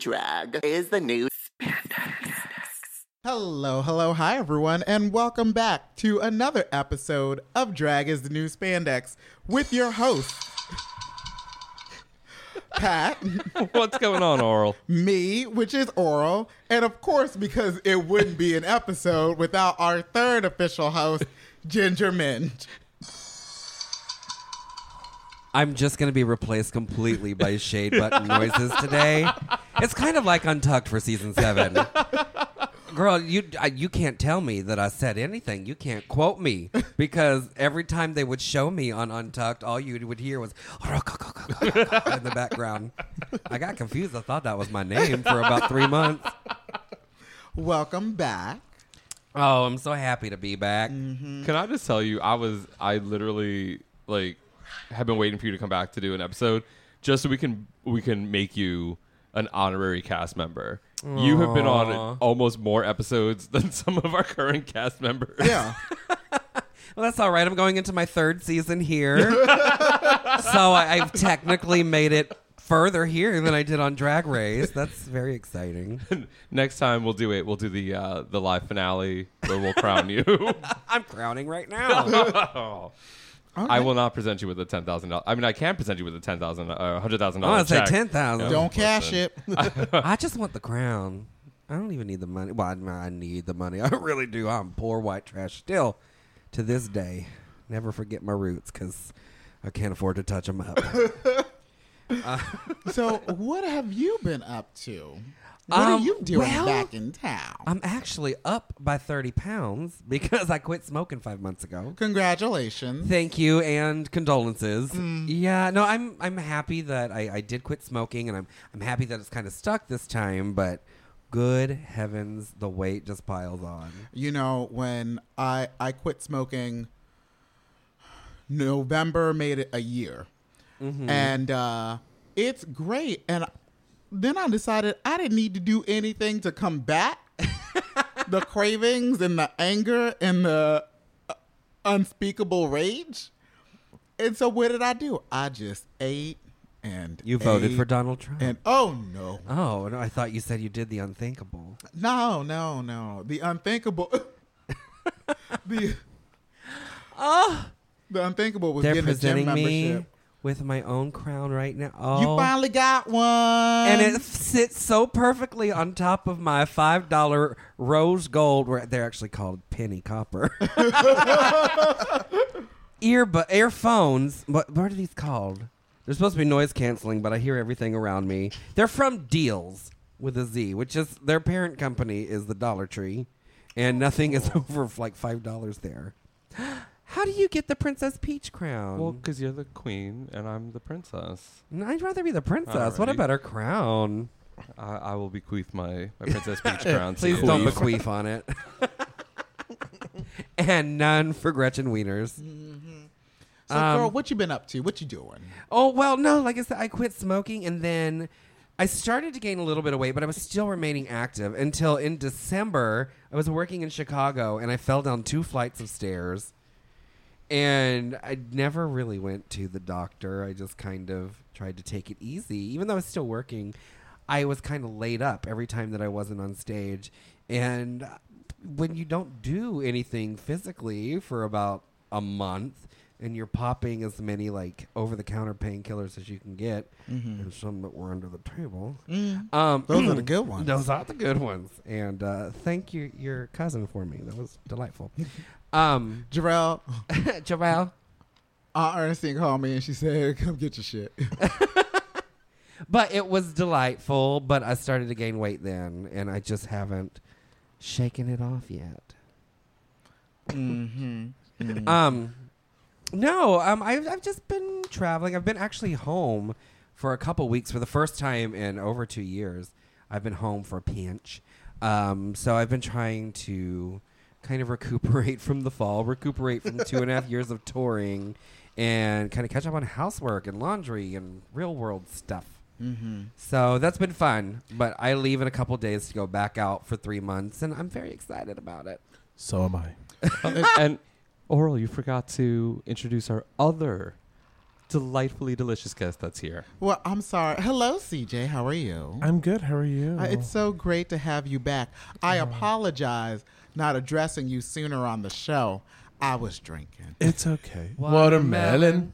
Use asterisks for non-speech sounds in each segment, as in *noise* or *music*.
Drag is the new spandex. Hello, hello, hi everyone, and welcome back to another episode of Drag is the New Spandex with your host, Pat, *laughs* what's going on, Oral? me, which is Oral, and of course, because it wouldn't be an episode without our third official host, Ginger Minj. I'm just going to be replaced completely by shade button noises today. It's kind of like Untucked for season seven. Girl, you I, you can't tell me that I said anything. You can't quote me because every time they would show me on Untucked, all you would hear was *laughs* in the background. I got confused. I thought that was my name for about three months. Welcome back. Oh, I'm so happy to be back. Mm-hmm. Can I just tell you, I was, I literally, like, have been waiting for you to come back to do an episode just so we can, we can make you an honorary cast member. You have been on almost more episodes than *laughs* some of our current cast members. Yeah. *laughs* Well, that's all right. I'm going into my third season here. *laughs* so I, I've technically made it further here than I did on Drag Race. That's very exciting. Next time we'll do it. We'll do the uh, the live finale where we'll crown you. I'm crowning right now. I will not present you with a ten thousand dollars. I mean, I can present you with a ten thousand, uh, hundred thousand I dollars. want to say 10,000. Don't cash it. *laughs* I just want the crown. I don't even need the money. Well, I, I need the money. *laughs* I really do. I'm poor white trash still to this day. Never forget my roots because I can't afford to touch them up. *laughs* So, what have you been up to? What are Um, you doing well, back in town? I'm actually up by 30 pounds because I quit smoking five months ago. Congratulations. Thank you and condolences. Yeah, no, I'm I'm happy that I, I did quit smoking and I'm I'm happy that it's kind of stuck this time, but good heavens, the weight just piles on. You know, when I I quit smoking, November made it a year, and uh, it's great. And then I decided I didn't need to do anything to combat the cravings and the anger and the uh, unspeakable rage. And so, what did I do? I just ate and You voted for Donald Trump. And oh no, oh, no, I thought you said you did the unthinkable. no, no, no. The unthinkable. *laughs* the *laughs* the unthinkable was They're getting a gym me membership. With my own crown right now. Oh. You finally got one, and it sits so perfectly on top of my five dollar rose gold. Where they're actually called penny copper. *laughs* Earbud earphones. What what are these called? They're supposed to be noise canceling, but I hear everything around me. They're from Deals with a Z, which is their parent company is the Dollar Tree, and nothing is *laughs* over like five dollars there. How do you get the Princess Peach crown? Well, because you're the queen and I'm the princess. No, I'd rather be the princess. What a Alrighty. better crown. I, I will bequeath my, my princess peach *laughs* crown. to Please the don't bequeath on it. *laughs* and none for Gretchen Wieners. So, Um, girl, what you been up to? What you doing? Oh well, no. Like I said, I quit smoking, and then I started to gain a little bit of weight, but I was still remaining active until in December. I was working in Chicago, and I fell down two flights of stairs, and I never really went to the doctor. I just kind of tried to take it easy, even though I was still working. I was kind of laid up every time that I wasn't on stage, and when you don't do anything physically for about a month and you're popping as many like over the counter painkillers as you can get and some that were under the table um, Those are the good *clears throat* ones. those are the good ones and uh, thank you your cousin for me that was delightful *laughs* um Jarrell, *laughs* Jarrell Aunt Ernestine called me and she said, "Come get your shit." *laughs* but it was delightful but i started to gain weight then and i just haven't shaken it off yet mm-hmm. *laughs* Um, no, um, I've I've just been traveling. I've been actually home for a couple weeks for the first time in over two years. I've been home for a pinch. Um, so I've been trying to kind of recuperate *laughs* from the fall, recuperate from two and a half *laughs* years of touring, and kind of catch up on housework and laundry and real world stuff. Mm-hmm. So that's been fun. But I leave in a couple days to go back out for three months, and I'm very excited about it. So am I. *laughs* and Oral, you forgot to introduce our other delightfully delicious guest that's here. Well, I'm sorry. Hello, CJ. How are you? I'm good. How are you? Uh, it's so great to have you back. I apologize not addressing you sooner on the show. I was drinking. It's okay. Watermelon.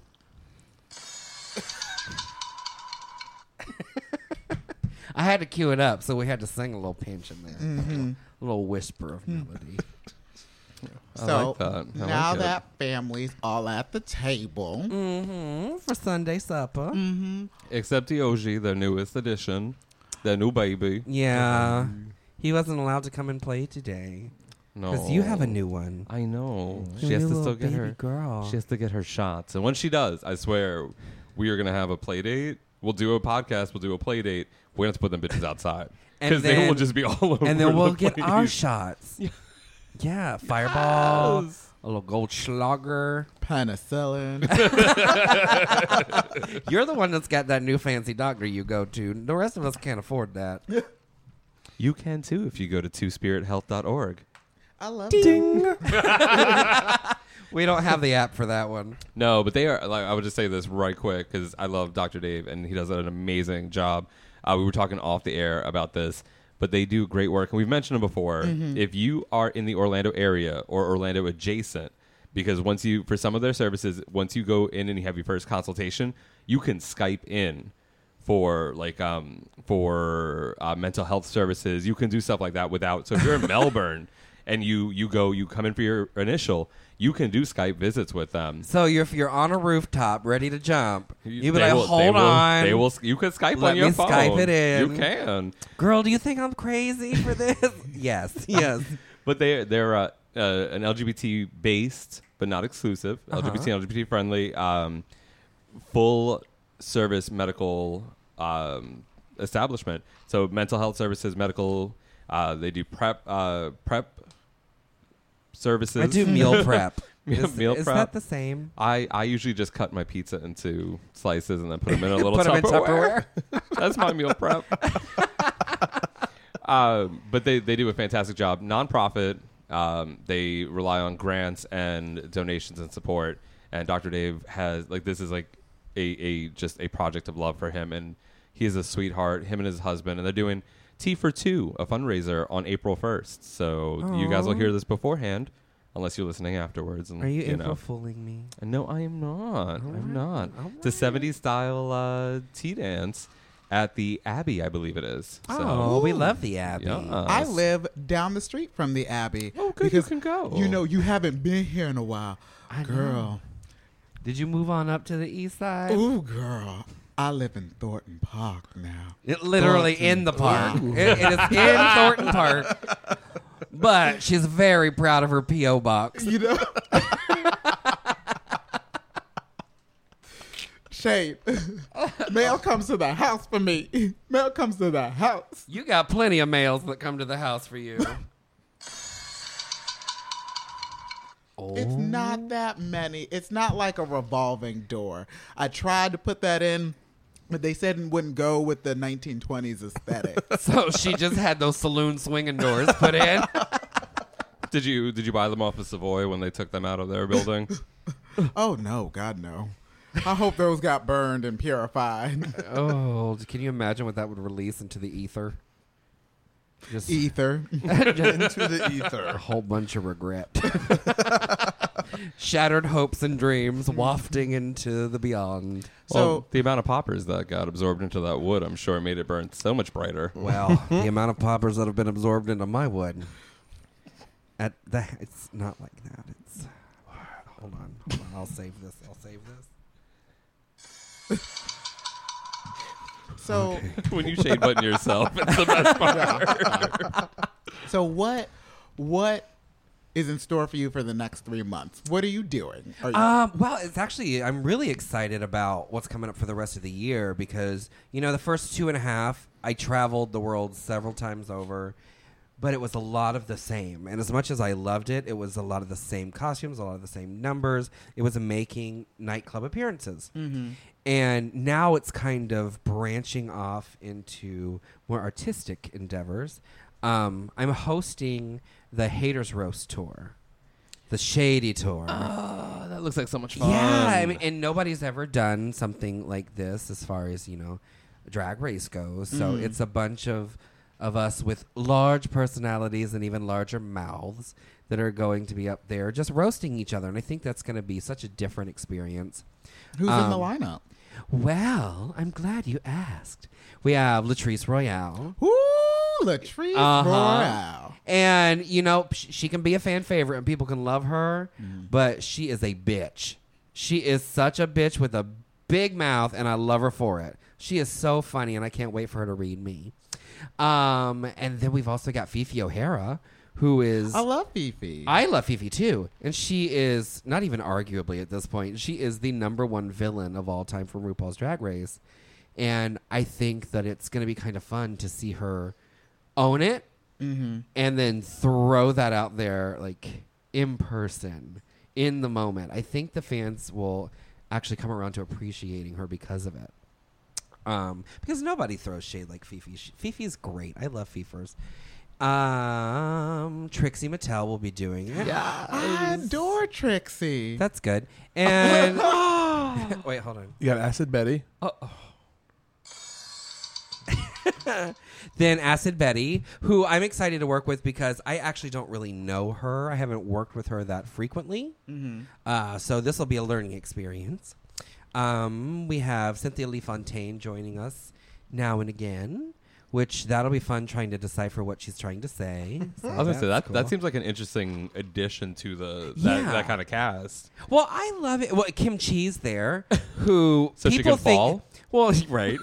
I had to cue it up, so we had to sing a little pinch in there, Mm-hmm. a little whisper of melody. *laughs* I So like that. I now like it. that family's all at the table, mm-hmm. For Sunday supper. mm-hmm. Except Dioji, the newest addition, the new baby. Yeah, he wasn't allowed to come and play today No, because you have a new one. I know. Mm-hmm. Your She has new to still get baby her. girl. She has to get her shots, and when she does, I swear, we are gonna have a play date. We'll do a podcast. We'll do a play date. We're gonna have to put them bitches outside *laughs* because they will then- just be all over. and then we'll get our shots. *laughs* Yeah, fireball, Yes. a little Goldschlager. penicillin. *laughs* You're the one that's got that new fancy doctor you go to. The rest of us can't afford that. You can too if you go to twospirithealth.org. I love Ding. *laughs* we don't have the app for that one. No, but they are like I would just say this right quick because I love Dr. Dave and he does an amazing job. Uh, we were talking off the air about this, but they do great work, and we've mentioned them before. If you are in the Orlando area or Orlando adjacent, because once you for some of their services, once you go in and you have your first consultation, you can Skype in for like um for uh, mental health services. You can do stuff like that without. So if you're in *laughs* Melbourne and you you go you come in for your initial, you can do Skype visits with them. So you're, if you're on a rooftop ready to jump, you be They like, will- hold they will- on. They will. You can Skype Let on your me phone. Skype it in. You can, Girl, do you think I'm crazy for this? *laughs* yes, yes. *laughs* but they they're uh, uh, an LGBT based, but not exclusive. Uh-huh. LGBT LGBT friendly, um, full service medical um, establishment. So mental health services, medical. Uh, they do prep uh, prep services. I do meal *laughs* prep. Meal- is, meal is prep. that the same? I, I usually just cut my pizza into slices and then put them in a *laughs* little Put 'em in Tupperware. *laughs* That's my meal prep. uh, but they, they do a fantastic job. Nonprofit. Um, they rely on grants and donations and support. And Dr. Dave has like this is like a, a just a project of love for him. And he is a sweetheart. Him and his husband, and they're doing Tea for Two, a fundraiser on April first. So you guys will hear this beforehand, unless you're listening afterwards. And, Are you, you April know. fooling me? No, I am not. I'm right, not. all It's a 70s style uh, tea dance at the Abbey, I believe it is. So, oh, we love the Abbey. yes. I live down the street from the Abbey. Oh, good, you can go. You know, you haven't been here in a while. I know. girl. Did you move on up to the east side? Ooh, girl. I live in Thornton Park now. It literally Thornton. in the park. It, it is in *laughs* Thornton Park. But she's very proud of her PO box. You know. Shade. mail comes to the house for me. Mail comes to the house. You got plenty of mails that come to the house for you. Oh. It's not oh. that many. It's not like a revolving door. I tried to put that in but they said it wouldn't go with the 1920s aesthetic. *laughs* so she just had those saloon swinging doors put in. *laughs* Did you did you buy them off of Savoy when they took them out of their building? *laughs* oh no, God no. I hope those got burned and purified. oh, can you imagine what that would release into the ether? Just Ether. Into the ether. a whole bunch of regret. Shattered hopes and dreams wafting into the beyond. So well, the amount of poppers that got absorbed into that wood, I'm sure made it burn so much brighter. Well, the amount of poppers that have been absorbed into my wood. At that, it's not like that. It's hold on, hold on. I'll save this. I'll save this. so *laughs* *laughs* when you shade button yourself, it's the best *laughs* part. so what what is in store for you for the next three months? What are you doing? Are you, Um, well, it's actually I'm really excited about what's coming up for the rest of the year because you know the first two and a half I traveled the world several times over, but it was a lot of the same. And as much as I loved it, it was a lot of the same costumes, a lot of the same numbers. It was making nightclub appearances. And now it's kind of branching off into more artistic endeavors. Um, I'm hosting the Haters Roast Tour, the Shady Tour. Oh, that looks like so much fun. Yeah, I mean, and nobody's ever done something like this as far as you know, drag race goes. So it's a bunch of of us with large personalities and even larger mouths that are going to be up there just roasting each other, and I think that's going to be such a different experience. who's in the um, lineup? Well, I'm glad you asked. We have Latrice Royale. Woo, Latrice Uh-huh. And you know sh- she can be a fan favorite and people can love her, but she is a bitch. She is such a bitch with a big mouth, and I love her for it. She is so funny, and I can't wait for her to read me. Um, and then we've also got Phi Phi O'Hara, who is I love Phi Phi. I love Phi Phi too, and she is not even arguably at this point. She is the number one villain of all time from RuPaul's Drag Race, and I think that it's going to be kind of fun to see her own it and then throw that out there like in person in the moment. I think the fans will actually come around to appreciating her because of it. Um, because nobody throws shade like Phi Phi. She, Phi Phi's great. I love Fifers. Um, Trixie Mattel will be doing it. Yeah, I adore Trixie. That's good. And *laughs* *laughs* wait, hold on. You got Acid Betty. Then Acid Betty, who I'm excited to work with because I actually don't really know her. I haven't worked with her that frequently. Uh, so this will be a learning experience. Um, we have Cynthia Lee Fontaine joining us now and again, which that'll be fun trying to decipher what she's trying to say. *laughs* So I was gonna say that that's that seems like an interesting addition to the that, Yeah. that kind of cast. Well, I love it. Well, Kim Chi's there, who *laughs* So she people can think. fall? *laughs* Well, right.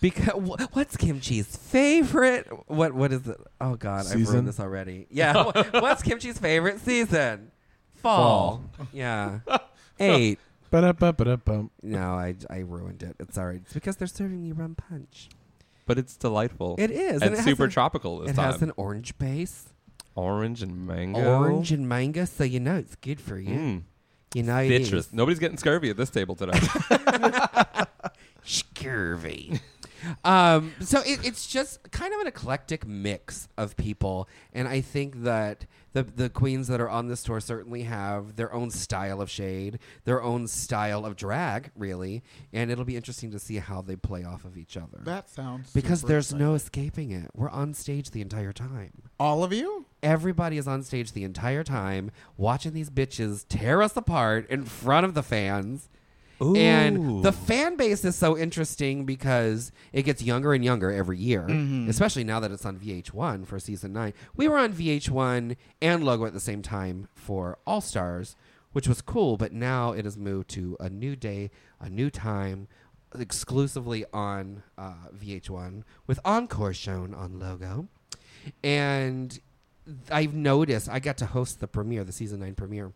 Because wh- what's Kim Chi's favorite? What what is it? Oh God, I've Season? ruined this already. Yeah, wh- *laughs* what's Kim Chi's favorite season? Fall. Yeah, *laughs* eight. Ba-da-ba-ba-da-bum. No, I I ruined it. It's all right. It's because they're serving you rum punch. But it's delightful. It is, and, it has super a- tropical this It time. has an orange base, Orange and mango. orange and mango, so you know it's good for you. Mm. You know it is. Citrus. Nobody's getting scurvy at this table today. *laughs* scurvy. Um, so it, it's just kind of an eclectic mix of people, and I think that the the queens that are on this tour certainly have their own style of shade, their own style of drag, really, and it'll be interesting to see how they play off of each other. that sounds because there's no escaping it. We're on stage the entire time. all of you. Everybody is on stage the entire time, watching these bitches tear us apart in front of the fans. And the fan base is so interesting because it gets younger and younger every year, especially now that it's on VH1 for season nine. We were on VH1 and Logo at the same time for All Stars, which was cool, but now it has moved to a new day, a new time, exclusively on uh, VH1 with Encore shown on Logo. And I've noticed I got to host the premiere, the season nine premiere,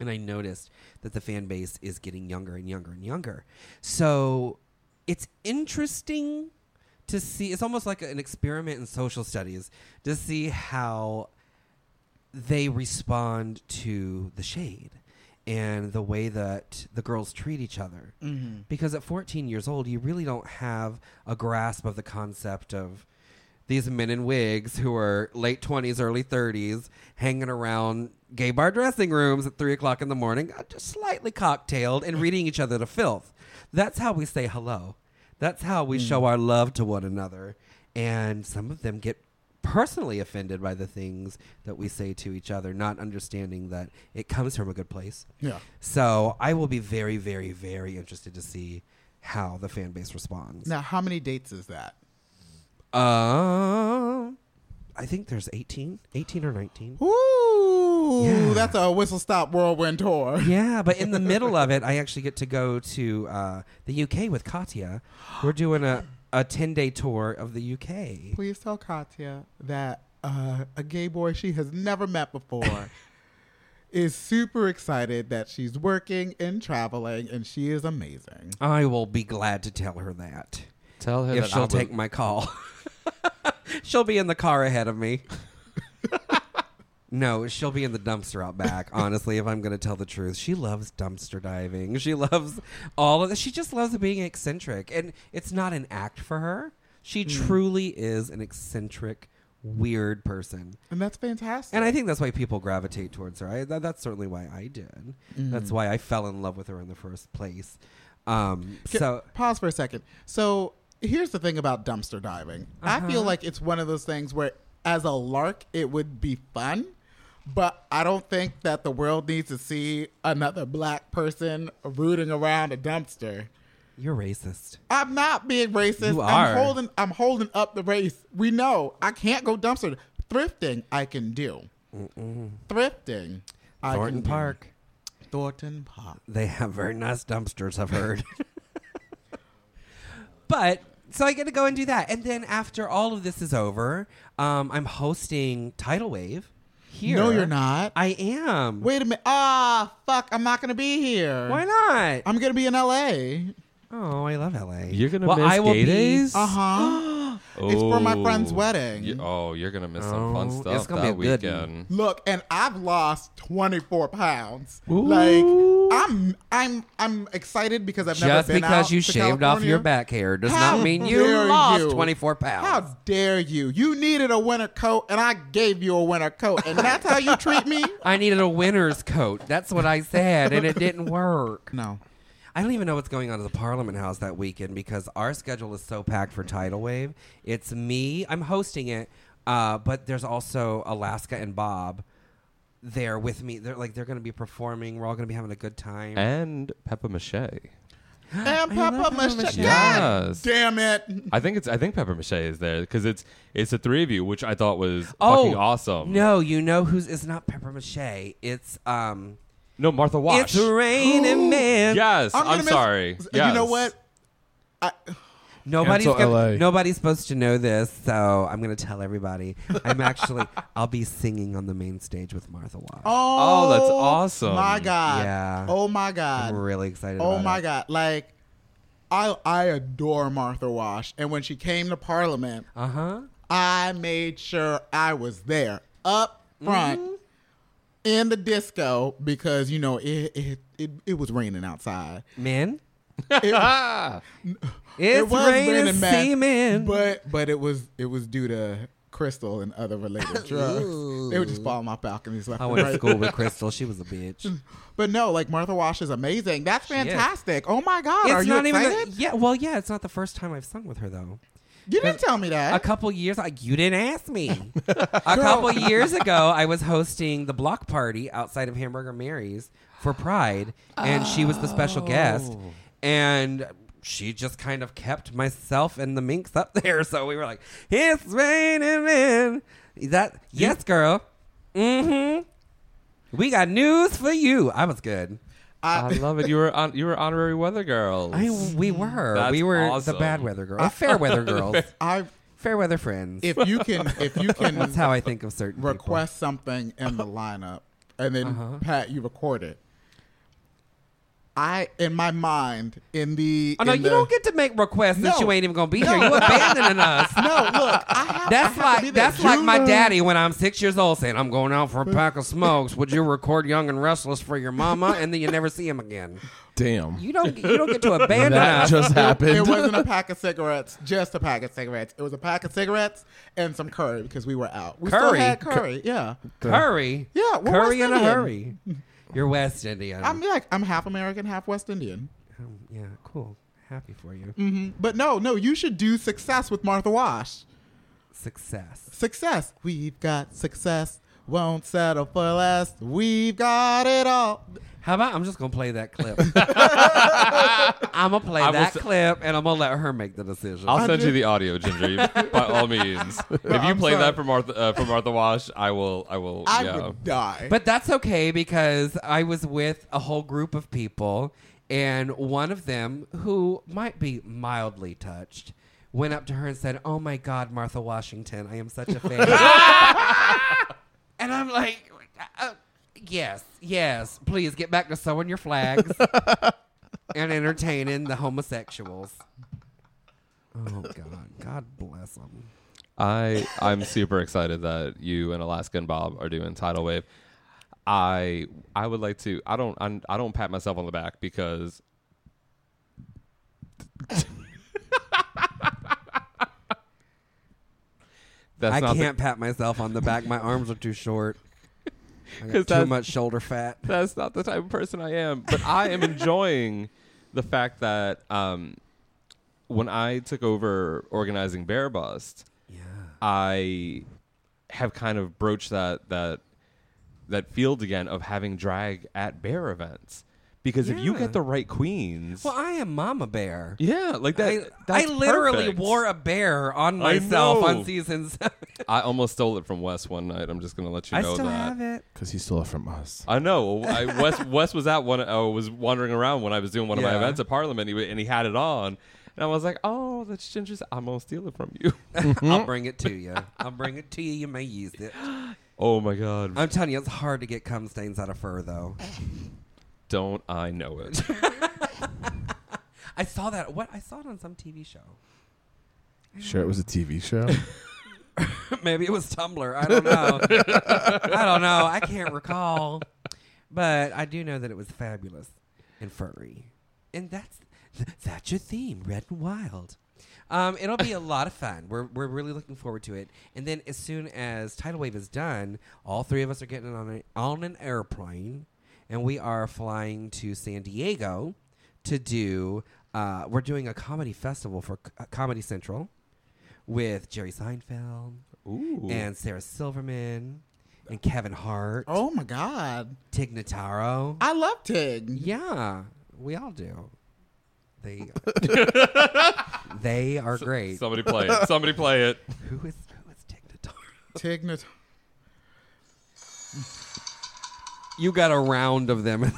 and I noticed that the fan base is getting younger and younger and younger. So it's interesting to see. It's almost like an experiment in social studies to see how they respond to the shade and the way that the girls treat each other. Mhm. Because at 14 years old, you really don't have a grasp of the concept of these men in wigs who are late 20s, early 30s, hanging around gay bar dressing rooms at 3 o'clock in the morning, uh, just slightly cocktailed and reading each other to filth. That's how we say hello. That's how we show our love to one another. And some of them get personally offended by the things that we say to each other, not understanding that it comes from a good place. Yeah. So I will be very, very, very interested to see how the fan base responds. Now, how many dates is that? Um, I think there's 18, 18 or 19. Ooh, Yeah. that's a whistle stop whirlwind tour. Yeah, but in the *laughs* middle of it, I actually get to go to uh, the UK with Katya. We're doing a, a 10 day tour of the UK. Please tell Katya that uh, a gay boy she has never met before *laughs* is super excited that she's working and traveling, and she is amazing. I will be glad to tell her that. Tell her if that she'll I will- take my call. *laughs* she'll be in the car ahead of me. *laughs* no, she'll be in the dumpster out back. Honestly, if I'm going to tell the truth, she loves dumpster diving. She loves all of this. She just loves being eccentric, and it's not an act for her. She Mm. truly is an eccentric, weird person. And that's fantastic. And I think that's why people gravitate towards her. I, that, that's certainly why I did. That's Mhm. why I fell in love with her in the first place. Um, Ca- so pause for a second. So here's the thing about dumpster diving. I feel Uh-huh. like it's one of those things where, as a lark, it would be fun, but I don't think that the world needs to see another black person rooting around a dumpster. you're racist. I'm not being racist. You I'm holding. I'm holding up the race. We know I can't go dumpster thrifting. I can do thrifting. I Thornton can do. Park. Thornton Park. They have very nice dumpsters, I've heard. *laughs* but so I get to go and do that, and then after all of this is over, um, I'm hosting Tidal Wave here. No, you're not. I am. Wait a minute. Ah, fuck. I'm not gonna be here. Why not? I'm gonna be in L.A. Oh, I love LA. You're gonna well, miss I will gay be, days? *gasps* *gasps* *gasps* Uh huh. It's for my friend's wedding. You- oh, you're gonna miss some fun Oh, stuff it's gonna that be a good weekend. Look, and I've lost 24 pounds. Like I'm, I'm, I'm excited because I've never Just been because out you to shaved off California. your back hair does How not mean you dare lost you? 24 pounds. How dare you? You needed a winter coat, and I gave you a winter coat, and that's how you treat me? *laughs* I needed a winter's coat. That's what I said, and it didn't work. No. I don't even know what's going on at the Parliament House that weekend because our schedule is so packed for Tidal Wave. It's me. I'm hosting it, uh, but there's also Alaska and Bob there with me. They're like they're going to be performing. We're all going to be having a good time. And Peppa Mache. *gasps* And love Papa Papa Mache. Mache. God Yes. damn it. *laughs* I think it's I think Pepper Mache is there because it's it's the three of you, which I thought was oh, fucking awesome. No, you know who's? It's not Pepper Mache. It's um. No, Martha Wash. It's raining man. yes, I'm I'm, gonna miss- sorry. You know what? I, Nobody's Cancel gonna, LA. nobody's supposed to know this, so I'm going to tell everybody. I'm actually *laughs* I'll be singing on the main stage with Martha Wash. oh, Oh, that's awesome. My God. Yeah. Oh my God. I'm really excited. Oh about my it. God! Like, I I adore Martha Wash, and when she came to Parliament, Uh huh. I made sure I was there up front Mm-hmm. In the disco because you know it it it, it was raining outside. Men, It, *laughs* it's it was raining semen. but but it was it was due to crystal and other related *laughs* drugs. they would just fall on my balconies left I went to school with Crystal. She was a bitch. *laughs* But no, like Martha Wash is amazing. That's fantastic. Oh my God! Are it's you not even. excited? The, yeah. Well, yeah. It's not the first time I've sung with her though. You didn't tell me that. A couple years, like you didn't ask me. *laughs* a couple years ago, I was hosting the block party outside of Hamburger Mary's for Pride, and she was the special guest, Oh. and she just kind of kept myself and the minx up *laughs* there. So we were like, "It's raining men." That yes, girl. Mm-hmm. We got news for you. I was good. I love it. You were on, you were honorary weather girls. I we were That's we were awesome. the bad weather girls, fair weather *laughs* girls, I fair weather friends. if you can if you can *laughs* That's how I think of certain people. request something in the lineup and then Uh-huh. Pat you record it. I in my mind in the Oh no, in you the- don't get to make requests that No. you ain't even gonna be here. You abandoning us. *laughs* No, look, I have. That's I have to be like there. that's like my daddy when I'm six years old saying I'm going out for a pack of smokes. Would you record Young and Restless for your mama? And then you never see him again. Damn. You don't you don't get to abandon that us. just *laughs* happened. It wasn't a pack of cigarettes, just a pack of cigarettes. It was a pack of cigarettes and some curry because we were out. We still Curry? had curry. Yeah, Curry. Yeah, we're Curry in a Indian. hurry. You're West Indian. I'm like I'm half American, half West Indian. Um, yeah, cool. Happy for you. hmm But no, no, you should do success with Martha Wash. Success. Success. We've got success. Won't settle for less. We've got it all. How about I'm just gonna play that clip. *laughs* I'm gonna play I that s- clip and I'm gonna let her make the decision. I'll send you the audio, Ginger. You- by all means, *laughs* if you I'm play sorry. that for Martha uh, for Martha Wash, I will. I will. I yeah. would die. But that's okay because I was with a whole group of people, and one of them, who might be mildly touched, went up to her and said, Oh my God, Martha Washington, I am such a fan. *laughs* and I'm like, uh, Yes, yes, please get back to sewing your flags *laughs* and entertaining the homosexuals. Oh God, God bless them. I I'm super excited that you and Alaska and Bob are doing Tidal Wave. I I would like to. I don't I'm, I don't pat myself on the back because. *laughs* That's I not the- can't pat myself on the back. My arms are too short. I 'Cause got too much shoulder fat. *laughs* that's not the type of person I am. But I am *laughs* enjoying the fact that um, when I took over organizing Bear Bust, Yeah. I have kind of broached that that that field again of having drag at bear events because if you Yeah. get the right queens, Well, I am Mama Bear. yeah, like that. I, I that's literally perfect. wore a bear on I myself know. on season *laughs* seven. I almost stole it from Wes one night. I'm just gonna let you I know still that. have it. Because he stole it from us. I know. I, Wes, *laughs* Wes was at one. I was wandering around when I was doing one of my Yeah. events at Parliament, he- and he had it on, and I was like, "Oh, that's Ginger's. I'm gonna steal it from you." *laughs* I'll mm-hmm. bring it to you. I'll bring it to you. You may use it. *gasps* oh my god! I'm telling you, it's hard to get cum stains out of fur, though. Don't I know it? *laughs* I saw that. What? I saw it on some TV show. Sure, it was a TV show. *laughs* Maybe it was Tumblr. I don't know. I don't know. I can't recall. But I do know that it was fabulous and furry. And that's that's your theme, red and wild. Um, it'll be a lot of fun. We're, we're really looking forward to it. And then as soon as Tidal Wave is done, all three of us are getting on, a, on an airplane, and we are flying to San Diego to do. Uh, we're doing a comedy festival for C- uh, Comedy Central with Jerry Seinfeld Ooh. and Sarah Silverman and Kevin Hart, oh my God, Tig Notaro. I love Tig. yeah, we all do. They *laughs* they are great. Somebody play it. Somebody play it. who is who is Tig Notaro? Tig Nat- You got a round of them.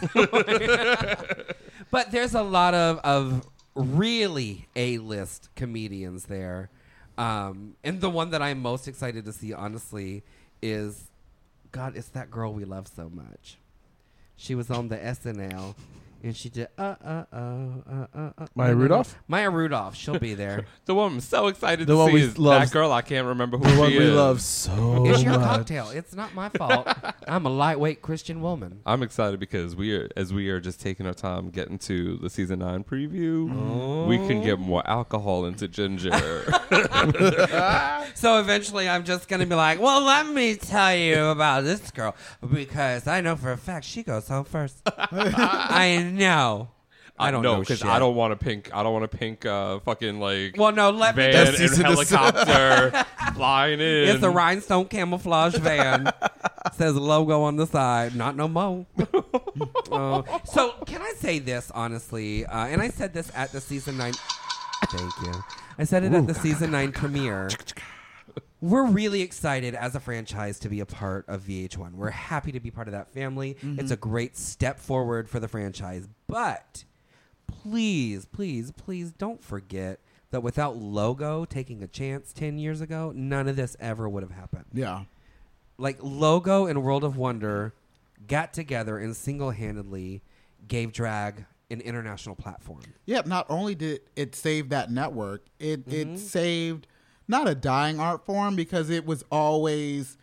but there's a lot of of really A list comedians there. Um, and the one that I'm most excited to see, honestly, is God, it's that girl we love so much. She was on the SNL and she did uh uh uh uh uh uh Maya Rudolph? Maya Rudolph, she'll be there. *laughs* The one I'm so excited The to one see we is love- that girl. I can't remember who The she one we is. love so it's your much. cocktail. It's not my fault. *laughs* I'm a lightweight Christian woman. I'm excited because we are as we are just taking our time getting to the season nine preview. We can get more alcohol into Ginger. *laughs* So eventually, I'm just gonna be like, "Well, let me tell you about this girl because I know for a fact she goes home first. I know. I don't know because. I don't want a pink. I don't want a pink uh, fucking like Well, no, let me. van That's and season to se- helicopter *laughs* flying in. It's a rhinestone camouflage van. Says logo on the side. Not no mo. *laughs* Uh, so can I say this honestly? Uh, and I said this at the season nine. Thank you. I said it at the season nine premiere. *laughs* We're really excited as a franchise to be a part of VH1. We're happy to be part of that family. It's a great step forward for the franchise. But please, please, please don't forget that without Logo taking a chance 10 years ago, none of this ever would have happened. Yeah. Like Logo and World of Wonder got together and single handedly gave drag an international platform. Yeah, not only did it save that network, it Mm-hmm. it saved not a dying art form because it was always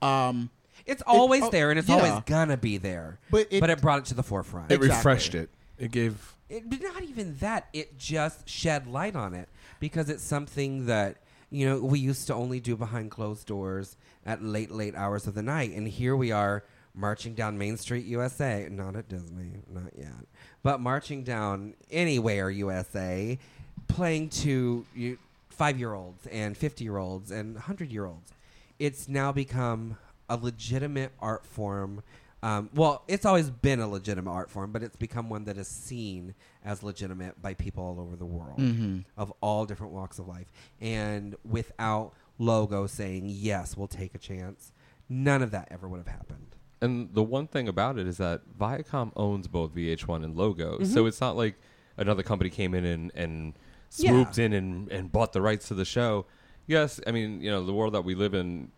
um It's always oh, there, and it's yeah. always gonna be there. But it- but it brought it to the forefront. It Exactly. refreshed it. It gave. it, but not even that. It just shed light on it because it's something that you know we used to only do behind closed doors at late, late hours of the night, and here we are marching down Main Street, USA. Not at Disney, not yet, but marching down anywhere, USA, playing to you, five-year-olds and fifty-year-olds and hundred-year-olds. It's now become a legitimate art form. Um, well, it's always been a legitimate art form, but it's become one that is seen as legitimate by people all over the world of all different walks of life. And without logo saying, yes, we'll take a chance, none of that ever would have happened. And the one thing about it is that Viacom owns both VH1 and Logo, Mm-hmm. so it's not like another company came in and, and swooped in and, and bought the rights to the show. Yes, I mean you know the world that we live in.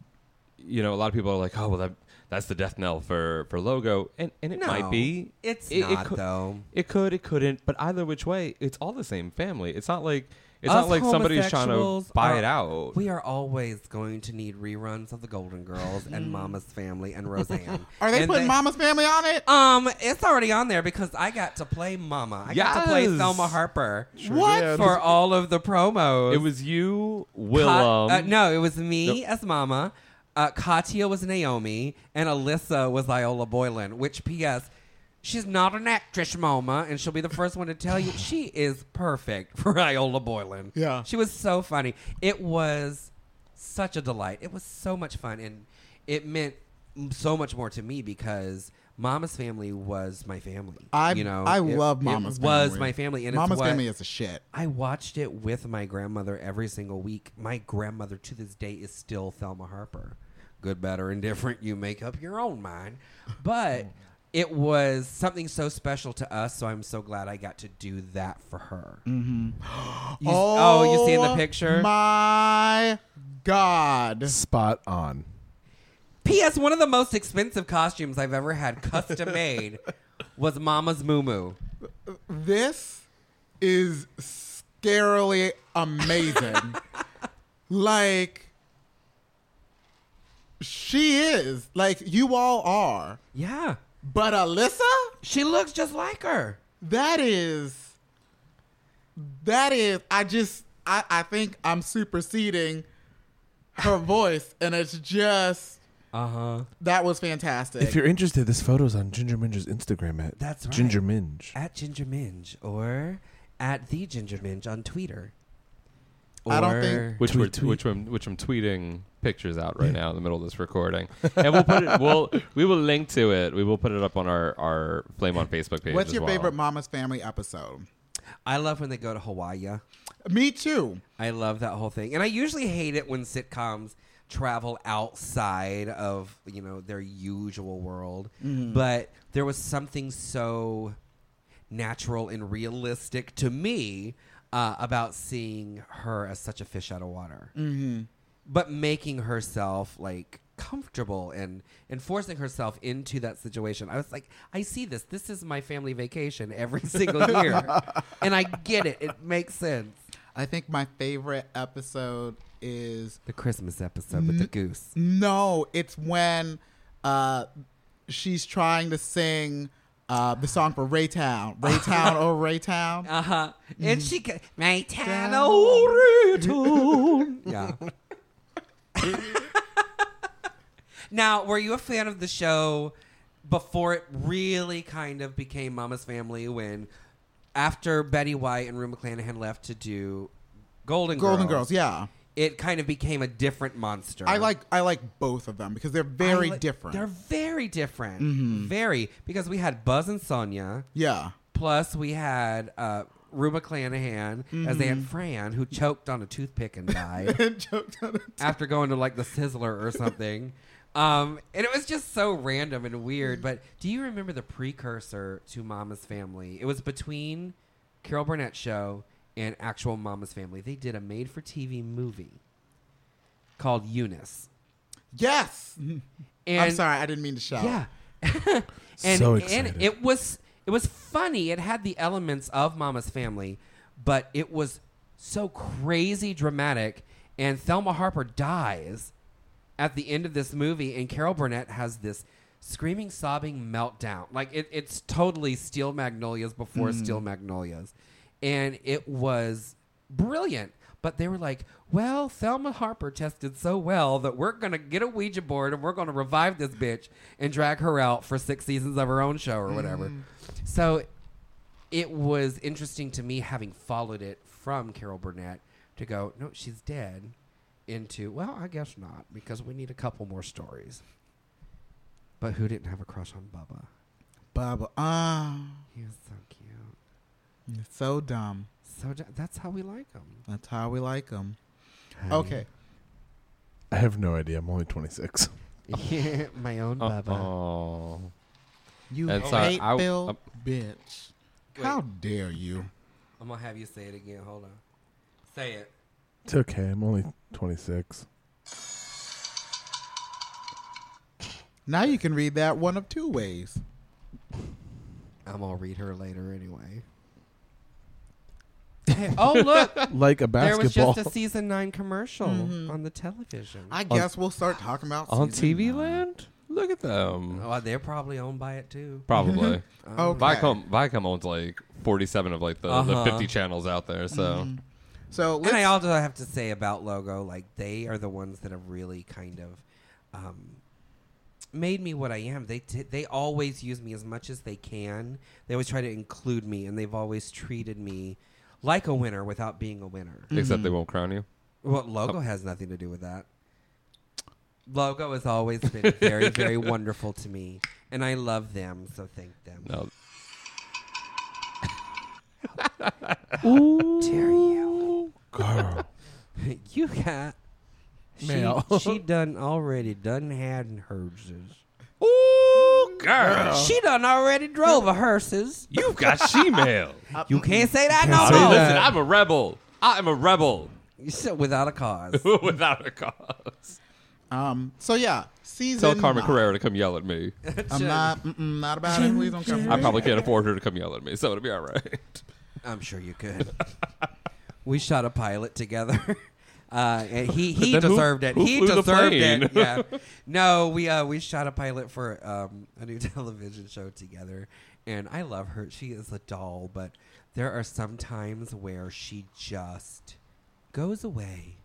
You know, a lot of people are like, "Oh, well, that that's the death knell for for Logo," and and it No, might be. it's It- it not, could- though. It could, it couldn't, but either which way, it's all the same family. It's not like it's Us not like somebody's trying to buy are- it out. We are always going to need reruns of The Golden Girls and Mama's Family and Roseanne. *laughs* are they And putting Mama's Family on it? Um, it's already on there because I got to play Mama. I got to play Yes. Thelma Harper what? did. for all of the promos. it was you, Ka- Willem. uh, no, it was me as Mama. Uh, Katya was Naomi, and Alyssa was Iola Boylan. Which, P.S. She's not an actress, Mama, and she'll be the first one to tell you she is perfect *laughs* for Iola Boylan. Yeah. she was so funny. It was such a delight. It was so much fun, and it meant so much more to me because Mama's family was my family. I you know, I It- love it Mama's was Family. my family, and Mama's Family is a shit. I watched it with my grandmother every single week. My grandmother to this day is still Thelma Harper. Good, better, and different. You make up your own mind. But oh, it was something so special to us, so I'm so glad I got to do that for her. Mm-hmm. *gasps* You, oh, you see in the picture? My God. Spot on. P.S. One of the most expensive costumes I've ever had custom *laughs* made was Mama's Moo This is scarily amazing. *laughs* like she is. Like you all are. Yeah. But Alyssa? She looks just like her. That is that is I just I, I think I'm superseding her voice and it's just Uh huh. that was fantastic. If you're interested, this photo's on Ginger Minj's Instagram at That's right. Ginger Minj. at Ginger Minj or at the Ginger Minj on Twitter. I don't think- which Tweet, we're, tweet. which I'm which I'm tweeting pictures out right now in the middle of this recording, and we'll put it. *laughs* We'll we will link to it. We will put it up on our our Flame on Facebook page. What's as your well. favorite Mama's Family episode? I love when they go to Hawaii. Me too. I love that whole thing, and I usually hate it when sitcoms travel outside of you know their usual world. Mm-hmm. But there was something so natural and realistic to me uh, about seeing her as such a fish out of water, mm-hmm. but making herself like comfortable and and forcing herself into that situation. I was like, I see this. This is my family vacation every *laughs* single year, and I get it. It makes sense. I think my favorite episode is The Christmas episode with the goose. no, it's when uh she's trying to sing uh the song for Raytown. Raytown oh Raytown. *laughs* Uh huh. And she ca- my town oh, return. *laughs* Yeah. now, were you a fan of the show before it really kind of became Mama's Family? When after Betty White and Rue McClanahan left to do Golden Girls, Golden Girls, yeah. It kind of became a different monster. I like I like both of them because they're very li- different. They're very different. Very because we had Buzz and Sonia. yeah. Plus, we had uh, Rue McClanahan as Aunt Fran, who choked on a toothpick and died *laughs* Joked on it. after going to like the Sizzler or something. Um, and it was just so random and weird. But do you remember the precursor to Mama's Family? It was between Carol Burnett show and actual Mama's Family. They did a made-for-TV movie called Eunice. Yes. I'm sorry, I didn't mean to shout. yeah. *laughs* and So and excited. it was it was funny. It had the elements of Mama's Family, but it was so crazy dramatic. And Thelma Harper dies at the end of this movie, and Carol Burnett has this screaming, sobbing meltdown. Like it, it's totally Steel Magnolias before Mm. Steel Magnolias, and it was brilliant. But they were like, "Well, Thelma Harper tested so well that we're gonna get a Ouija board and we're gonna revive this bitch and drag her out for six seasons of her own show or whatever." Mm. So it was interesting to me having followed it from Carol Burnett to go, no, she's dead, into, well, I guess not, because we need a couple more stories. But who didn't have a crush on Bubba? Bubba. Ah, He was so. It's so dumb. So d- that's how we like them. That's how we like them. Honey. Okay. I have no idea. I'm only 26. Yeah, *laughs* my own Uh, Bubba. oh. You And so hate I- Bill, um, bitch. Wait. How dare you? I'm going to have you say it again. Hold on. Say it. It's okay. I'm only 26. Now you can read that one of two ways. I'm going to read her later anyway. Hey, *laughs* oh, look. Like a basketball. There was just a season nine commercial Mhm. on the television. I guess we'll start talking about On TV nine. Land? Look at them. Oh, they're probably owned by it too. *laughs* Probably. Oh, *laughs* Okay. Viacom Viacom owns like 47 of like the, the Uh-huh. 50 channels out there. So Mhm. So And I also have to say about Logo, like they are the ones that have really kind of um, made me what I am. They t- they always use me as much as they can. They always try to include me, and they've always treated me like a winner without being a winner. except they mm-hmm. won't crown you. Well, Logo oh. has nothing to do with that. Logo has always been very, very *laughs* wonderful to me, and I love them. So thank them. No. *laughs* Dare you? Girl. *laughs* you got she, Male. she done already done had hers. Ooh, girl. She done already drove a hearses. You've got she-mail. *laughs* You can't say that no more. Listen, I'm a rebel. I am a rebel You said without a cause. *laughs* without a cause. Um. So yeah, season. Tell Carmen nine. Carrera to come yell at me. I'm not. Mm-mm, not about it. Please don't come. I probably can't afford her to come yell at me, so it'll be all right. I'm sure you could. we shot a pilot together. *laughs* Uh, he *laughs* he Then who- deserved it. who he deserved it. Yeah. *laughs* No, we uh we shot a pilot for um a new *laughs* television show together, and I love her. She is a doll, but there are some times where she just goes away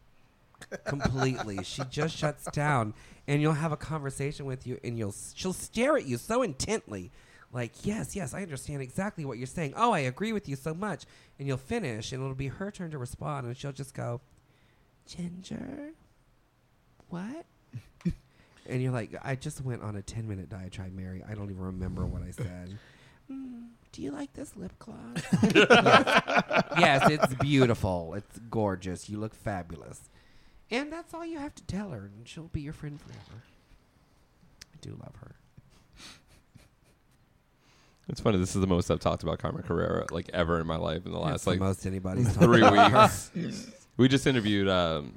completely. she just shuts down, and you'll have a conversation with you, and you'll she'll stare at you so intently, like yes, yes, I understand exactly what you're saying. Oh, I agree with you so much, and you'll finish, and it'll be her turn to respond, and she'll just go, Ginger, what? *laughs* and you're like, I just went on a ten minute diatribe, Mary. I don't even remember what I said. *laughs* "Mm, do you like this lip gloss? *laughs* yes. yes, it's beautiful. It's gorgeous. You look fabulous. And that's all you have to tell her, and she'll be your friend forever. I do love her. It's funny. This is the most I've talked about Carmen Carrera like ever in my life in the last It's the like most anybody's three talked about her. weeks. We just interviewed um,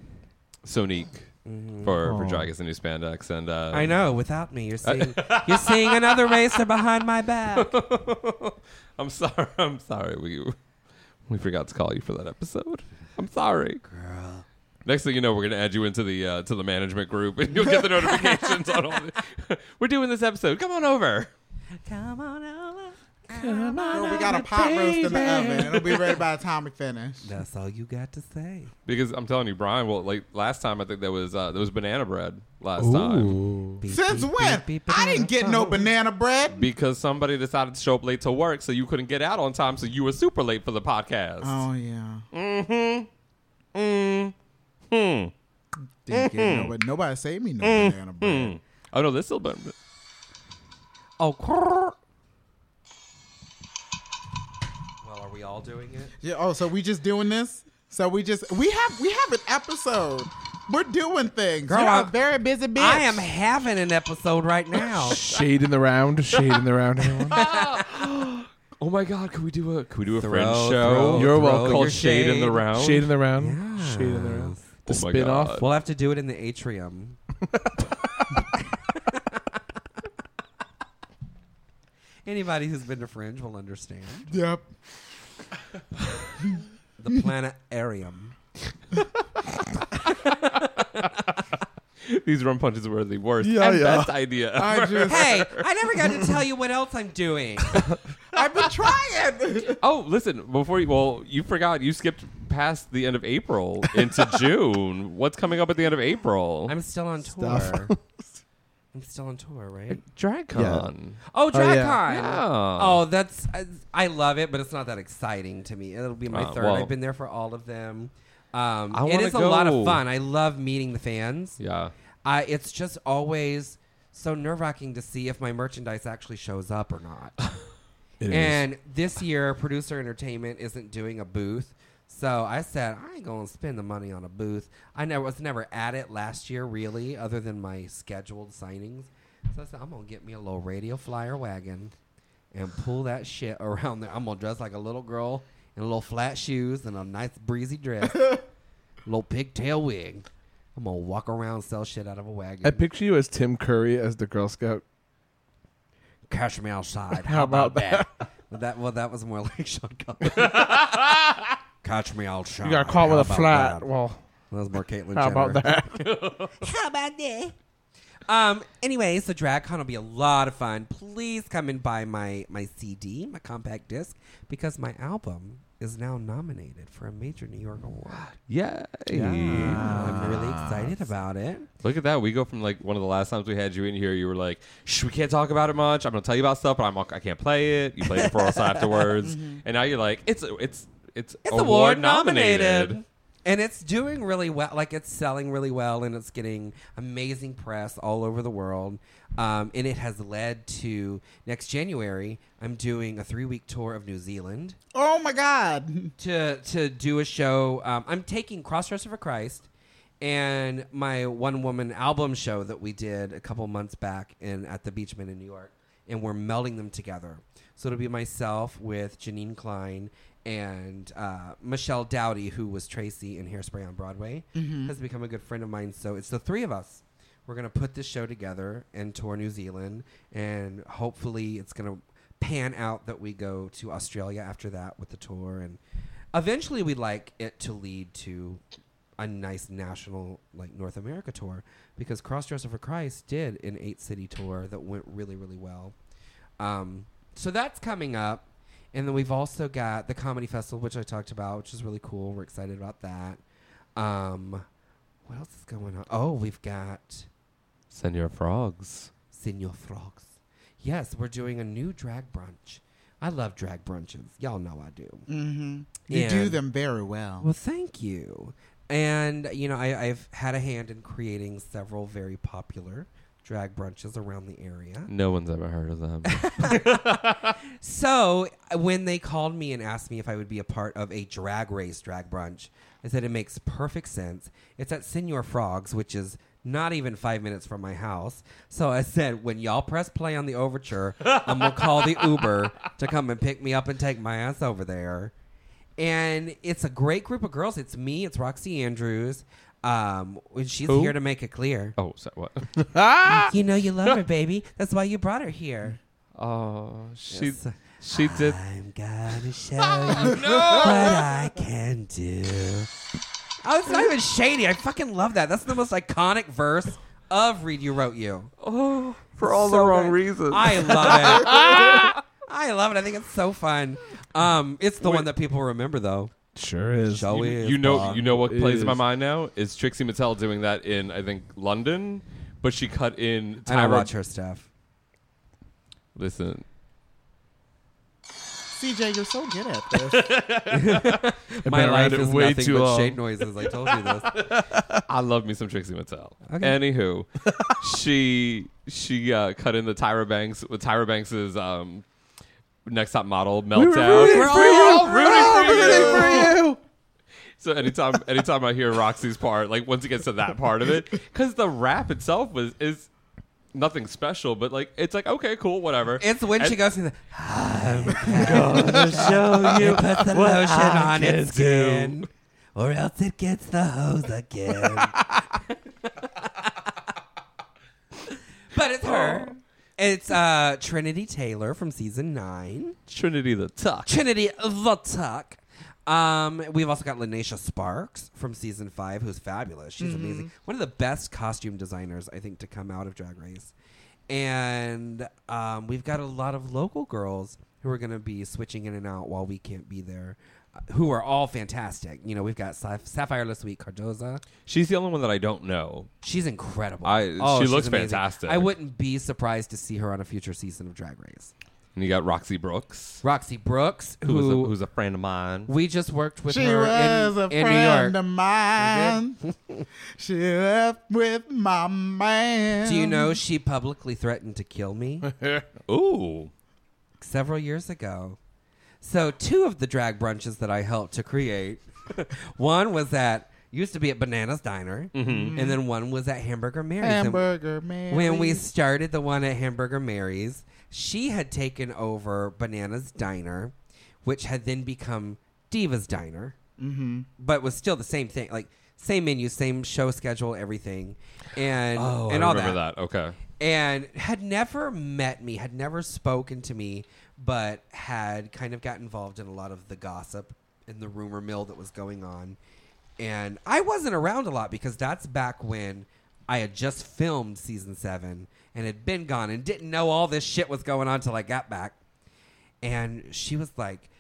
Sonique Mhm. for for Aw. Drag Us the New Spandex, and uh, I know. Without me, you're *laughs* seeing you're seeing another racer behind my back. *laughs* I'm sorry. I'm sorry. We we forgot to call you for that episode. I'm sorry. Girl. Next thing you know, we're gonna add you into the uh, to the management group, and you'll get the *laughs* notifications on all. The, we're doing this episode. Come on over. Come on over. Well, we got a pot roast in the oven. It'll be ready by the time we finish. That's all you got to say. Because I'm telling you, Brian. Well, like last time, I think there was uh, there was banana bread last time Beep, Since beep, when? beep, beep, I didn't get no banana banana bread. because somebody decided to show up late to work, so you couldn't get out on time, so you were super late for the podcast. Oh yeah. Mm-hmm. Mm-hmm. Didn't get no, but nobody saved me no banana bread. Oh no, this still been. Oh. crrr. We all doing it? Yeah. Oh, so we just doing this? So we just we have we have an episode. We're doing things. Girl, You're a I'm- very busy bitch. I am having an episode right now. *gasps* Shade in the round. Shade in the round. *laughs* Oh my God! can we do a can we do a Throw, Friends show? throw, You're throw welcome. Called Shade in the Round. Shade in the round. Shade in the round. Oh the Oh my spin off. We'll have to do it in the atrium. *laughs* Anybody who's been to Fringe will understand. Yep. The planetarium. *laughs* These rum punches were the worst Yeah, and yeah. best idea. I just, Hey, I never got to tell you what else I'm doing. *laughs* I've been trying. *laughs* Oh, listen, before you, well, you forgot you skipped past the end of April into June. What's coming up at the end of April? I'm still on tour. Stuff. I'm still on tour, right? DragCon. Oh, DragCon. Yeah. Oh, that's I, I love it, but it's not that exciting to me. It'll be my Uh, third. well- I've been there for all of them. Um, I it wanna is a lot of fun. I love meeting the fans. Yeah. I it's just always so nerve wracking to see if my merchandise actually shows up or not. *laughs* It is. and this year, Producer Entertainment isn't doing a booth. So I said, I ain't going to spend the money on a booth. I never was never at it last year, really, other than my scheduled signings. So I said, I'm going to get me a little radio flyer wagon and pull that shit *laughs* around there. I'm going to dress like a little girl in little flat shoes and a nice breezy dress, *laughs* little pigtail wig. I'm going to walk around and sell shit out of a wagon. I picture you as Tim Curry as the Girl Scout. Catch me outside. *laughs* How about that? well, that well, that was more like Sean Connery. Catch me outside. You got caught with a flat. that? Well, That was more Caitlyn. how about that? *laughs* How about that? Um. Anyway, so DragCon will be a lot of fun. Please come and buy my my CD, my compact disc, because my album is now nominated for a major New York award. *gasps* Yay. I'm really excited about it. Look at that. We go from like one of the last times we had you in here, you were like, Shh, we can't talk about it much. I'm going to tell you about stuff, but I'm, I can't play it. You played it for us *laughs* afterwards. And now you're like, it's, it's, it's, It's award nominated. And it's doing really well. Like it's selling really well, and it's getting amazing press all over the world. Um, and it has led to next January. I'm doing a three week tour of New Zealand Oh my God. to to do a show. Um, I'm taking Crossdresser for Christ and my one woman album show that we did a couple months back in at the Beechman in New York, and we're melding them together. So it'll be myself with Janine Klein and uh, Michelle Dowdy, who was Tracy in Hairspray on Broadway, has become a good friend of mine. So it's the three of us. We're gonna put this show together and tour New Zealand, and hopefully it's gonna pan out that we go to Australia after that with the tour, and eventually we'd like it to lead to a nice national like North America tour because Crossdresser for Christ did an eight city tour that went really really well. Um, so that's coming up, and then we've also got the comedy festival, which I talked about, which is really cool. We're excited about that. Um, what else is going on? Oh, we've got Senor Frogs. Senor Frogs. Yes, we're doing a new drag brunch. I love drag brunches. Y'all know I do. Mm-hmm. You do them very well. Well, thank you. And you know, I, I've had a hand in creating several very popular drag brunches around the area. No one's ever heard of them. *laughs* *laughs* So uh, when they called me and asked me if I would be a part of a drag race drag brunch, I said it makes perfect sense. It's at Senor Frogs, which is not even five minutes from my house. So I said, when y'all press play on the overture, I'm gonna call the *laughs* Uber to come and pick me up and take my ass over there. And it's a great group of girls. It's me. It's Roxxxy Andrews. Um, and she's Who? here to make it clear. oh, so what? *laughs* You know you love her, baby. That's why you brought her here. *laughs* Oh, she, Yes. she did. I'm gonna *laughs* show you what I can do. Oh, it's not even shady. I fucking love that. That's the most iconic verse of "Read You Wrote You." Oh, for all So the wrong good. reasons. I love it. I love it. I think it's so fun. Um, it's the one that people remember, though. Sure is. Show you, is you know, fun. you know what plays in my mind now is Trixie Mattel doing that in I think London, but she cut in. And I Tyra- watch her stuff. Listen, CJ, you're so good at this. *laughs* *laughs* My life is way nothing too but long. shade noises. I told you this. *laughs* I love me some Trixie Mattel. Okay. Anywho, she she uh, cut in the Tyra Banks with Tyra Banks's um, next top model meltdown. rooting We're for all you. rooting We're for rooting you. for you. So anytime anytime I hear Roxxxy's part, like once it gets to that part of it, because the rap itself was is nothing special, but like it's like okay, cool, whatever. It's when And- she goes through the. I'm *laughs* gonna show you. *laughs* It puts the lotion on its skin, or else it gets the hose again. *laughs* but it's her, oh. It's uh, Trinity Taylor from season nine. Trinity the Tuck. Trinity the Tuck. Um, we've also got Lineysha Sparx from season five, who's fabulous. She's amazing. One of the best costume designers, I think, to come out of Drag Race. And um, we've got a lot of local girls who are going to be switching in and out while we can't be there, who are all fantastic. You know, we've got Saph- Sapphire LaSuite Cardoza. She's the only one that I don't know. She's incredible. I- Oh, she looks amazing. fantastic. I wouldn't be surprised to see her on a future season of Drag Race. And you got Roxy Brooks, Roxy Brooks, who was a, who's a friend of mine. we just worked with She her was in, a in New friend York. of mine. *laughs* she left with my man. Do you know she publicly threatened to kill me *laughs* Ooh. several years ago? So, two of the drag brunches that I helped to create *laughs* one was at, used to be at Bananas Diner, and then one was at Hamburger Mary's. Hamburger man? when we started the one at Hamburger Mary's, she had taken over Bananas Diner, which had then become Diva's Diner, mm-hmm. but was still the same thing. Like, same menu, same show schedule, everything. And, Oh, and I all remember that that. Okay. And had never met me, had never spoken to me, but had kind of got involved in a lot of the gossip and the rumor mill that was going on. And I wasn't around a lot because that's back when I had just filmed season seven and had been gone and didn't know all this shit was going on till I got back. And she was like,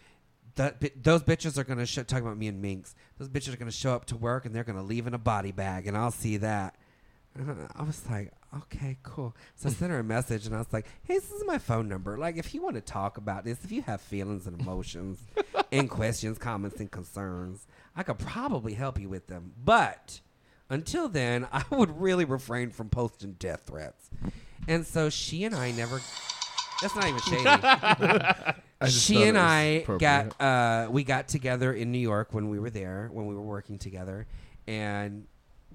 those bitches are gonna show, about me and Minx. Those bitches are gonna show up to work and they're gonna leave in a body bag, and I'll see that. I was like, okay, cool. So I sent her a message and I was like, hey, this is my phone number. Like, if you want to talk about this, if you have feelings and emotions *laughs* and questions, comments, and concerns, I could probably help you with them. But until then, *laughs* I would really refrain from posting death threats. And so she and I never. That's not even shady. *laughs* She and I got uh, we got together in New York when we were there when we were working together and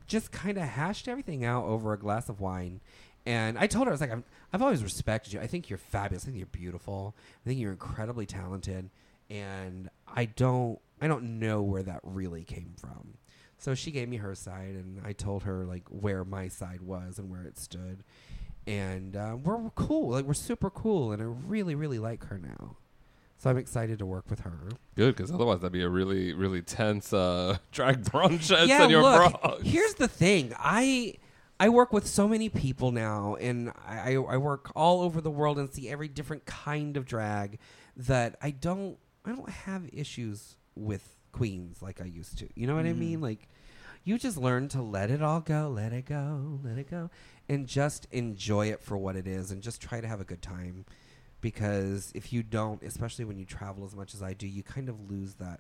just kind of hashed everything out over a glass of wine. And I told her I was like, I'm, I've always respected you. I think you're fabulous. I think you're beautiful. I think you're incredibly talented. And I don't I don't know where that really came from. So she gave me her side, and I told her like where my side was and where it stood. And uh, we're cool. Like we're super cool, and I really really like her now. So I'm excited to work with her. Good, because otherwise that'd be a really, really tense uh, *laughs* drag brunch yeah, Senor look. Bronx. Here's the thing. I I work with so many people now, and I, I I work all over the world and see every different kind of drag that I don't I don't have issues with queens like I used to. You know what I mean? Like you just learn to let it all go, let it go, let it go, and just enjoy it for what it is, and just try to have a good time. Because if you don't, especially when you travel as much as I do, you kind of lose that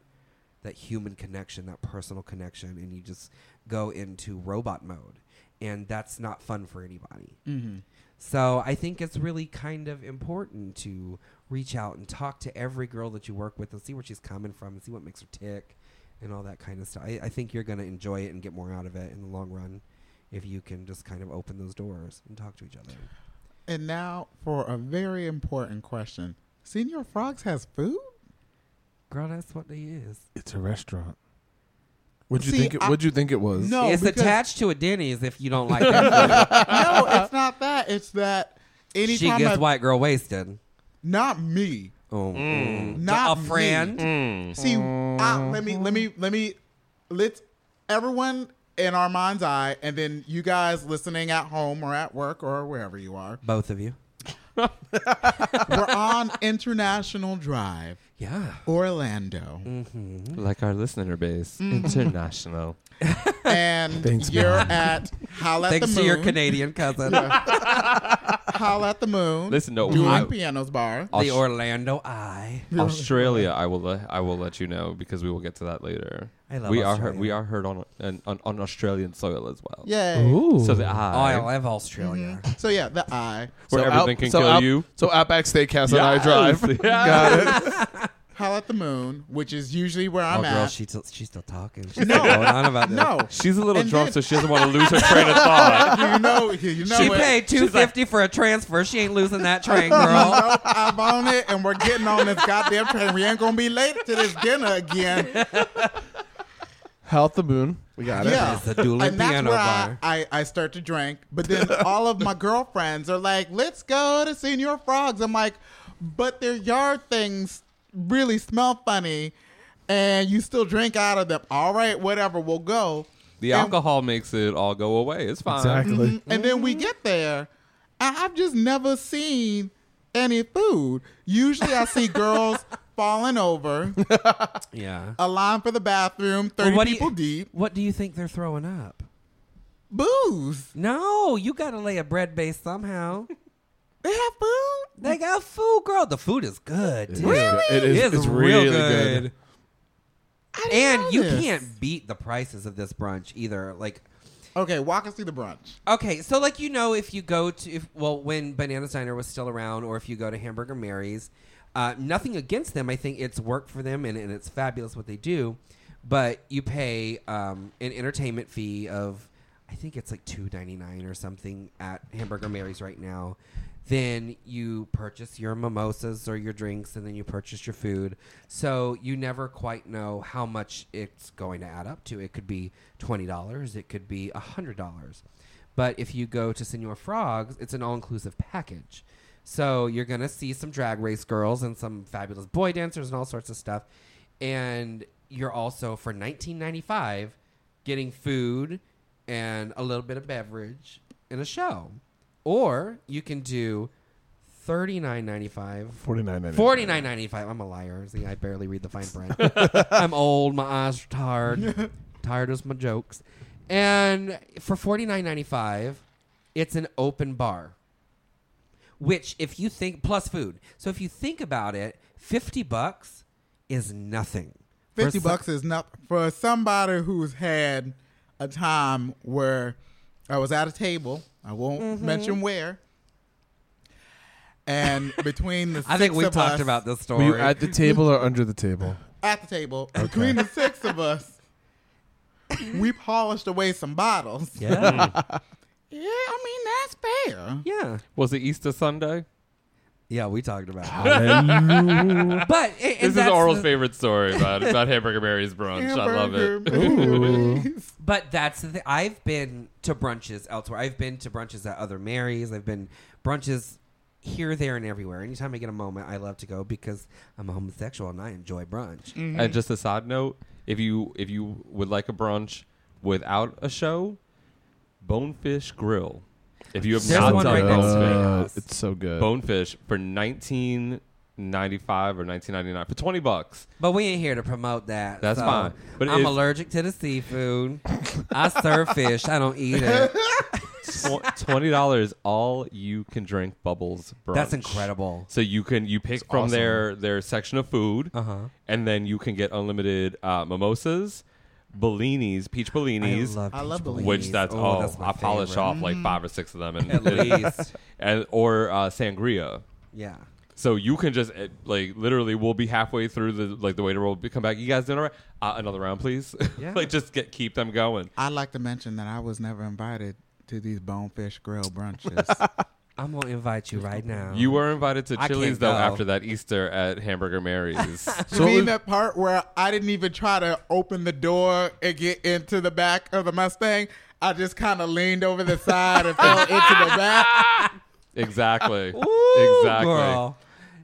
that human connection, that personal connection, and you just go into robot mode, and that's not fun for anybody. Mm-hmm. So I think it's really kind of important to reach out and talk to every girl that you work with and see where she's coming from and see what makes her tick and all that kind of stuff. I, I think you're going to enjoy it and get more out of it in the long run if you can just kind of open those doors and talk to each other. And now for a very important question. Senor Frogs has food? Girl, that's what they is. It's a restaurant. What'd you See, think? It, I- what'd you think it was? No, it's attached to a Denny's if you don't like *laughs* that. no, it's not that. It's that food. anytime she gets I- white girl wasted. not me. Oh, mm. Not a me. friend. Mm. See, I, let me let me let me let's everyone in our mind's eye, and then you guys listening at home or at work or wherever you are. Both of you. *laughs* We're on International Drive, Yeah. Orlando, mm-hmm. Like our listener base, mm-hmm. international. *laughs* and Thanks, you're man. at Howl at Thanks the Moon. Thanks to Moon. your Canadian cousin. *laughs* Howl at the Moon. Listen, no, doing I- pianos bar. the Orlando Eye. Australia, I will let I will let you know because we will get to that later. I love we are Australia. heard, we are heard on, on on on Australian soil as well. Yay! Ooh. So the Oh, eye, I love Australia. Mm-hmm. So yeah, the eye. where everything Out- can so kill out- you. So Outback Steakhouse on I Yes, Drive. *laughs* yes. Howl at the Moon, which is usually where oh, I'm oh, girl, at. she's still, she's still talking. She's No. still going on about this. no, She's a little And drunk, then- so she doesn't want to lose her train of thought. *laughs* you know, you know She it. paid two fifty for a transfer. She ain't losing that *laughs* train, girl. Nope, I'm on it, and we're getting on this goddamn train. We ain't gonna be late to this dinner again. *laughs* Howl at the Moon. We got it. Yeah, It's a dueling and that's piano where bar. I, I, I start to drink. But then all of my girlfriends are like, "Let's go to Senor Frogs." I'm like, "But their yard things really smell funny, and you still drink out of them." All right, whatever, we'll go. The And- alcohol makes it all go away. It's fine. Exactly. Mm-hmm. And then we get there, and I've just never seen any food. Usually, I see girls *laughs* falling over, *laughs* Yeah. a line for the bathroom, thirty what do you- people deep, What do you think they're throwing up? booze. No, you got to lay a bread base somehow. *laughs* They have food. They got food, girl. The food is good. Really? It is- It is it's real really good. good. I didn't And you this. can't beat the prices of this brunch either. Like, Okay, walk us through the brunch. okay, so like you know, if you go to if well, when Bananas Diner was still around, or if you go to Hamburger Mary's, uh, nothing against them. I think it's work for them, and, and it's fabulous what they do. But you pay um, an entertainment fee of, I think it's like two ninety nine or something at Hamburger Mary's right now. Then you purchase your mimosas or your drinks, and then you purchase your food. So you never quite know how much it's going to add up to. It could be twenty dollars. It could be hundred dollars. But if you go to Senor Frogs, it's an all inclusive package. So you're going to see some drag race girls and some fabulous boy dancers and all sorts of stuff. And you're also, for $19.95, getting food and a little bit of beverage and a show. Or you can do $39.95. Forty nine ninety. Forty nine ninety five. I'm a liar. See, I barely read the fine print. *laughs* I'm old. My eyes are tired. *laughs* tired of my jokes. And for forty nine ninety five, it's an open bar. Which, if you think plus food, so if you think about it, fifty bucks is nothing. For Fifty some- bucks is not for somebody who's had a time where I was at a table. I won't Mm-hmm. mention where. And *laughs* between the I think we've talked us- about this Were story. you at the table or under the table? *laughs* at the table between the six of us. *laughs* We polished away some bottles. yeah, Yeah, I mean that's fair. yeah, Was it Easter Sunday? Yeah. We talked about. it. *laughs* But and- and This is Oral's the- favorite story about, about Hamburger Mary's brunch. I love it. Hamburgers. But that's the thing. I've been to brunches elsewhere. I've been to brunches at other Marys. I've been brunches here, there, and everywhere. Anytime I get a moment, I love to go because I'm a homosexual and I enjoy brunch. And just a side note, if you if you would like a brunch without a show, Bonefish Grill. If you have There's not one done right next to my Bonefish, Uh, it's so good. Bonefish for nineteen ninety five or nineteen ninety nine for twenty bucks. But we ain't here to promote that. That's so fine. But I'm if- allergic to the seafood. I serve *laughs* fish. I don't eat it. Tw- Twenty dollars, all you can drink bubbles brunch. That's incredible. So you can you pick from awesome. their their section of food, Uh-huh. and then you can get unlimited uh, mimosas, Bellinis, peach Bellinis, I love, I love Bellinis. which that's oh, oh, that's my I polish favorite. off like five or six of them, and *laughs* At least. and or uh, sangria. Yeah. So you can just uh, like literally, we'll be halfway through the like the waiter will be, come back. You guys doing all right? Uh, another round, please. *laughs* Yeah. like just get keep them going. I'd like to mention that I was never invited to these Bonefish Grill brunches. *laughs* I'm gonna invite you right now. You were invited to I Chili's can't though go. after that Easter at Hamburger Mary's. *laughs* you mean that part where I didn't even try to open the door and get into the back of the Mustang? I just kind of leaned over the side and fell *laughs* into the back. exactly. Ooh, exactly. girl.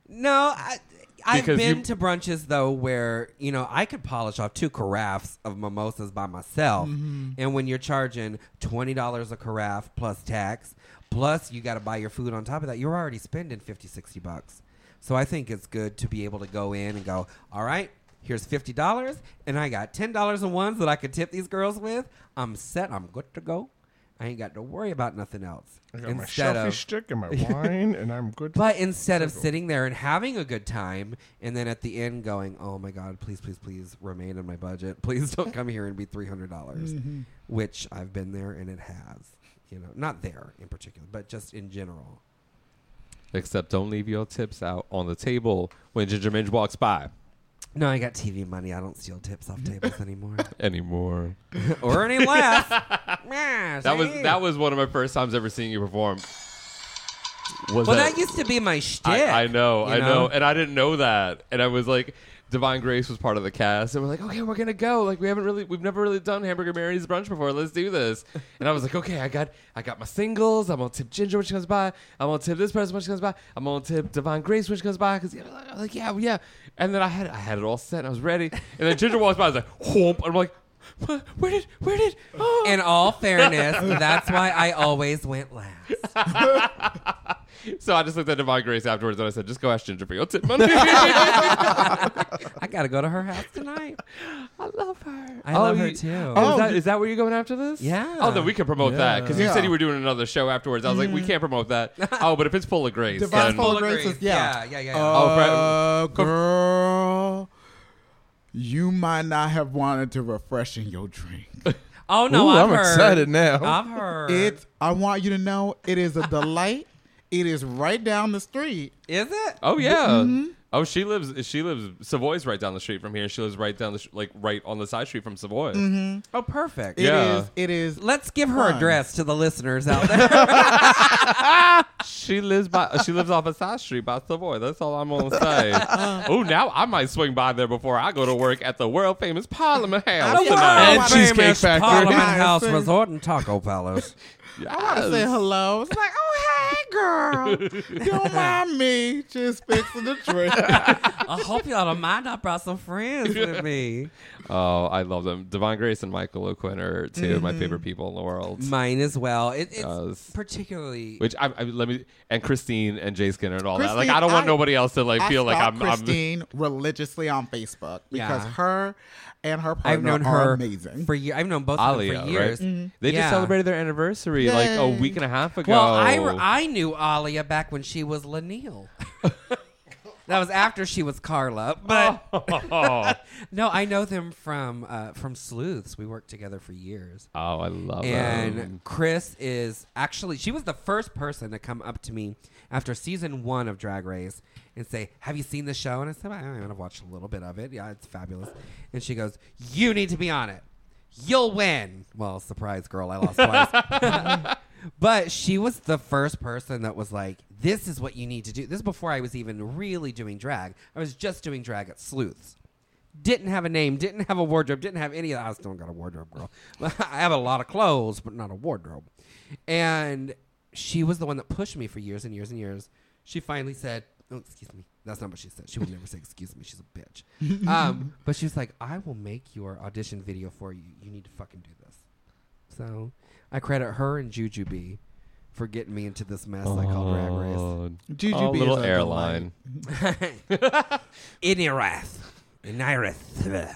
No, I, I've Because been you- to brunches though where you know I could polish off two carafes of mimosas by myself, mm-hmm. and when you're charging twenty dollars a carafe plus tax, plus you got to buy your food on top of that, you're already spending 50, 60 bucks. So I think it's good to be able to go in and go, all right. Here's fifty dollars, and I got ten dollars in ones that I could tip these girls with. I'm set. I'm good to go. I ain't got to worry about nothing else. I got my Instead selfie of- stick and my *laughs* wine, and I'm good. but instead of sitting there and having a good time, and then at the end going, "Oh my God, please, please, please remain in my budget. Please don't come here and be three hundred dollars," mm-hmm. which I've been there and it has. You know, not there in particular, but just in general. Except don't leave your tips out on the table when Ginger Minj walks by No, I got TV money. I don't steal tips off tables anymore, *laughs* anymore. *laughs* or any less. *laughs* Yeah, That was that was one of my first times ever seeing you perform. Was Well, that used to be my shtick. I, I know, you I know, and I didn't know that, and I was like, Divine Grace was part of the cast, and we're like, okay, we're gonna go. Like we haven't really, we've never really done Hamburger Mary's brunch before. Let's do this. And I was like, okay, I got, I got my singles. I'm gonna tip Ginger when she comes by. I'm gonna tip this person when she comes by. I'm gonna tip Divine Grace when she comes by. Cause I'm like, yeah, yeah. And then I had, I had it all set. And I was ready. And then Ginger walks by. And I was like, whoop. I'm like, "What? where did, where did? Oh. In all fairness, that's why I always went last. *laughs* So I just looked at Divine Grace afterwards, and I said, just go ask Ginger for your tip money. *laughs* I gotta go to her house tonight. I love her. I Oh, love her you- too. Oh, is, that, is that where you're going after this? Yeah. Oh, then we can promote that because you Yeah. said you were doing another show afterwards. I was like, we can't promote that. *laughs* oh, but if it's full of grace, Divine then Full of Full Grace is Grace. yeah. Yeah, yeah, yeah, yeah. Oh, Uh, girl, you might not have wanted to refresh in your drink. *laughs* Oh no, Ooh, I've I'm heard. excited now. I've *laughs* heard. It's. I want you to know it is a delight. it is right down the street. is it? oh yeah. Mm-hmm. Oh, she lives. She lives. Savoy's right down the street from here. She lives right down the sh- like right on the side street from Savoy. Mm-hmm. Oh, perfect. It is. Yeah. It is. Let's give her Fun. address to the listeners out there. *laughs* She lives by. She lives off a side street by Savoy. That's all I'm gonna say. *laughs* oh, now I might swing by there before I go to work at the world famous Parliament House tonight. And Cheesecake Famous Factory. Parliament Yeah, House Resort and Taco *laughs* Palace. I want to say hello. It's like, oh hey, girl, *laughs* don't mind me, just fixing the drink. *laughs* I hope y'all don't mind. I brought some friends with me. *laughs* Oh, I love them. Divine Grace and Michael O'Quinn are 2 of my mm-hmm. favorite people in the world. Mine as well. It, it's Yes. particularly. Which I, I let me and Christine and Jay Skinner and all that. Like Christine, I don't want I- nobody else to like I feel like stalk I'm. I'm Christine religiously on Facebook because Yeah. her and her partner I've known are her amazing. for years. I've known both of them for years. right? They just celebrated their anniversary like a Yay. week and a half ago. Well, I, I knew Alia back when she was Lanil. *laughs* that was after she was Carla. But oh, *laughs* no, I know them from uh, from Sleuths. We worked together for years. Oh, I love it. and them. Chris is actually she was the first person to come up to me after season one of Drag Race and say, "Have you seen the show?" And I said, "I have watched a little bit of it. Yeah, it's fabulous." And she goes, "You need to be on it. You'll win." Well, surprise, girl, I lost twice. *laughs* but she was the first person that was like, "This is what you need to do." This is before I was even really doing drag. I was just doing drag at Sleuths didn't have a name, didn't have a wardrobe, didn't have any of that. I still got a wardrobe, girl. *laughs* I have a lot of clothes, but not a wardrobe. And she was the one that pushed me for years and years and years. She finally said, "Oh, excuse me." That's not what she said. She would never say "excuse me." She's a bitch. *laughs* um, but she was like, "I will make your audition video for you. You need to fucking do this." So I credit her and Jujubee for getting me into this mess I call Drag Race. Oh, Jujubee oh, is little a airline. *laughs* Inirath. Inirath.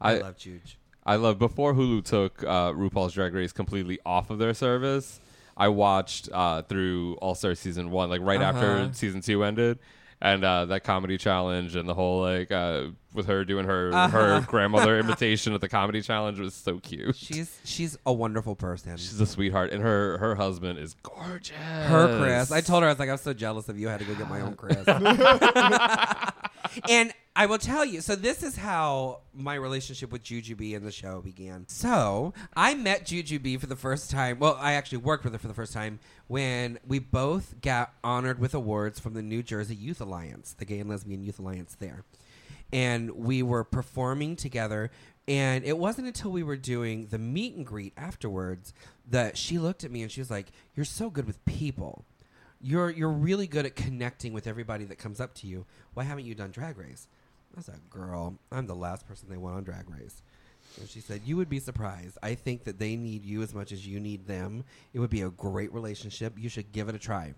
I, I love Juju. I love before Hulu took uh, RuPaul's Drag Race completely off of their service. I watched uh, through All Star season one, like right Uh-huh. after season two ended, and uh, that comedy challenge and the whole like uh, with her doing her her uh-huh. grandmother *laughs* imitation at the comedy challenge was so cute. She's she's a wonderful person. She's a sweetheart, and her her husband is gorgeous. her Chris. I told her I was like, I'm so jealous of you. I had to go get my own Chris. *laughs* and I will tell you. So this is how my relationship with Jujubee and the show began. So I met Jujubee for the first time. Well, I actually worked with her for the first time when we both got honored with awards from the New Jersey Youth Alliance, the Gay and Lesbian Youth Alliance there and we were performing together. And it wasn't until we were doing the meet and greet afterwards that she looked at me and she was like, "You're so good with people. You're you're really good at connecting with everybody that comes up to you. Why haven't you done Drag Race?" I like, "Girl, I'm the last person they want on Drag Race." And she said, "You would be surprised. I think that they need you as much as you need them. It would be a great relationship. You should give it a try."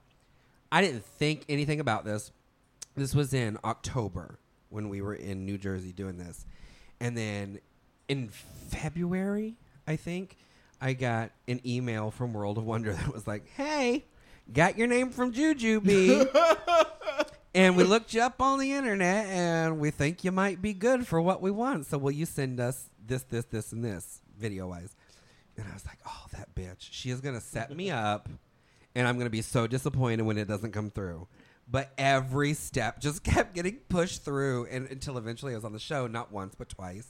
I didn't think anything about this. This was in October when we were in New Jersey doing this. And then in February, I think, I got an email from World of Wonder *laughs* that was like, hey, got your name from Jujubee. *laughs* and we looked you up on the internet and we think you might be good for what we want. So will you send us this, this, this, and this video wise? And I was like, oh, that bitch. She is going to set me up and I'm going to be so disappointed when it doesn't come through. But every step just *laughs* kept getting pushed through and until eventually I was on the show, not once, but twice.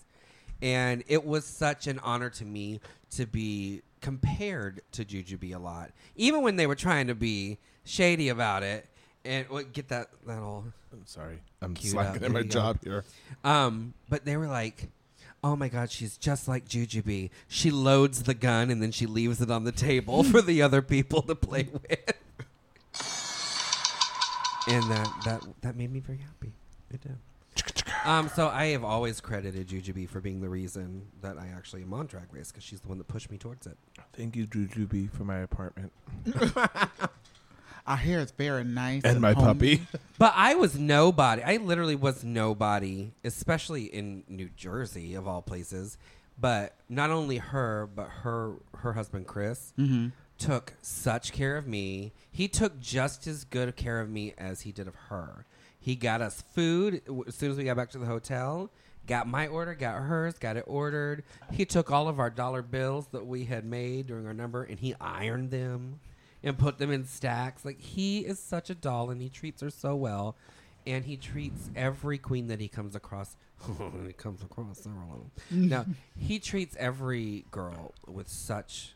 And it was such an honor to me to be compared to Jujubee a lot. Even when they were trying to be shady about it and what get that that all I'm sorry. I'm slacking in my There you go. job here. Um, but they were like, "Oh my God, she's just like Jujubee. She loads the gun and then she leaves it on the table *laughs* for the other people to play with." And that that that made me very happy. It did. Um, so I have always credited Jujubee for being the reason that I actually am on Drag Race because she's the one that pushed me towards it. Thank you, Jujubee, for my apartment I hear it's very nice and my homey. puppy. *laughs* But I was nobody. I literally was nobody, especially in New Jersey of all places. But not only her, but her her husband Chris took such care of me. He took just as good care of me as he did of her. He got us food as soon as we got back to the hotel. Got my order, got hers, got it ordered. He took all of our dollar bills that we had made during our number and he ironed them and put them in stacks. Like he is such a doll and he treats her so well. And he treats every queen that he comes across. *laughs* he comes across several of them. no, he treats every girl with such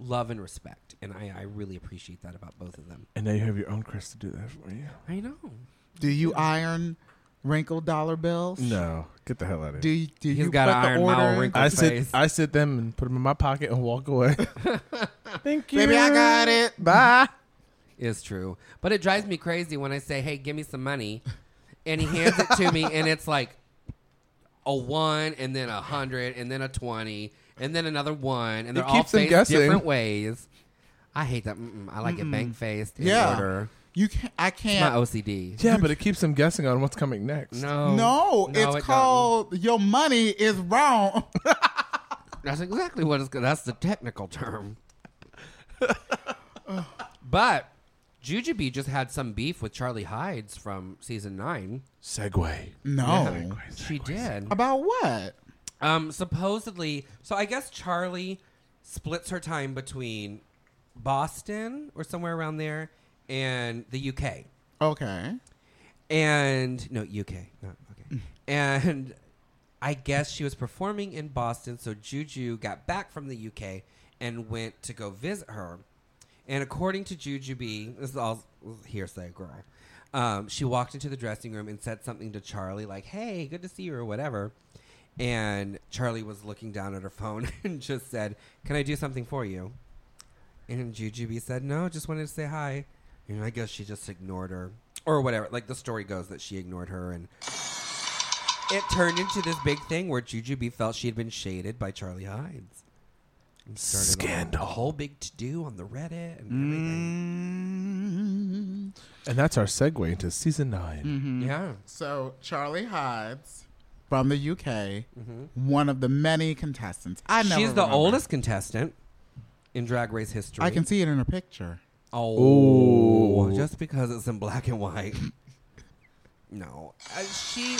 love and respect, and I, I really appreciate that about both of them. And now you have your own Chris to do that for you. I know. Do you iron wrinkled dollar bills? No, get the hell out of Do here. you, do He's you got put an the iron order mile in? wrinkled I sit, face. I sit them and put them in my pocket and walk away. *laughs* Thank you, Baby, I got it. Bye. is true. But it drives me crazy when I say, "Hey, give me some money," and he hands it to me, and it's like a one, and then a hundred, and then a twenty, and then another one, and they're all keeps them faced guessing. different ways. I hate that. Mm-mm. I like it bang faced in Yeah. order. You can't. I It's my can't. My OCD. Yeah, but it keeps them guessing on what's coming next. No, no, No, it's it called your money is wrong. *laughs* That's exactly what it's. That's the technical term. *laughs* *sighs* but Jujubee just had some beef with Charlie Hides from season nine. segue. no. She did. About what? Um, supposedly, so I guess Charlie splits her time between Boston or somewhere around there and the UK. Okay. And no, UK, not okay. *laughs* and I guess she was performing in Boston, so Juju got back from the UK and went to go visit her. And according to Jujubee, this is all hearsay, girl. Um, she walked into the dressing room and said something to Charlie, like, "Hey, good to see you," or whatever. And Charlie was looking down at her phone *laughs* and just said, "Can I do something for you?" And Jujubee said, "No, just wanted to say hi." And I guess she just ignored her, or whatever. Like the story goes that she ignored her, and it turned into this big thing where Jujubee felt she had been shaded by Charlie Hides. And started a- Scandal. A, whole big to do on the Reddit and Mm. And that's our segue into season 9 everything. Yeah. So Charlie Hides from the UK, one of the many contestants. I never. She's the remember. oldest contestant in Drag Race history. I can see it in her picture. Oh, Ooh. just because it's in black and white. *laughs* no, uh, she.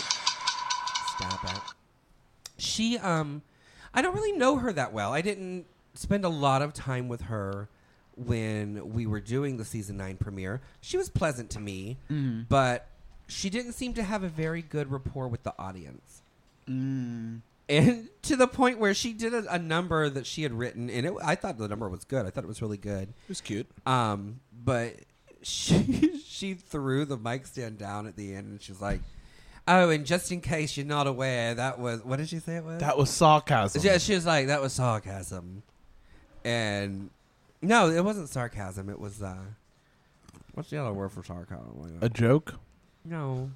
Stop it. She um, I don't really know her that well. I didn't spend a lot of time with her when we were doing the season nine premiere. She was pleasant to me, but she didn't seem to have a very good rapport with the audience. And to the point where she did a, a number that she had written, and it, I thought the number was good. I thought it was really good. It was cute. Um, but *laughs* she she threw the mic stand down at the end, and she's like, "Oh, and just in case you're not aware, that was what did she say it was? That was sarcasm. yeah, she was like that was sarcasm." And no, it wasn't sarcasm. It was uh, what's the other word for sarcasm? A joke? no,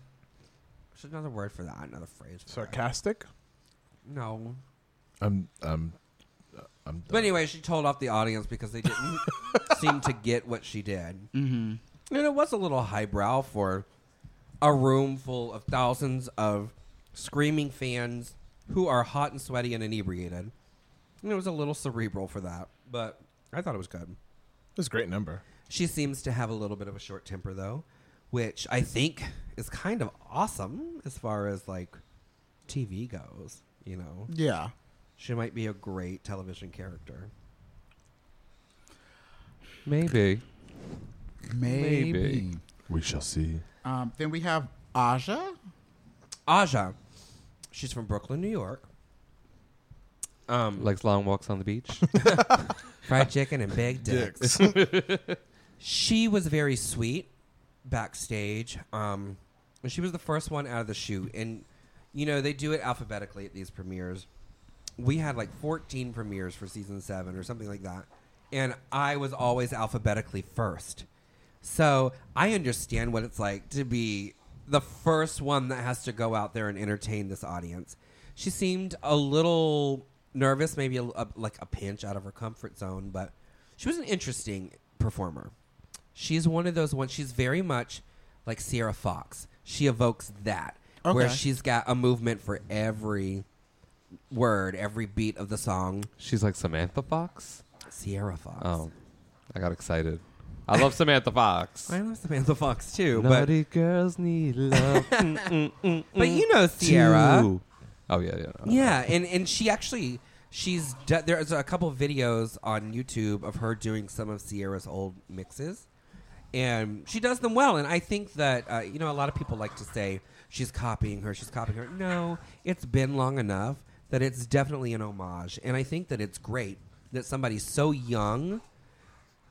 there's another word for that. Another phrase. For that. Sarcastic? No. I'm, um, I'm But anyway, she told off the audience because they didn't *laughs* seem to get what she did. Mm-hmm. And it was a little highbrow for a room full of thousands of screaming fans who are hot and sweaty and inebriated. And it was a little cerebral for that, but I thought it was good. It was a great number. She seems to have a little bit of a short temper, though, which I think is kind of awesome as far as like TV goes. You know, Yeah. she might be a great television character. Maybe. Maybe. Maybe. We shall see. Um, then we have Aja. Aja, she's from Brooklyn, New York. Um, Likes long walks on the beach. *laughs* fried chicken and big dicks. *laughs* she was very sweet backstage. Um, she was the first one out of the shoot, and you know they do it alphabetically at these premieres. We had like 14 premieres for season seven or something like that, and I was always alphabetically first. So I understand what it's like to be the first one that has to go out there and entertain this audience. She seemed a little nervous, maybe a, a- like a pinch out of her comfort zone, but she was an interesting performer. She's one of those ones. She's very much like Sierra Fox. She evokes that, where she's got a movement for every word, every beat of the song. She's like Samantha Fox. Sierra Fox. Oh, I got excited. I love Samantha Fox. *laughs* I love Samantha Fox too, but Naughty girls need love. *laughs* Mm, mm, mm, but you know Sierra. Two. Oh yeah, yeah. Yeah, and and she actually she's d- there's a couple of videos on YouTube of her doing some of Sierra's old mixes, and she does them well. And I think that uh, you know a lot of people like to say she's copying her, she's copying her. No, it's been long enough that it's definitely an homage, and I think that it's great that somebody so young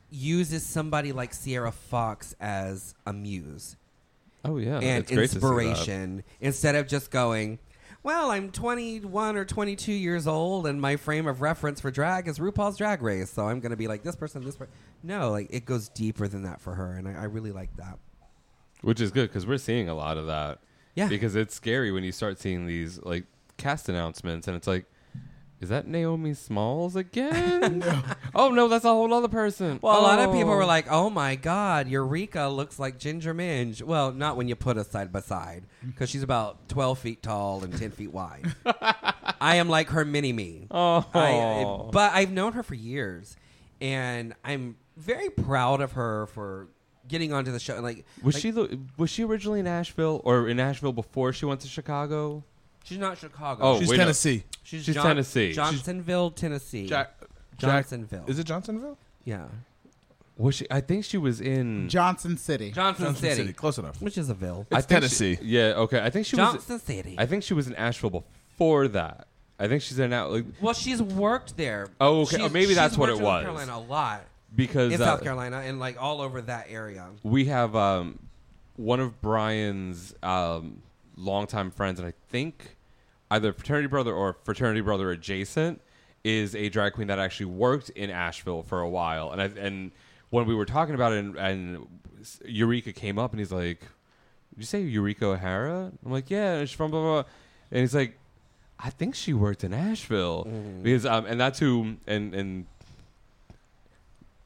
uses somebody like Sierra Fox as a muse Oh yeah. and it's great to see that. inspiration instead of just going, well, I'm 21 or 22 years old and my frame of reference for drag is RuPaul's Drag Race, so I'm going to be like this person, this person. No, like it goes deeper than that for her, and I, I really like that. Which is good because we're seeing a lot of that. Yeah. Because it's scary when you start seeing these like cast announcements and it's like, is that Naomi Smalls *laughs* again? Oh no, that's a whole other person. Well, a lot of people Oh. were like, "Oh my God, Eureka looks like Ginger Minj." Well, not when you put us side by side, because she's about 12 feet tall and 10 feet wide. *laughs* I am like her mini me. Oh. I, but I've known her for years, and I'm very proud of her for getting onto the show. Like, was like, she the was she originally in Nashville or in Nashville before she went to Chicago? She's not Chicago. Oh, She's wait, no. Tennessee. she's, she's Tennessee. Johnsonville, Tennessee. Jack, Johnsonville. Is it Johnsonville? Yeah, Was she? I think she was in. Johnson City. Johnson, Johnson City, City. Close enough. which is a ville. I It's think Tennessee. She, yeah. Okay. I think she was. Johnson City. I think she was in Asheville before that. I think she's in now like Well, she's worked there. Oh, okay. She's- Oh, maybe she's that's what worked it in North was. Carolina a lot because in uh, South Carolina and like all over that area. we have um, one of Brian's um, longtime friends, and I think either fraternity brother or fraternity brother adjacent is a drag queen that actually worked in Asheville for a while. And I, and when we were talking about it, and, and Eureka came up, and he's like, "Did you say Eureka O'Hara?" I'm like, "Yeah." She's from blah blah. blah. And he's like, "I think she worked in Asheville because um, and that's who and and."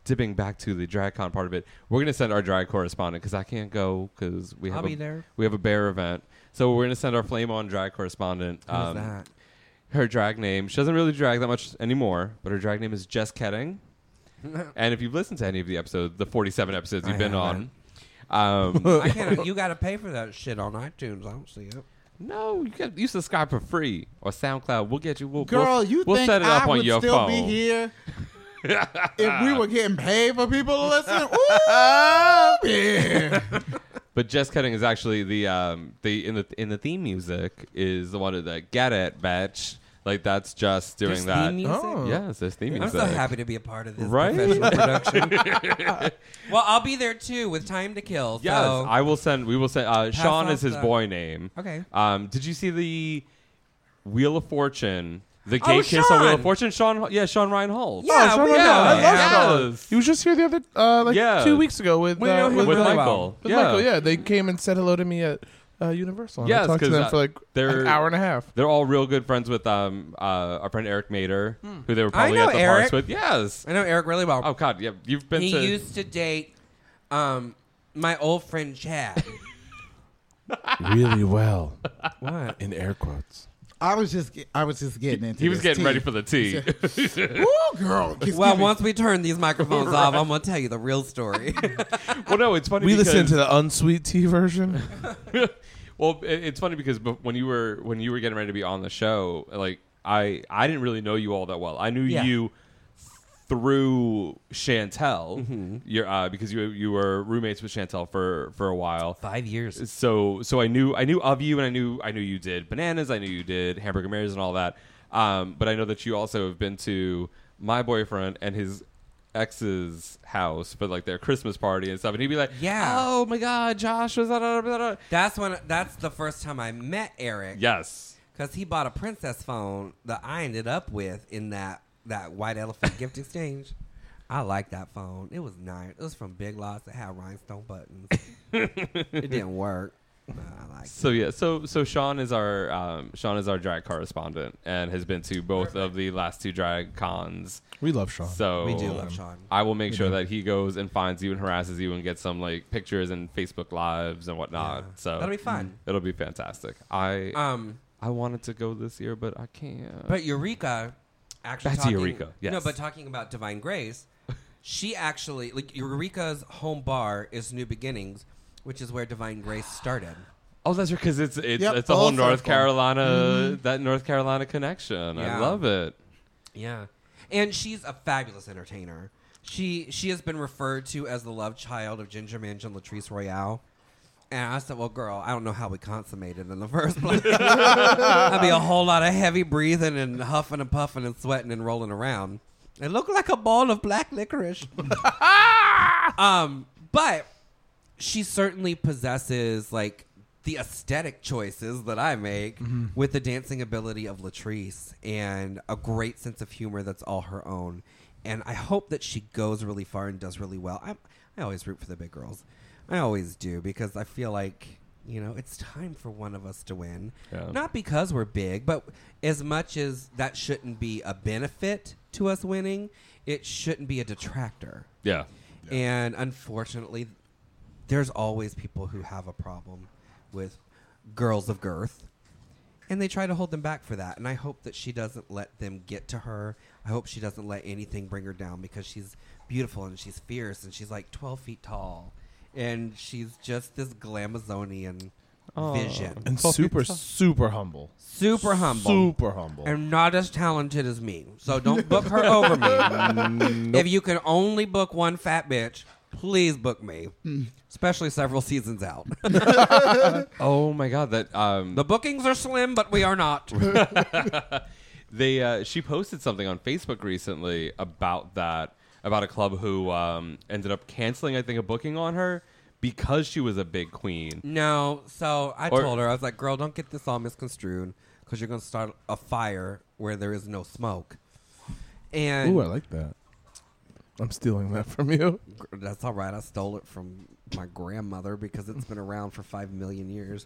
Dipping back to the DragCon part of it, we're gonna send our drag correspondent because I can't go because we have I'll a, be there. we have a bear event. So we're gonna send our flame on drag correspondent. Who's um, that? Her drag name. She doesn't really drag that much anymore, but her drag name is Jess Ketting. *laughs* and if you've listened to any of the episodes, the forty-seven episodes you've I been haven't. on, um, *laughs* I can't. *laughs* You got to pay for that shit on iTunes. I don't see it. no, you you subscribe for free or SoundCloud. We'll get you. We'll, Girl, we'll, you we'll think set it up I on would your still phone. be here if we were getting paid for people to listen? Ooh, yeah. But Jess Cutting is actually the um the in the in the theme music is the one of the get it bitch. Like that's just doing There's that. theme music? Oh. Yes, there's theme music. I'm music. so happy to be a part of this Right? professional *laughs* production. *laughs* well, I'll be there too with time to kill. Yes, so. I will send. We will send. Uh, Sean off is his the- boy name. Okay. Um, did you see the Wheel of Fortune? The Oh, gay kiss on Wheel of Sean! Fortune. Sean, yeah, Sean Ryan Hall. Yeah, Sean we Reinhold. know I him. love Sean. Yes. He was just here the other, uh, like Yeah. two weeks ago with We know uh, him with, with uh, really Michael. with yeah. Michael. Yeah, they came and said hello to me at uh, Universal. and I Yes, talked to 'cause, them uh, for like they're- an hour and a half. They're all real good friends with um uh, our friend Eric Mater, who they were Hmm. I probably know at the Eric. parks with. Yes. I know Eric really well. Oh God, yeah. You've been he to. used to date um, my old friend Chad. *laughs* really well, what? in air quotes. I was just I was just getting into he was getting tea. ready for the tea. *laughs* Ooh, girl. Well, once we turn these microphones off, I'm gonna tell you the real story. *laughs* well, no, it's funny. We because, listened to the unsweet tea version. *laughs* well, it- it's funny because when you were when you were getting ready to be on the show, like I I didn't really know you all that well. I knew Yeah. you through Chantel, Mm-hmm. you're, uh, because you you were roommates with Chantel for for a while. Five years. So so I knew I knew of you, and I knew I knew you did bananas. I knew you did hamburger Marys and all that. Um, but I know that you also have been to my boyfriend and his ex's house for like their Christmas party and stuff, and he'd be like, Yeah. oh my god, Josh was that?" blah, blah, blah." That's when. That's the first time I met Eric. Yes, because he bought a princess phone that I ended up with in that that white elephant gift exchange. I like that phone. It was nice. It was from Big Lots. It had rhinestone buttons. *laughs* it didn't work. but I like. So yeah, so so Sean is our um, Sean is our drag correspondent and has been to both of the last two drag cons. We love Sean. So We do love Sean. I will make We sure do. that he goes and finds you and harasses you and gets some like pictures and Facebook lives and whatnot. Yeah. So That'll be fun. It'll be fantastic. I Um, I wanted to go this year, but I can't. but Eureka, actually, Back to talking, Eureka, No, but talking about Divine Grace, she actually like Eureka's home bar is New Beginnings, which is where Divine Grace started. oh, that's because it's it's Yep, it's a whole full North circle. Carolina mm-hmm. that North Carolina connection. I love it. Yeah, and she's a fabulous entertainer. She she has been referred to as the love child of Ginger Minj and Latrice Royale. And I said, "Well, girl, I don't know how we consummated in the *laughs* first place. That'd be a whole lot of heavy breathing and huffing and puffing and sweating and rolling around. It looked like a ball of black licorice. *laughs* um, but she certainly possesses like the aesthetic choices that I make with the dancing ability of Latrice and a great sense of humor that's all her own. And I hope that she goes really far and does really well. I, I always root for the big girls. I always do because I feel like, you know, it's time for one of us to win. Yeah. Not because we're big, but as much as that shouldn't be a benefit to us winning, it shouldn't be a detractor. Yeah. And unfortunately, there's always people who have a problem with girls of girth. And they try to hold them back for that. And I hope that she doesn't let them get to her. I hope she doesn't let anything bring her down because she's beautiful and she's fierce and she's like 12 feet tall. And she's just this glamazonian Aw. vision. and Twelve super, tall. super humble. Super humble. Super humble. And not as talented as me. So *laughs* don't book her over me. If you can only book one fat bitch, please book me. Especially several seasons out. *laughs* *laughs* Oh my god, that um the bookings are slim, but we are not. they uh, she posted something on Facebook recently about that about a club who um, ended up canceling I think a booking on her because she was a big queen. no, so I Or- told her, I was like, girl, don't get this all misconstrued because you're going to start a fire where there is no smoke. And Ooh, I like that. I'm stealing that from you. that's all right. I stole it from my grandmother because it's been around for five million years.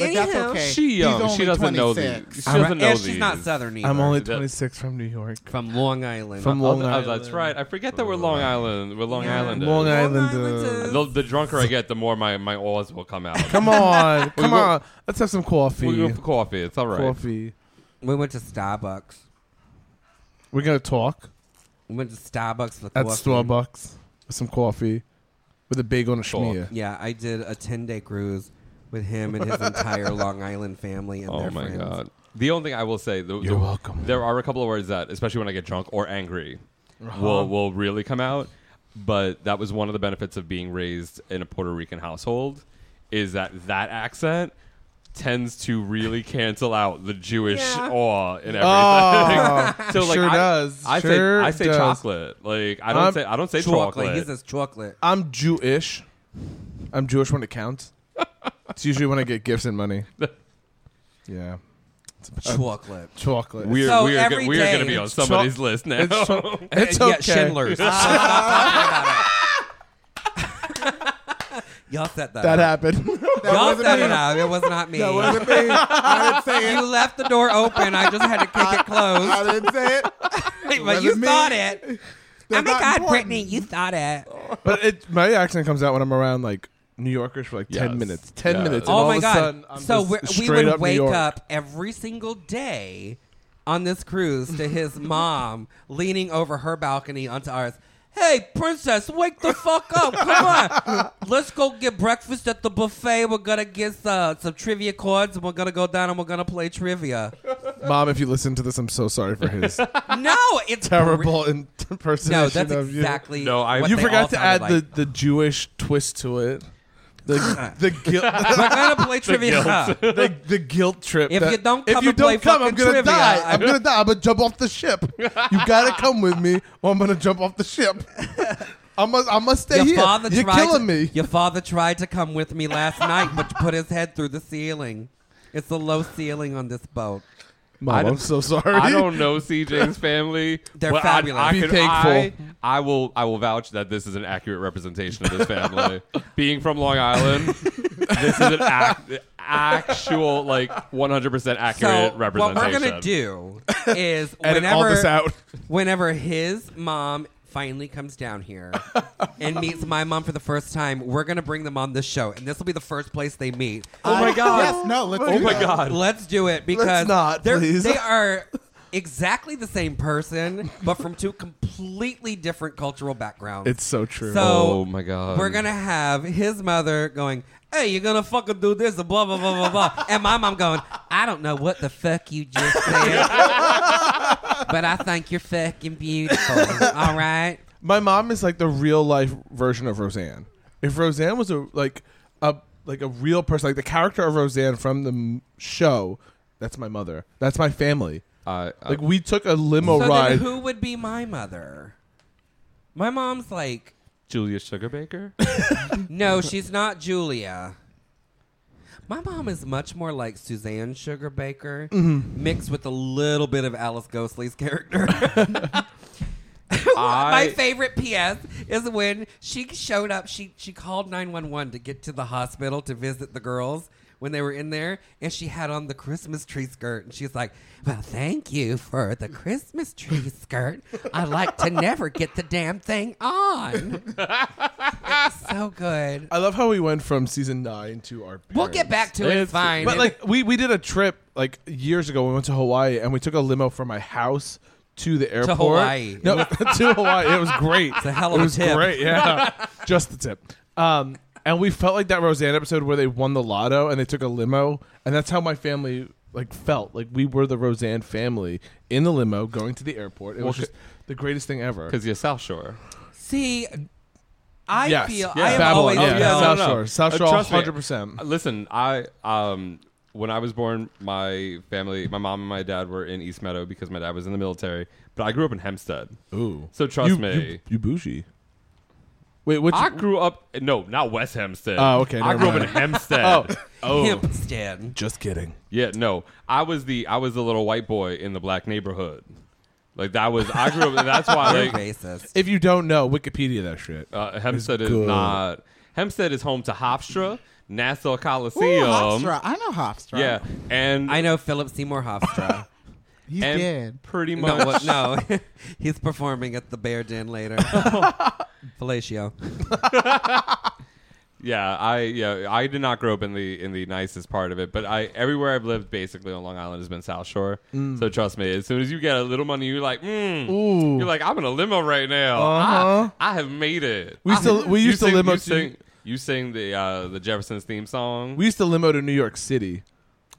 But that's okay. She He's young. only She doesn't know 26. these. She All right, doesn't know and these. she's not southern either. I'm only That- 26 from New York. from Long Island. From Oh, Long th- oh, Island. that's right. I forget that we're Long Island. We're Long Yeah. Island. Long Island. Island uh, The, the drunker I get, the more my my oars will come out. Come on, *laughs* come go- on. Let's have some coffee. We'll go for coffee. It's all right. Coffee. we went to Starbucks. We're gonna talk We went to Starbucks for at coffee. Starbucks with some coffee, with a big on a Talk. schmear. Yeah, I did a ten day cruise with him and his *laughs* entire Long Island family and Oh their my friends. god. The only thing I will say, the, You're the- welcome. There are a couple of words that, especially when I get drunk or angry, Uh-huh. will will really come out. But that was one of the benefits of being raised in a Puerto Rican household, is that that accent tends to really *laughs* cancel out the Jewish Yeah. awe in everything. Oh, *laughs* so like sure I, does. I Sure say I say does. chocolate. Like I don't I'm say I don't say Chocolate. chocolate. He says chocolate. I'm Jewish. I'm Jewish when it counts. It's usually when I get gifts and money. Yeah. It's about Chocolate. chocolate. we're So we're, every we're day going to be on it's somebody's cho- list now. *laughs* It's, cho- it's okay. Yeah, Schindler's. Stop talking about it. Y'all set that. That up. happened. That Y'all wasn't set me. it up. It was not me. That wasn't me. I didn't say you it. left the door open. I just had to kick it closed. I didn't say it. *laughs* but you wasn't me. thought it. Oh That's my not God, important. Brittany, you thought it. but it, my accent comes out when I'm around like New Yorkers for like Yes. ten minutes. Ten Yes. minutes. and Oh all my of a god! sudden, I'm so just we're, we straight would up New wake York. up every single day on this cruise to his *laughs* mom leaning over her balcony onto ours. Hey, princess, wake the fuck up! Come *laughs* on, let's go get breakfast at the buffet. We're gonna get uh, some trivia cards, and we're gonna go down and we're gonna play trivia. Mom, if you listen to this, I'm so sorry for his *laughs* No, it's terrible br- impersonation No, that's of you. exactly. No, I- what You they all forgot to sounded add like. the, the Jewish twist to it. The the guilt. *laughs* We're gonna play trivia. the, the guilt trip. If that- you don't if come you and play don't come, I'm fucking gonna trivia, die. I- I'm gonna *laughs* die. I'm gonna jump off the ship. You gotta come with me, or I'm gonna jump off the ship. I must. I must stay Your here. You're tried killing to, me. Your father tried to come with me last night, but put his head through the ceiling. It's a low ceiling on this boat. Mom, I I'm so sorry. I don't know CJ's *laughs* family. They're but fabulous. I, I Be can- thankful. I, I will. I will vouch that this is an accurate representation of this family. *laughs* Being from Long Island, this is an act, actual, like 100 percent accurate so representation. what we're gonna do *laughs* is Edit whenever all this out. whenever his mom finally comes down here and meets my mom for the first time, we're gonna bring them on this show, and this will be the first place they meet. Oh my god! Yes, no, let's Oh do my that. god! Let's do it because not, they're- please. they are exactly the same person, but from two completely different cultural backgrounds. It's so true. So Oh my god! we're gonna have his mother going, "Hey, you're gonna fucking do this," and blah blah blah blah blah, and my mom going, "I don't know what the fuck you just said, *laughs* but I think you're fucking beautiful." All right. My mom is like the real life version of Roseanne. If Roseanne was a like a like a real person, like the character of Roseanne from the m- show, that's my mother. That's my family. I- I- Like we took a limo so ride. then, who would be my mother? My mom's like, Julia Sugarbaker. *laughs* no, she's not Julia. My mom is much more like Suzanne Sugarbaker, Mm-hmm. mixed with a little bit of Alice Ghostley's character. *laughs* *laughs* I- My favorite PS is when she showed up. She she called nine one one to get to the hospital to visit the girls when they were in there, and she had on the Christmas tree skirt, and she's like, "Well, thank you for the Christmas tree skirt. I like to never get the damn thing on." It's so good. I love how we went from season nine to our. We'll get back to it. It's fine. But like we we did a trip like years ago. We went to Hawaii and we took a limo from my house to the airport. Hawaii. No, *laughs* to Hawaii. It was great. It's a hell it of a was tip. great. Yeah, *laughs* just the tip. Um, and we felt like that Roseanne episode where they won the lotto and they took a limo, and that's how my family like felt. Like we were the Roseanne family in the limo going to the airport. It was just the greatest thing ever. Because you're South Shore. see, I Yes. feel Yeah. I have Babylon, always yeah. felt- South Shore. South Uh, Shore, trust me. 100%. Listen, I um when I was born, my family, my mom and my dad were in East Meadow because my dad was in the military. But I grew up in Hempstead. Ooh. So trust You- me. you, you bougie. Wait, what? I grew up no, not West Hempstead. Oh, okay, I never grew up in mind. Hempstead. *laughs* Oh, oh. Hempstead. Just kidding. Yeah, no. I was the I was the little white boy in the black neighborhood. Like that was I grew up that's why You're like racist. If you don't know, Wikipedia that shit. uh, Hempstead is good. not Hempstead is home to Hofstra, Nassau Ooh, Coliseum. Hofstra. I know Hofstra. Yeah, and I know Philip Seymour Hofstra. *laughs* He's and dead. pretty much no, what, *laughs* no, he's performing at the Bear Den later. Fellatio. *laughs* Yeah, I yeah I did not grow up in the in the nicest part of it, but I everywhere I've lived basically on Long Island has been South Shore. So trust me, as soon as you get a little money, you're like, mm, Ooh. you're like, I'm in a limo right now. Uh-huh. I, I have made it. We used to- *laughs* we used to sing- limo You to- sing, you sing the uh, the Jeffersons theme song. We used to limo to New York City.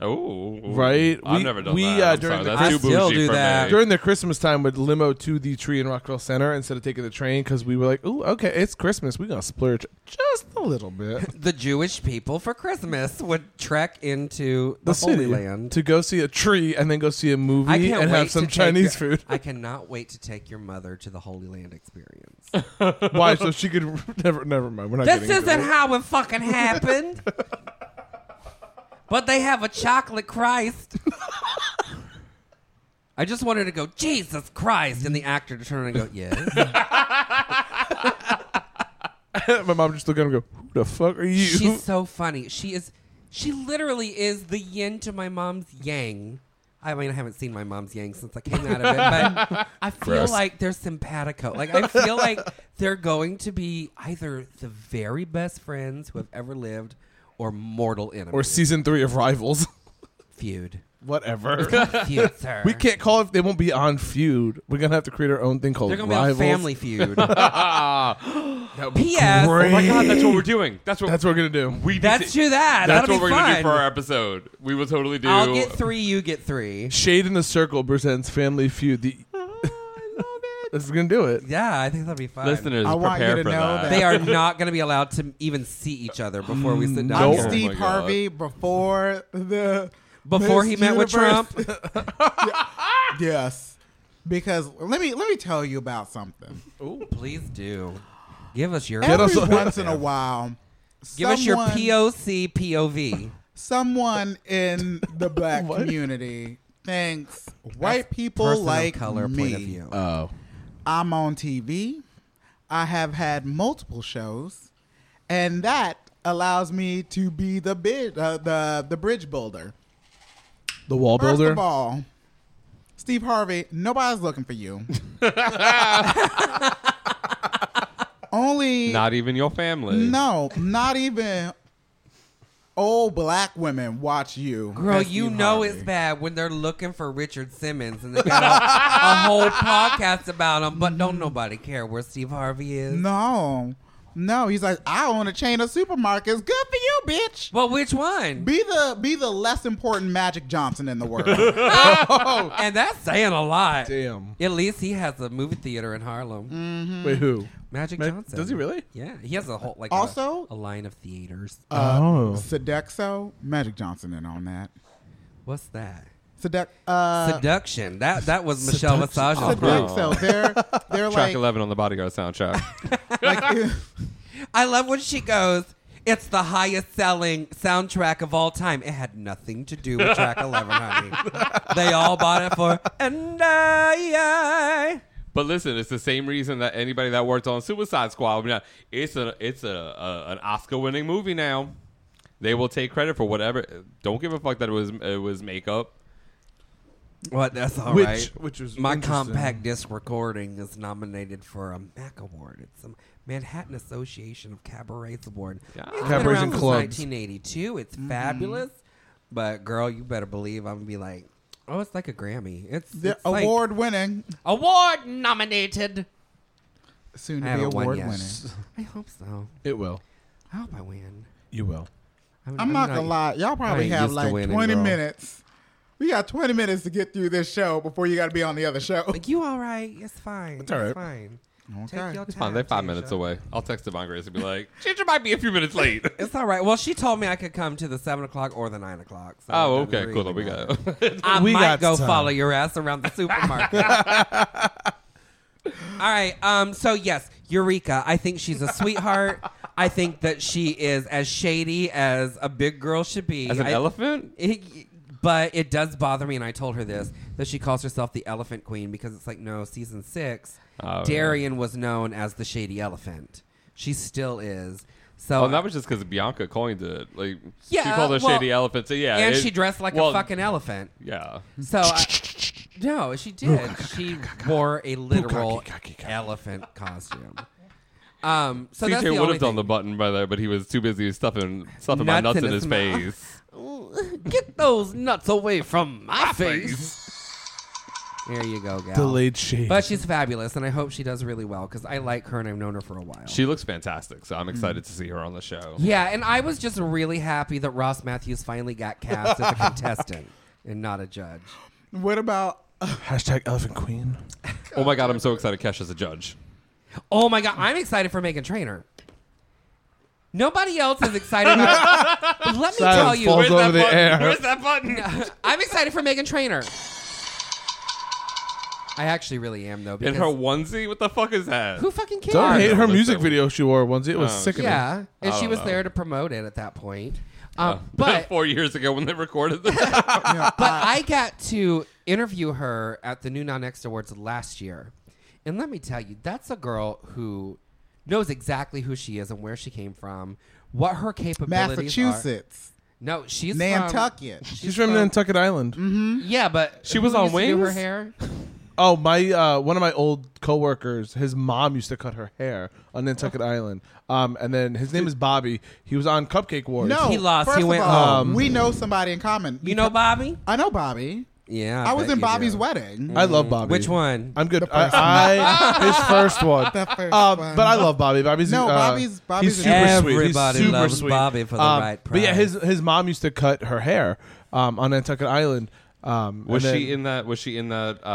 Oh, Right? I've We- never done we, that. uh, I'm during sorry, the that's I too still bougie do for that. me. During the Christmas time, would limo to the tree in Rockville Centre instead of taking the train because we were like, "Ooh, okay, it's Christmas. We're gonna splurge just a little bit." *laughs* The Jewish people for Christmas would trek into the, The Holy Land. to go see a tree and then go see a movie and have some Chinese your- food. I cannot wait to take your mother to the Holy Land experience. *laughs* Why? So she could *laughs* never. Never mind. We're not. this isn't it. how it fucking happened. But they have a chocolate Christ. I just wanted to go, Jesus Christ, and the actor to turn and go, yes. *laughs* My mom just looked at him and go, "Who the fuck are you?" She's so funny. She is. She literally is the yin to my mom's yang. I mean, I haven't seen my mom's yang since I came out of it, but I feel Gross. like they're simpatico. Like I feel like they're going to be either the very best friends who have ever lived, or mortal enemies. or season three of Rivals. *laughs* feud. Whatever. *laughs* Feud, *laughs* sir. we can't call it. They won't be on feud. We're gonna have to create our own thing called They're gonna be on Family Feud. That would be P.S. Oh my great. god, that's what we're doing. That's what That's what we're gonna do. we need Let's to- do that. That's That'll what be we're gonna do fun. for our episode. We will totally do. I'll get three. You get three. Shade in the Circle presents Family Feud. The This is gonna do it. Yeah, I think that'll be fun. Listeners, I want you to for know that. that- They are not going to be allowed to even see each other before we sit down. I'm Nope. here. Oh Steve my God. Harvey before the Before Miss he met with Universe. Trump. *laughs* yes, because let me let me tell you about something. Oh, please do. Give us your Every us- once in a while, give us your someone- POC POV. Someone in the black *laughs* community thinks white people Person like color me. point of view. Oh, I'm on TV. I have had multiple shows, and that allows me to be the bid, uh, the the bridge builder. the wall First builder. of all, Steve Harvey, nobody's looking for you. *laughs* Only Not even your family. no, not even old black women watch you. Girl, you Steve know Harvey. it's bad when they're looking for Richard Simmons and they got a, a whole *laughs* podcast about him, but don't nobody care where Steve Harvey is. No, no. He's like, I own a chain of supermarkets. Good for you, bitch. Well, which one? Be the be the less important Magic Johnson in the world. *laughs* and that's saying a lot. Damn. At least he has a movie theater in Harlem. Mm. Wait, who? Magic Ma- Johnson. does he really? Yeah, he has a whole like a- Also- a, line of theaters. Uh, Oh. Sodexo, Magic Johnson in on that. What's that? Sedec, uh, Seduction. That that was Michelle Visage. Sodexo. They're *laughs* they're Track like 11 on the Bodyguard soundtrack. *laughs* like *laughs* I love when she goes. It's the highest selling soundtrack of all time. It had nothing to do with track 11, honey. they all bought it for and I. I. But listen, it's the same reason that anybody that worked on Suicide Squad, I mean, it's a it's a, a an Oscar winning movie now. They will take credit for whatever. Don't give a fuck that it was it was makeup. What? That's all right. Which which was My compact disc recording is nominated for a MAC award. It's a Manhattan Association of Cabarets Award. Yeah. It's been Cabarets around and since clubs. 1982. It's mm-hmm. fabulous. But girl, you better believe I'm gonna be like, oh, it's like a Grammy. It's, the it's like- award winning, award nominated. soon to be award winning. *laughs* I hope so. It will. I hope I win. You will. I'm not gonna lie, y'all probably have like winning, 20 girl. minutes. We got 20 minutes to get through this show before you got to be on the other show. Like you all right? It's fine. It's all right. fine. Take Okay. your It's fine. They're five Tasha. minutes away. I'll text Devon Grace and be like, Ginger might be a few minutes late. *laughs* It's all right. Well, she told me I could come to the seven o'clock or the nine o'clock. So oh, it doesn't okay, cool. Then we got. *laughs* I We might got go time. follow your ass around the supermarket. *laughs* All right. Um. So yes, Eureka. I think she's a sweetheart. I think that she is as shady as a big girl should be. As an I- elephant? It, but it does bother me, and I told her this that she calls herself the Elephant Queen because it's like no, season six, Oh, Darienne was known as the shady elephant. She still is. So Oh, and that was just because Bianca coined it. Like she called her well, shady elephant. So yeah, and it- she dressed like well, a fucking elephant. Yeah. So I, *laughs* no, she did. She wore a literal elephant costume. Um, so that's CJ would only have done thing. the button by there, but he was too busy stuffing stuffing my Nuts nuts in in his his mouth. face. *laughs* Get those nuts away from my, face. There you go, gal. Delayed shade. But she's fabulous, and I hope she does really well because I like her and I've known her for a while. She looks fantastic, so I'm excited to see her on the show. yeah, and I was just really happy that Ross Mathews finally got cast as a contestant *laughs* and not a judge. What about *laughs* Hashtag Elephant Queen. Oh my god, I'm so excited Kesh as a judge. Oh my god, I'm excited for Meghan Trainor. Nobody else is excited. About, but let me tell you, falls over the button? air. Where's that button? I'm excited for Meghan Trainor. I actually really am though. In Because her onesie? What the fuck is that? who fucking cares? Don't hate her music video she wore onesie. It was Oh, sickening. Yeah, and I she don't was know. there to promote it at that point. Um, Uh, *laughs* but four years ago when they recorded this. *laughs* but I got to interview her at the New Now Next Awards last year, and let me tell you, that's a girl who knows exactly who she is and where she came from, what her capabilities are. Massachusetts, No, she's Nantucket? From, She's from Nantucket Island. Yeah, but She was on used to do her hair. *laughs* Oh, my uh, one of my old coworkers, his mom used to cut her hair on Nantucket Island. Um, and then his name is Bobby. He was on Cupcake Wars. No, He lost. First He of went all, home. we know somebody in common. You know Bobby? I know Bobby. Yeah, I, was in Bobby's do. wedding. I love Bobby. Which one? I'm good. I, I *laughs* his first *laughs* one. The first Um, one. but I love Bobby. Bobby's No, uh, Bobby's- Bobby's he's a- super sweet. He's Everybody super loves sweet. Bobby for the Um, right But yeah, his his mom used to cut her hair um, on Nantucket Island. Um, was she then- in that? Was she in that?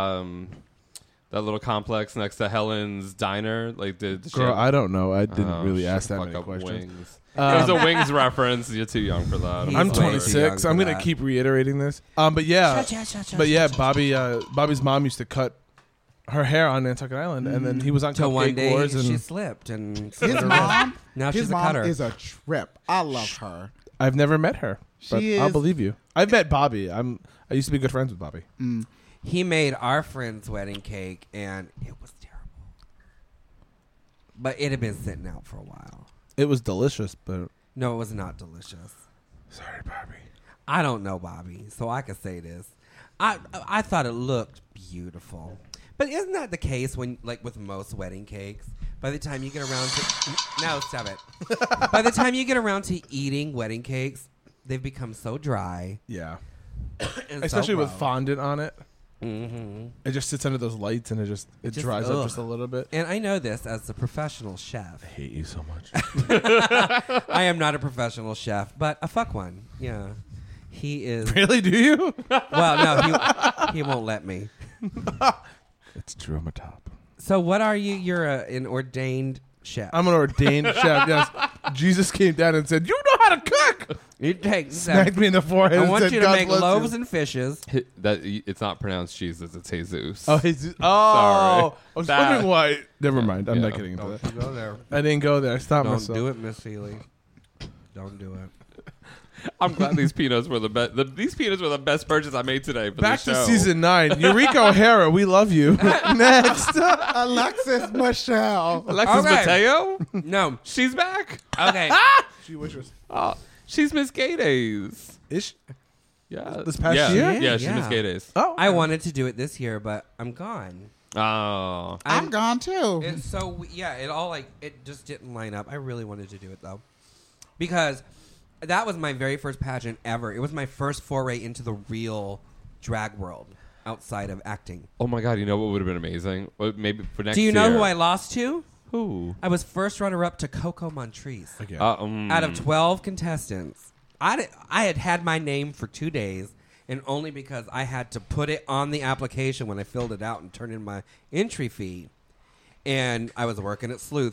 That little complex next to Helen's Diner. Like, did did she Girl, have- I don't know. I didn't Oh, really shit, ask that fuck many up questions. Wings. Um, it was a Wings reference. You're too young for that. I'm way sorry. 26. young I'm for gonna that. keep reiterating this. Um, but yeah, but yeah, shut, shut, Bobby, uh, Bobby's mom used to cut her hair on Nantucket Island, and then he was on Till Cupcake one day Wars, and she slipped and His mom, Now his she's a mom cutter. is a trip. I love her. I've never met her. But She I'll is- believe you. I've met Bobby. I'm. I used to be good friends with Bobby. He made our friend's wedding cake, and it was terrible. But it had been sitting out for a while. It was delicious, but No, it was not delicious. sorry, Bobby. I don't know Bobby, so I can say this. I I thought it looked beautiful, but isn't that the case when like with most wedding cakes? By the time you get around to no, stop it. *laughs* By the time you get around to eating wedding cakes, they've become so dry, Yeah, *coughs* and especially so with fondant on it. Mhm. It just sits under those lights, and it just it Just- dries ugh. up just a little bit. And I know this as a professional chef. I hate you so much. *laughs* I am not a professional chef, but a fuck one. Yeah, he is. *laughs* really? Do you? Well, no, he he won't let me. *laughs* it's true. I'm a top. So, what are you? You're a, an ordained chef. I'm an ordained *laughs* chef. Yes, Jesus came down and said, "You know how to cook." You take Smacked me in the forehead. I and want said, you to "God make bless loaves you." and fishes. Hi- That it's not pronounced Jesus. It's Jesus. Oh, he's, *laughs* oh! Sorry. I was That- wondering why. Never mind. I'm Yeah. not getting into Don't that. you go there. I didn't go there. Stop Don't myself. do it, Miss Healy. Don't do it. I'm glad these peanuts were the best. The, these peanuts were the best purchase I made today. For Back the to show. season nine. Eureka O'Hara, we love you. *laughs* Next. *laughs* Alexis Michelle. Alexis Okay. Mateo. No. She's back. Okay. Ah! she wishes. Oh, she's Miss Gay Days. Is she? Yeah. This past yeah. year? Yeah, she's Yeah. Miss Gay Days. Oh. I wanted to do it this year, but I'm gone. Oh. I'm gone too. It's so yeah, it all like it just didn't line up. I really wanted to do it though, because that was my very first pageant ever. It was my first foray into the real drag world outside of acting. Oh my God! You know what would have been amazing? Well, maybe for next. Do you know year. who I lost to? Who? I was first runner up to Coco Montrese. Okay. Uh, um, Out of 12 contestants, I, did, I had had my name for two days, and only because I had to put it on the application when I filled it out and turned in my entry fee. And I was working at Sleuth.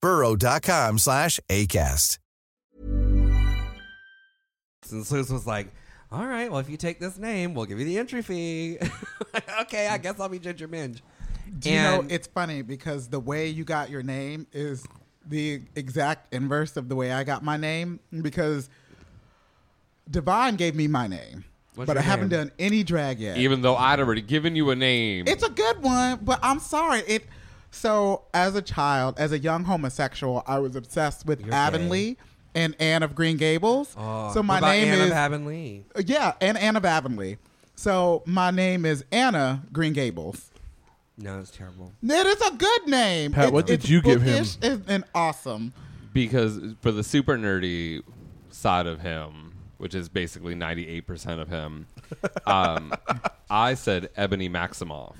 burrow.com slash ACAST. And Sleuth was like, all right, well, if you take this name, we'll give you the entry fee. *laughs* okay, I guess I'll be Ginger Minj. Do you know, it's funny because the way you got your name is the exact inverse of the way I got my name because Divine gave me my name, What's but your I haven't done any drag yet. Even though I'd already given you a name. It's a good one, but I'm sorry. It so as a child, as a young homosexual, I was obsessed with You're Avonlea and Anne of Green Gables. Oh, so my what about name Anne is of Avonlea. yeah, and Anne of Avonlea. So my name is Anna Green Gables. No, it's terrible. It is a good name. Pat, It's- what did it's you give him? bookish and- and awesome. because for the super nerdy side of him, which is basically 98% of him, um, *laughs* I said Ebony Maximoff.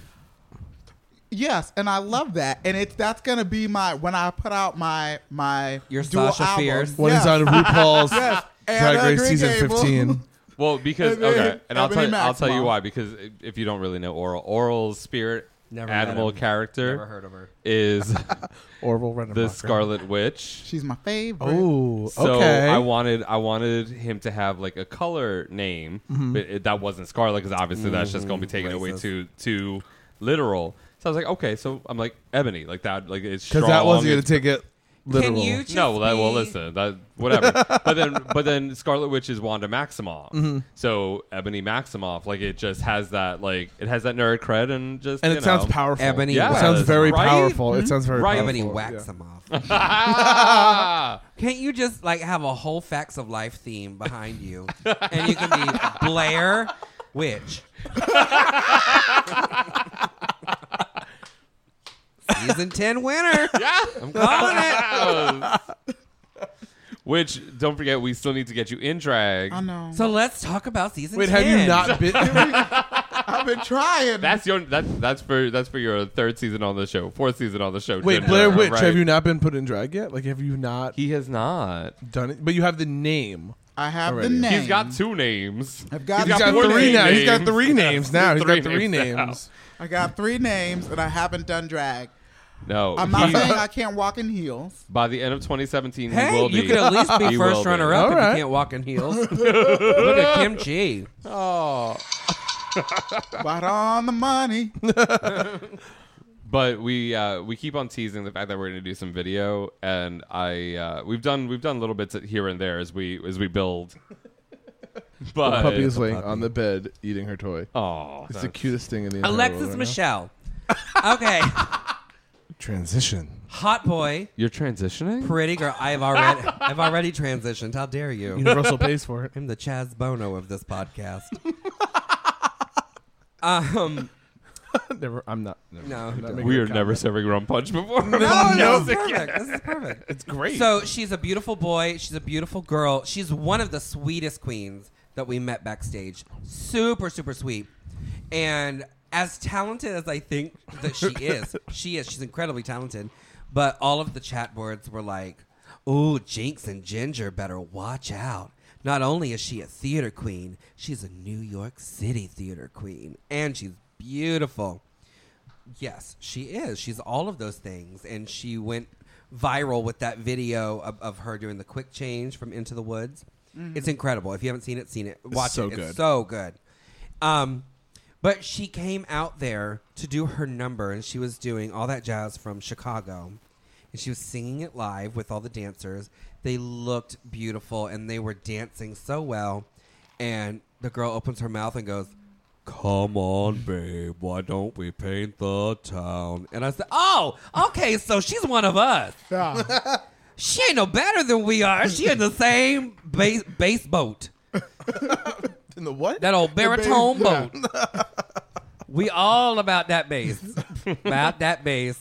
Yes, and I love that, and it's that's gonna be my when I put out my my Your dual Sasha album. Fierce? When yes. he's on RuPaul's *laughs* Yes, Drag Anna Race Green season Gable. 15. *laughs* Well, because And then okay, and I'll tell, Ebony you, I'll tell you Maximoff. why. Because if you don't really know Oral, Oral's spirit Never met animal him. character Never heard of her. is *laughs* Orville the Redenbacher. Scarlet Witch. She's my favorite. Oh, So okay. I wanted I wanted him to have like a color name, Mm-hmm. but it, that wasn't Scarlet because obviously that's just going to be taken it way Racist. too too literal. So I was like, okay, so I'm like Ebony, like that, like it's Because that wasn't strong, gonna take it literal. Can you just no, well, that, well, be- listen, that whatever. *laughs* but then, but then Scarlet Witch is Wanda Maximoff. Mhm. So Ebony Maximoff, like it just has that, like it has that nerd cred, and just And you it sounds know. powerful. Ebony Yeah, It sounds very right? powerful. It sounds very Right. Ebony powerful. wax yeah. them off. Ah! Can't you just like have a whole facts of life theme behind you, and you can be *laughs* Blair Witch. *laughs* Season ten winner. *laughs* Yeah, I'm calling it. *laughs* Which don't forget, we still need to get you in drag. I know. So let's talk about season. Wait, 10. have you not been? *laughs* I've been trying. That's your that that's for that's for your third season on the show, fourth season on the show. Wait, Ginger, Blair Witch, right? have you not been put in drag yet? Like, have you not He has not. done it? But you have the name. I have Already. the name. He's got two names. I've got, He's got four three names. now. He's got three names now. He's got three names now. names. I got three names, and I haven't done drag. No, I'm not he- saying I can't walk in heels. by the end of 2017, he Hey, will be. you could at least be He will first be. runner up All if right. you can't walk in heels. *laughs* Look at Kim Chi. Oh, Right on the money. *laughs* but we uh, we keep on teasing the fact that we're going to do some video, and I uh, we've done we've done little bits here and there as we as we build. The *laughs* But puppy is laying on the bed eating her toy. oh, It's the cutest thing in the entire Alexis world right now. Michelle. Okay, Transition. hot boy, You're transitioning. pretty girl. I've already, *laughs* I've already transitioned. How dare you? Universal pays for it. I'm the Chaz Bono of this podcast. *laughs* um, Never. I'm not. Never, No, I'm not making We a are never serving rum punch before. no, no, *laughs* this is perfect. This is perfect. It's great. So she's a beautiful boy. She's a beautiful girl. She's one of the sweetest queens that we met backstage. Super, super sweet. And as talented as I think that she is, *laughs* she is. She's incredibly talented. But all of the chat boards were like, "Ooh, Jinkx and Ginger better watch out." Not only is she a theater queen, she's a New York City theater queen, and she's beautiful. Yes, she is. She's all of those things, and she went viral with that video of, of her doing the quick change from Into the Woods. It's incredible. If you haven't seen it, seen it. Watch so it. good. It's so good. Um, but she came out there to do her number, and she was doing all that jazz from Chicago, and she was singing it live with all the dancers. They looked beautiful, and they were dancing so well. And the girl opens her mouth and goes, Come on, babe. Why don't we paint the town? And I said, Oh, okay. So she's one of us. Yeah. *laughs* She ain't no better than we are. She in the same base, base boat. *laughs* in the what? That old baritone yeah. boat. We *laughs* all about that bass. about that bass.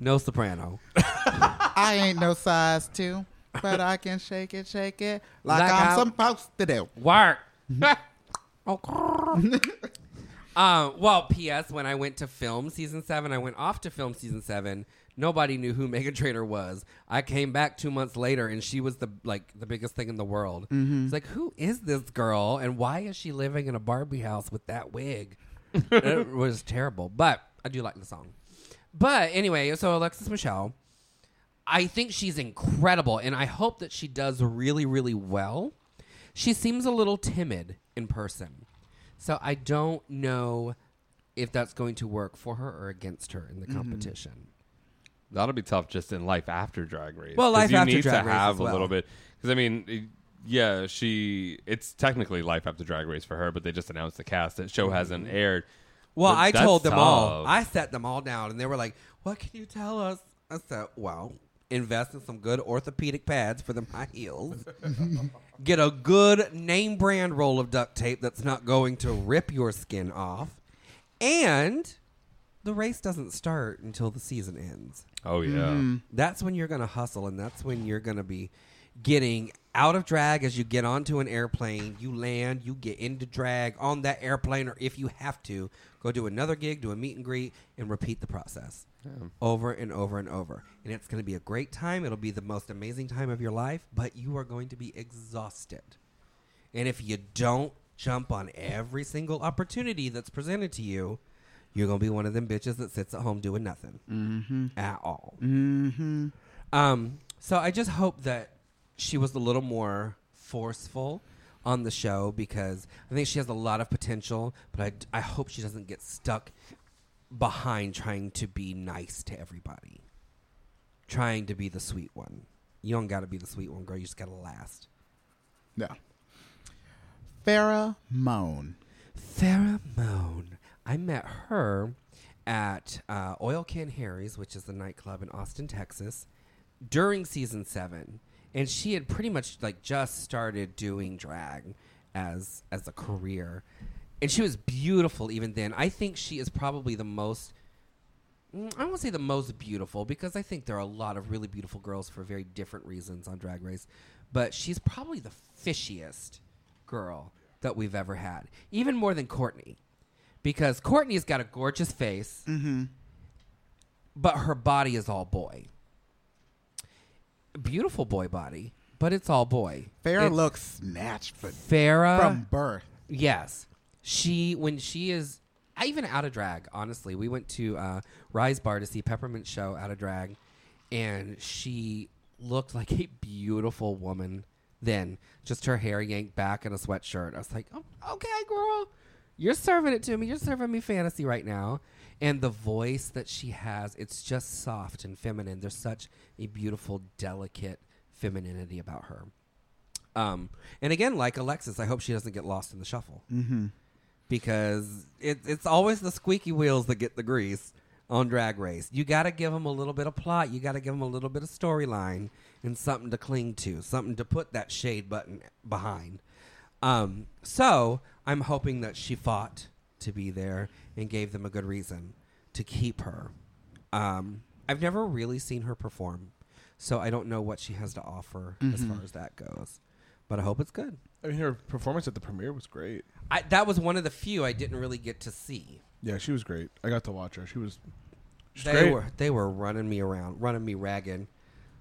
No soprano. I ain't no size two, but I can shake it, shake it like, Like I'm how- supposed to do. Work. *laughs* oh. um, *laughs* well, P.S. When I went to film season seven, I went off to film season seven. Nobody knew who *laughs* Meghan Trainor was. I came back two months later, and she was the like the biggest thing in the world. Mm-hmm. It's like, who is this girl, and why is she living in a Barbie house with that wig? *laughs* it was terrible, but I do like the song. But anyway, so Alexis Michelle, I think she's incredible, and I hope that she does really, really well. She seems a little timid in person, so I don't know if that's going to work for her or against her in the mm-hmm. competition. That'll be tough just in life after Drag Race. Well, 'Cause life you after need Drag to Race have as a well. little bit because I mean, it- yeah, she it's technically life after Drag Race for her, but they just announced the cast. That show hasn't mm-hmm. aired. Well, But I that's told them all. tough. I set them all down, and they were like, "What can you tell us?" I said, "Well, invest in some good orthopedic pads for them high heels. *laughs* Get a good name brand roll of duct tape that's not going to rip your skin off, and the race doesn't start until the season ends. Oh yeah. Mm-hmm. That's when you're going to hustle, and that's when you're going to be getting out of drag as you get onto an airplane. You land, you get into drag on that airplane, or if you have to, go do another gig, do a meet and greet, and repeat the process over and over and over. And it's going to be a great time. It'll be the most amazing time of your life, but you are going to be exhausted. And if you don't jump on every single opportunity that's presented to you, you're gonna be one of them bitches that sits at home doing nothing Mm-hmm. at all. Mm-hmm. Um, so I just hope that she was a little more forceful on the show because I think she has a lot of potential, but I, I hope she doesn't get stuck behind trying to be nice to everybody, trying to be the sweet one. You don't got to be the sweet one, girl. You just got to last. No. Farrah Moan. Pheromone. I met her at uh, Oil Can Harry's, which is the nightclub in Austin, Texas, during season seven, and she had pretty much like just started doing drag as as a career, and she was beautiful even then. I think she is probably the most. mm, I won't say the most beautiful because I think there are a lot of really beautiful girls for very different reasons on Drag Race, but she's probably the fishiest girl that we've ever had, even more than Courtney, because Courtney's got a gorgeous face, but her body is all boy. Beautiful boy body, but it's all boy. Farrah It- looks snatched but Farrah from birth. Yes, she when she is I even out of drag. Honestly, we went to uh, Rise Bar to see Peppermint Show out of drag, and she looked like a beautiful woman. Then just her hair yanked back in a sweatshirt. I was like, oh, okay, girl, you're serving it to me. You're serving me fantasy right now. And the voice that she has, it's just soft and feminine. There's such a beautiful, delicate femininity about her. Um, and again, like Alexis, I hope she doesn't get lost in the shuffle Mm-hmm. because it, it's always the squeaky wheels that get the grease on Drag Race. You got to give them a little bit of plot. You got to give them a little bit of storyline and something to cling to, something to put that shade button behind. Um, so I'm hoping that she fought to be there and gave them a good reason to keep her. Um, I've never really seen her perform, so I don't know what she has to offer as Mhm. far as that goes. But I hope it's good. I mean, her performance at the premiere was great. I, that was one of the few I didn't really get to see. Yeah, she was great. I got to watch her. She was. she's They great. were they were running me around, running me ragged.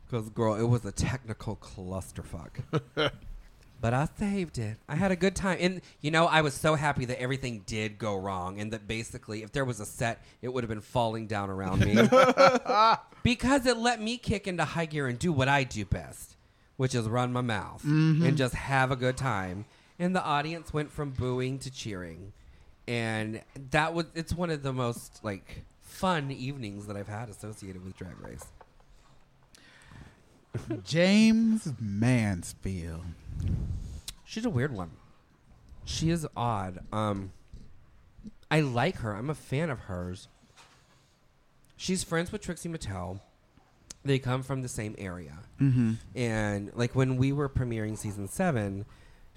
Because girl, it was a technical clusterfuck. *laughs* but I saved it. I had a good time, and you know, I was so happy that everything did go wrong, and that basically, if there was a set, it would have been falling down around me. *laughs* because it let me kick into high gear and do what I do best, which is run my mouth Mhm. and just have a good time. And the audience went from booing to cheering, and that was it's one of the most like fun evenings that I've had associated with Drag Race. Jaymes Mansfield. She's a weird one. She is odd. Um, I like her. I'm a fan of hers. She's friends with Trixie Mattel. They come from the same area. Mhm. And like when we were premiering season seven,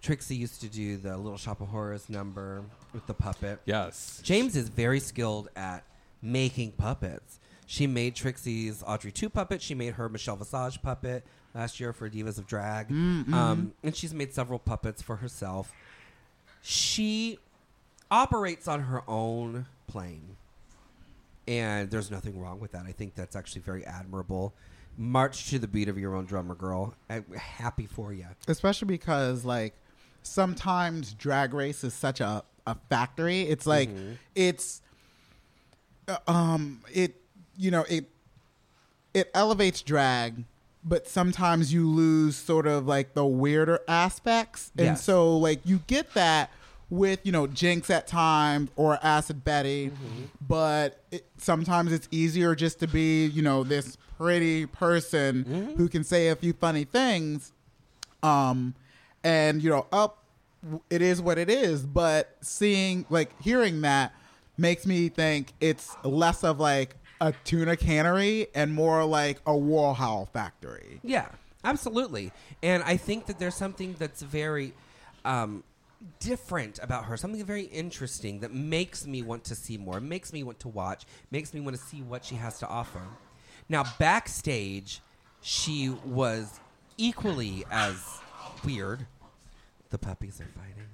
Trixie used to do the Little Shop of Horrors number with the puppet. Yes. Jaymes is very skilled at making puppets. She made Trixie's Audrey 2 puppet. She made her Michelle Visage puppet last year for Divas of Drag. Mm, Um, and she's made several puppets for herself. She operates on her own plane. And there's nothing wrong with that. I think that's actually very admirable. March to the beat of your own drummer, girl. I'm happy for you. especially because like sometimes drag race is such a, a factory it's like Mhm. it's uh, um it you know it it elevates drag but sometimes you lose sort of like the weirder aspects. And Yes. so like you get that with you know Jinkx at times or acid betty but it, sometimes it's easier just to be you know this pretty person who can say a few funny things. Um and you know up it is what it is. But seeing like hearing that makes me think it's less of like a tuna cannery and more like a warhol factory Yeah, absolutely. And I think that there's something that's very um, different about her, something very interesting that makes me want to see more, makes me want to watch, makes me want to see what she has to offer. Now, backstage, she was equally as weird. The puppies are fighting.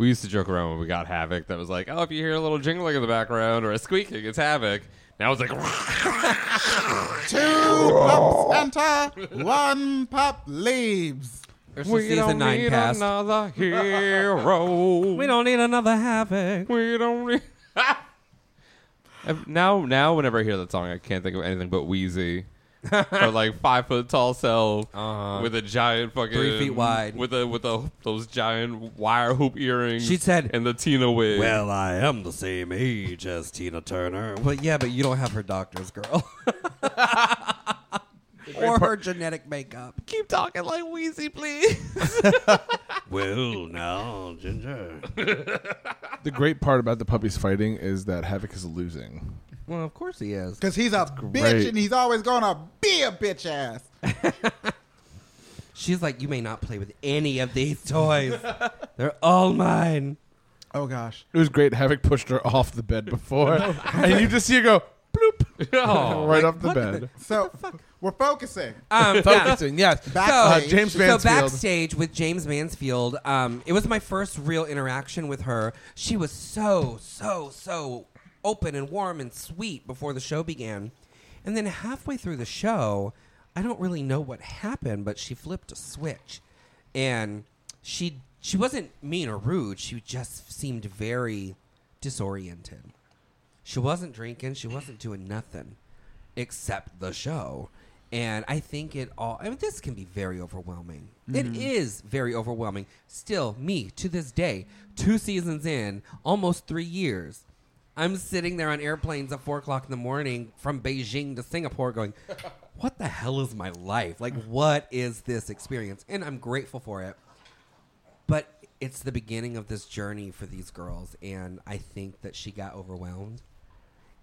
We used to joke around when we got Havoc that was like, oh, if you hear a little jingling in the background or a squeaking, it's Havoc. Now it's like, *laughs* two pups enter one pup leaves There's some season nine need cast. another hero. *laughs* We don't need another havoc. We don't need. *laughs* now, now, whenever I hear that song, I can't think of anything but Wheezy. Her like five foot tall cell Uh-huh. with a giant fucking Three feet wide. with a with a those giant wire hoop earrings. She said- and the Tina wig. Well, I am the same age as Tina Turner. Well, yeah, but you don't have her doctor's girl. *laughs* or her genetic makeup. keep talking like Wheezy, please. *laughs* Well, now, Ginger. The great part about the puppies fighting is that Havoc is losing. Well, of course he is. Because he's a bitch and he's always going to be a bitch ass. *laughs* She's like, you may not play with any of these toys. *laughs* They're all mine. Oh, gosh. It was great. Havoc pushed her off the bed before, *laughs* and you just see her go bloop Oh. right off the what bed. So we're focusing. Um, yeah. Focusing, yes. Backstage. Uh, Jaymes so backstage with Jaymes Mansfield, um, it was my first real interaction with her. She was so, so, so open and warm and sweet before the show began. And then halfway through the show, I don't really know what happened, but she flipped a switch. And she she wasn't mean or rude. She just seemed very disoriented. She wasn't drinking. She wasn't doing nothing except the show. And I think it all, I mean, this can be very overwhelming. It mm-hmm. is very overwhelming. Still, me to this day, two seasons in, almost three years, I'm sitting there on airplanes at four o'clock in the morning from Beijing to Singapore going, *laughs* what the hell is my life? Like, what is this experience? And I'm grateful for it. But it's the beginning of this journey for these girls. And I think that she got overwhelmed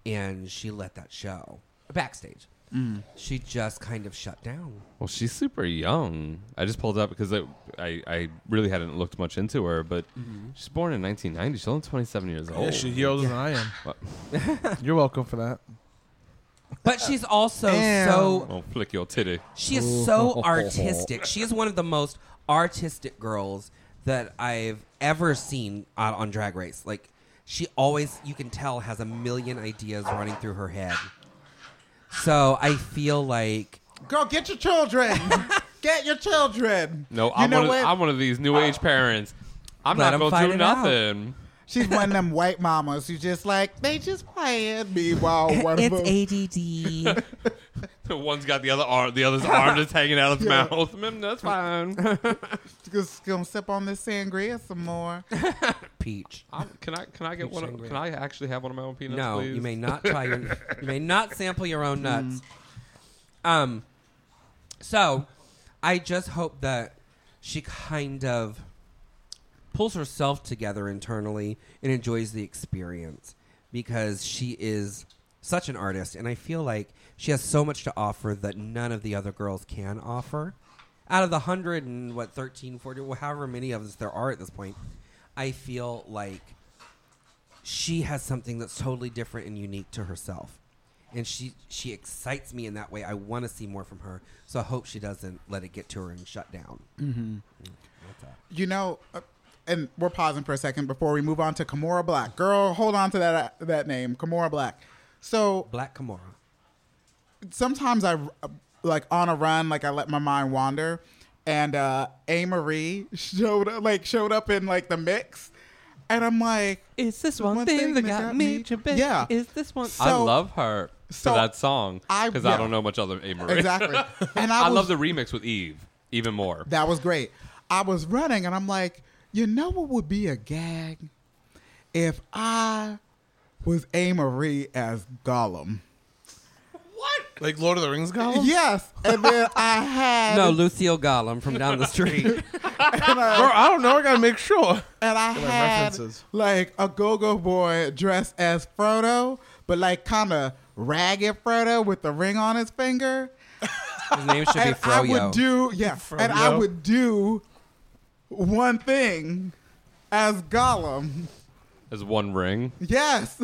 and she let that show backstage. Mm. She just kind of shut down. Well, she's super young. I just pulled up because I, I, I really hadn't looked much into her, but mm-hmm. she's born in 1990. She's only 27 years old. Yeah, she's a year older than I am. What? *laughs* You're welcome for that. But she's also Damn. so Oh, flick your titty. she is so artistic. She is one of the most artistic girls that I've ever seen on, on Drag Race. Like she always, you can tell, has a million ideas running through her head. So I feel like Girl, get your children. *laughs* get your children. No, You I'm know one, of, what? I'm one of these new age parents. I'm Let not 'em going fight to do it out. nothing. She's one of them white mamas who's just like, they just playing me while *laughs* one of them. ADD. *laughs* One's got the other arm, the other's arm just hanging out of its Yeah. mouth. Mm, That's fine. *laughs* Just gonna sip on this sangria some more. Peach. I'm- can I can I get Peach one? Of, sangria. can I actually have one of my own peanuts? no, please? you may not try your. you may not sample your own nuts. Um. So, I just hope that she kind of pulls herself together internally and enjoys the experience because she is such an artist, and I feel like she has so much to offer that none of the other girls can offer. Out of the hundred and what thirteen, forty, well, however many of us there are at this point, I feel like she has something that's totally different and unique to herself. And she she excites me in that way. I want to see more from her. So i hope she doesn't let it get to her and shut down. Mm-hmm. You know, uh, and we're pausing for a second before we move on to Kimora Black. Girl, hold on to that that name, Kimora Black. So black kimora sometimes I uh, like on a run, like I let my mind wander, and uh Amerie showed up, like showed up in like the mix, and I'm like, Is this one, thing, that got me to bed? Yeah. Is this one? I love her so that song I- because yeah. I don't know much other Amerie. Exactly. *laughs* And I I, love the remix with Eve even more. That was great. I was running and I'm like, you know what would be a gag? If I was Amerie as Gollum. What? Like Lord of the Rings Gollum? Yes. And then I had no lucille gollum from down the street *laughs* and Girl, I, I don't know. I gotta make sure. and I Get had references. like a go-go boy dressed as Frodo, but like kind of ragged Frodo with the ring on his finger. his name should be and I would do yeah, and I would do one thing as Gollum. As one ring. Yes.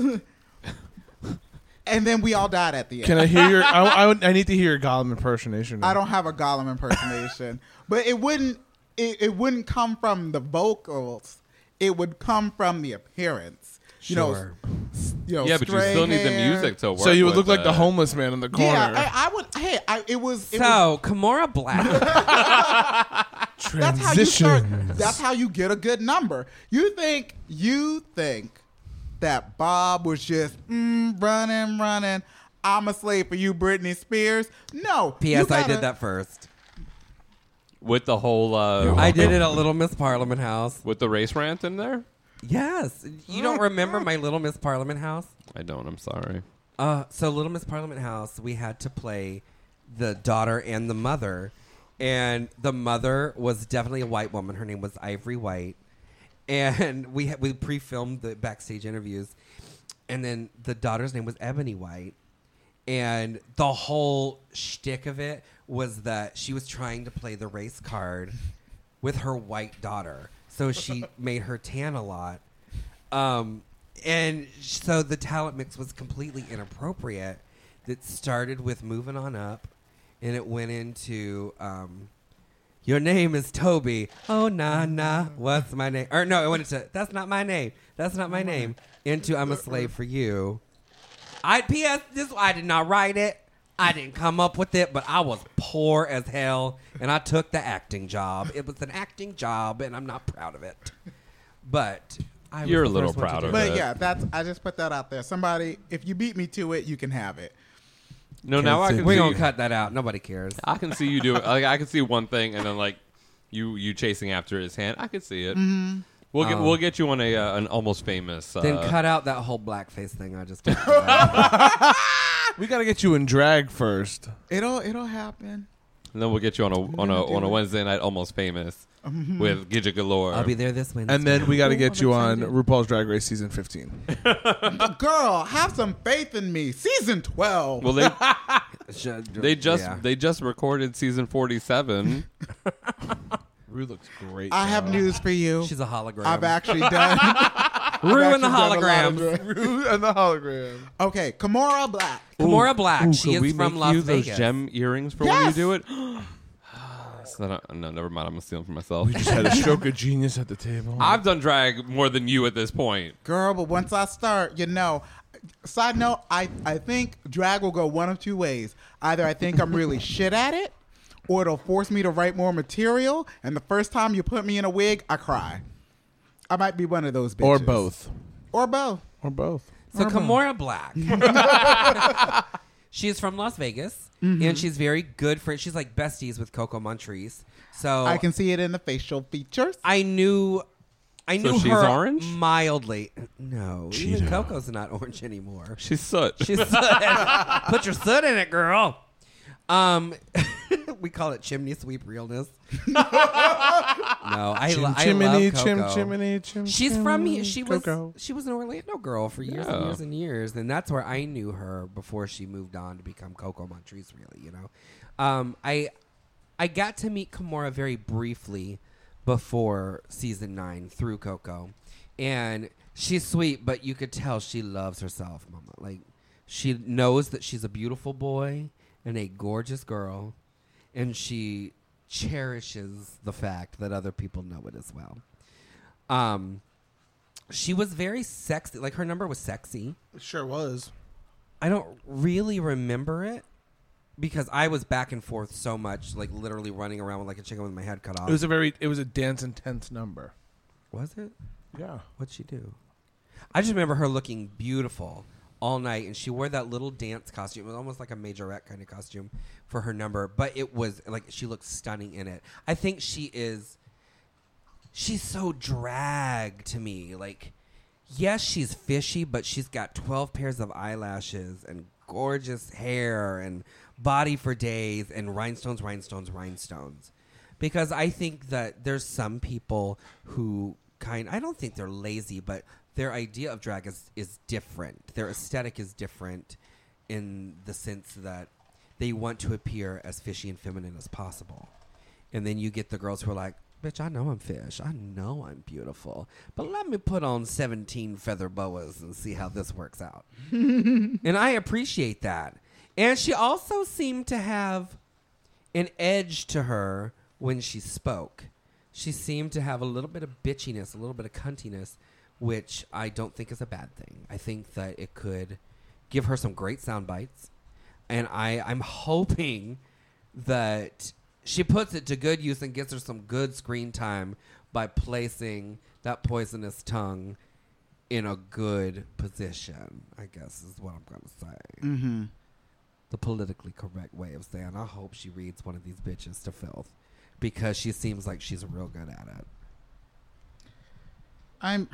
and then we all died at the end. Can I hear your? I, I, *laughs* would- I need to hear your Gollum impersonation. now. I don't have a Gollum impersonation, *laughs* but it wouldn't. It, it wouldn't come from the vocals. It would come from the appearance. You Sure. know, s- you know. Yeah, but you straight still need the hair. music to work. So you would with look like the it. homeless man in the corner. Yeah, I, I would. Hey, I, it was. It was so kimora black *laughs* that's how you start. That's how you get a good number. You think you think that Bob was just mm, running, running. I'm a slave for you, Britney Spears. No. P.S. I gotta- did that first. with the whole. Uh, I did it at Little Miss Parliament House. with the race rant in there. Yes. You don't remember my Little Miss Parliament House? I don't. I'm sorry. Uh, so Little Miss Parliament House, we had to play the daughter and the mother, and the mother was definitely a white woman. Her name was Ivory White, and we had, we pre-filmed the backstage interviews, and then the daughter's name was Ebony White, and the whole shtick of it was that she was trying to play the race card with her white daughter, so she *laughs* made her tan a lot. Um, and so the talent mix was completely inappropriate. That started with moving on up, and it went into um, your name is Toby. Oh nah nah, what's my name? Or no, it went into that's not my name. That's not my name. Into I'm a slave for you. I P.S. This I did not write it. I didn't come up with it, but I was poor as hell, and I took the acting job. It was an acting job, and I'm not proud of it. But I You're the a little first one to proud do of But it. yeah, that's I just put that out there. Somebody, if you beat me to it, you can have it. No, now I can. We're see, gonna cut that out. Nobody cares. I can see you do it. Like I can see one thing, and then like you you chasing after his hand. I can see it. We'll get Um, we'll get you on a uh, an almost famous. Uh, Then cut out that whole blackface thing I just talked *laughs* about. *laughs* We got to get you in drag first. It'll it'll happen and then we'll get you on a on a on a Wednesday night almost famous mm-hmm. with Gigi Galore. I'll be there this Wednesday. And then we got to get you on RuPaul's Drag Race season 15. *laughs* Girl, have some faith in me. Season 12. Well, they *laughs* they just Yeah. they just recorded season 47 *laughs* Ru looks great. I have news for you. She's a hologram. I've actually *laughs* done. Ru and the holograms. *laughs* Ru and the hologram. Okay, Kimora Black. Kimora Black. she is we from make Las you Vegas. those gem earrings for when you do it? *gasps* So no, never mind. I'm gonna steal them for myself. Just had a *laughs* stroke of genius at the table. I've done drag more than you at this point. Girl, but once I start, you know. Side note, I, I think drag will go one of two ways. Either I think I'm really shit at it, or it'll force me to write more material, and the first time you put me in a wig, I cry. I might be one of those bitches. or both. Or both. Or both. So Kimora Black. *laughs* *laughs* she's from Las Vegas, Mm-hmm. and she's very good for. She's like besties with Coco Montrese. So I can see it in the facial features. I knew. I So knew she's her orange? mildly. No, even Coco's not orange anymore. She's soot. She's soot. *laughs* Put your soot in it, girl. Um, we call it chimney sweep realness. *laughs* no, I, Chim lo- I chimney, love chim Coco. chimney, chim She's from here. She was Coco. she was an Orlando girl for years and years and years, and that's where I knew her before she moved on to become Coco Montrese. Really, you know, um, I I got to meet Kimora very briefly before season nine through Coco, and she's sweet, but you could tell she loves herself, Mama. Like she knows that she's a beautiful boy and a gorgeous girl, and she cherishes the fact that other people know it as well. Um, she was very sexy. Like her number was sexy. It sure was. I don't really remember it because I was back and forth so much, like literally running around with like a chicken with my head cut off. It was a very, it was a dance intense number. was it? Yeah. What'd she do? I just remember her looking beautiful all night, and she wore that little dance costume. It was almost like a majorette kind of costume for her number, but it was like she looked stunning in it. I think she is. She's so drag to me. Like, yes, she's fishy, but she's got twelve pairs of eyelashes and gorgeous hair and body for days and rhinestones, rhinestones, rhinestones because I think that there's some people who kind I don't think they're lazy, but their idea of drag is, is different. Their aesthetic is different in the sense that they want to appear as fishy and feminine as possible. And then you get the girls who are like, Bitch, I know I'm fish. I know I'm beautiful. But let me put on 17 feather boas and see how this works out. *laughs* and I appreciate that. And she also seemed to have an edge to her when she spoke. She seemed to have a little bit of bitchiness, a little bit of cuntiness, which I don't think is a bad thing. I think that it could give her some great sound bites. And I, I'm hoping that she puts it to good use and gets her some good screen time by placing that poisonous tongue in a good position, I guess is what I'm going to say. Mm-hmm. the politically correct way of saying. I hope she reads one of these bitches to filth because she seems like she's real good at it. I'm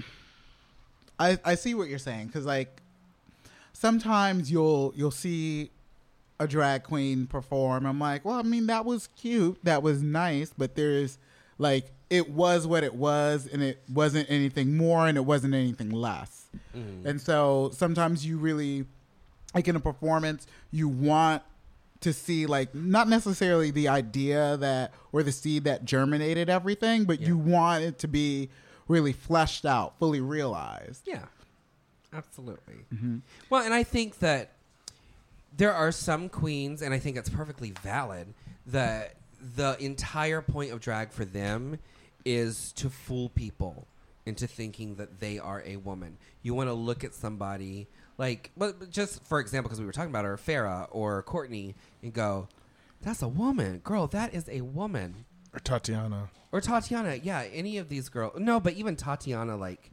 I I see what you're saying cuz like sometimes you'll you'll see a drag queen perform. I'm like, "Well, I mean that was cute. That was nice, but there's like it was what it was and it wasn't anything more and it wasn't anything less." Mhm. And so sometimes you really like in a performance, you want to see like not necessarily the idea that or the seed that germinated everything, but you want it to be really fleshed out, fully realized. Yeah, absolutely. Mhm. Well, and I think that there are some queens, and I think it's perfectly valid that the entire point of drag for them is to fool people into thinking that they are a woman. You want to look at somebody like, but just for example, because we were talking about her, Farrah or Courtney, and go, "That's a woman, girl. That is a woman." Or Tatiana. Or Tatiana, yeah, any of these girls. No, but even Tatiana, like,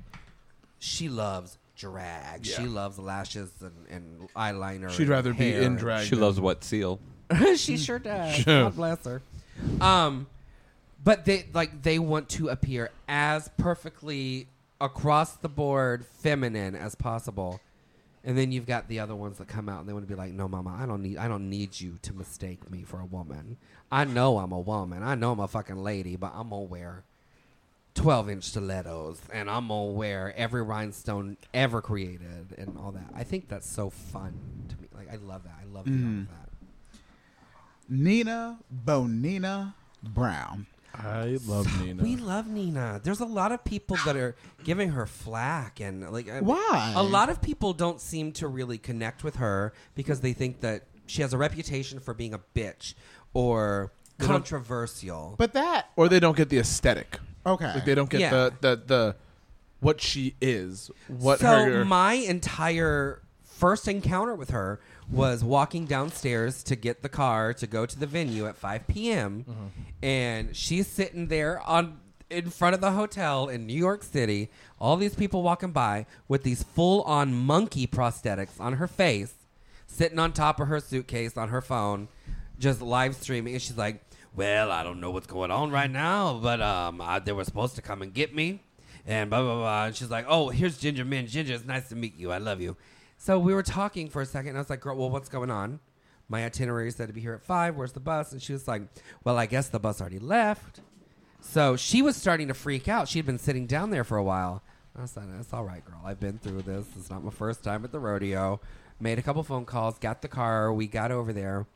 she loves drag. She loves lashes and, and eyeliner. She'd and rather be hair. in drag She loves wet seal. *laughs* she sure does. Sure. *laughs* God bless her. Um, but they like they want to appear as perfectly across the board feminine as possible. And then you've got the other ones that come out and they want to be like, "No, mama, I don't need I don't need you to mistake me for a woman. I know I'm a woman. I know I'm a fucking lady, but I'm gonna wear 12 inch stilettos and I'm gonna wear every rhinestone ever created and all that. I think that's so fun to me. Like I love that. I love of mm-hmm. that. Nina Bonina Brown. I love Nina. We love Nina. There's a lot of people that are giving her flack and like I- Why? A lot of people don't seem to really connect with her because they think that she has a reputation for being a bitch or They controversial. But that or they don't get the aesthetic. Okay. Like they don't get Yeah. the, the the what she is. What so her my entire first encounter with her was walking downstairs to get the car to go to the venue at 5 p.m. and she's sitting there on in front of the hotel in New York City. All these people walking by with these full-on monkey prosthetics on her face, sitting on top of her suitcase on her phone, just live streaming. And she's like, "Well, I don't know what's going on right now, but um, I, they were supposed to come and get me." and blah blah blah. And she's like, "Oh, here's Ginger Minj. Ginger, it's nice to meet you. I love you." So we were talking for a second, and I was like, "Girl, well, what's going on?" My itinerary said to be here at five. Where's the bus? And she was like, "Well, I guess the bus already left." So she was starting to freak out. She'd been sitting down there for a while. I said, "It's all right, girl. I've been through this. It's not my first time at the rodeo." Made a couple phone calls, got the car. We got over there.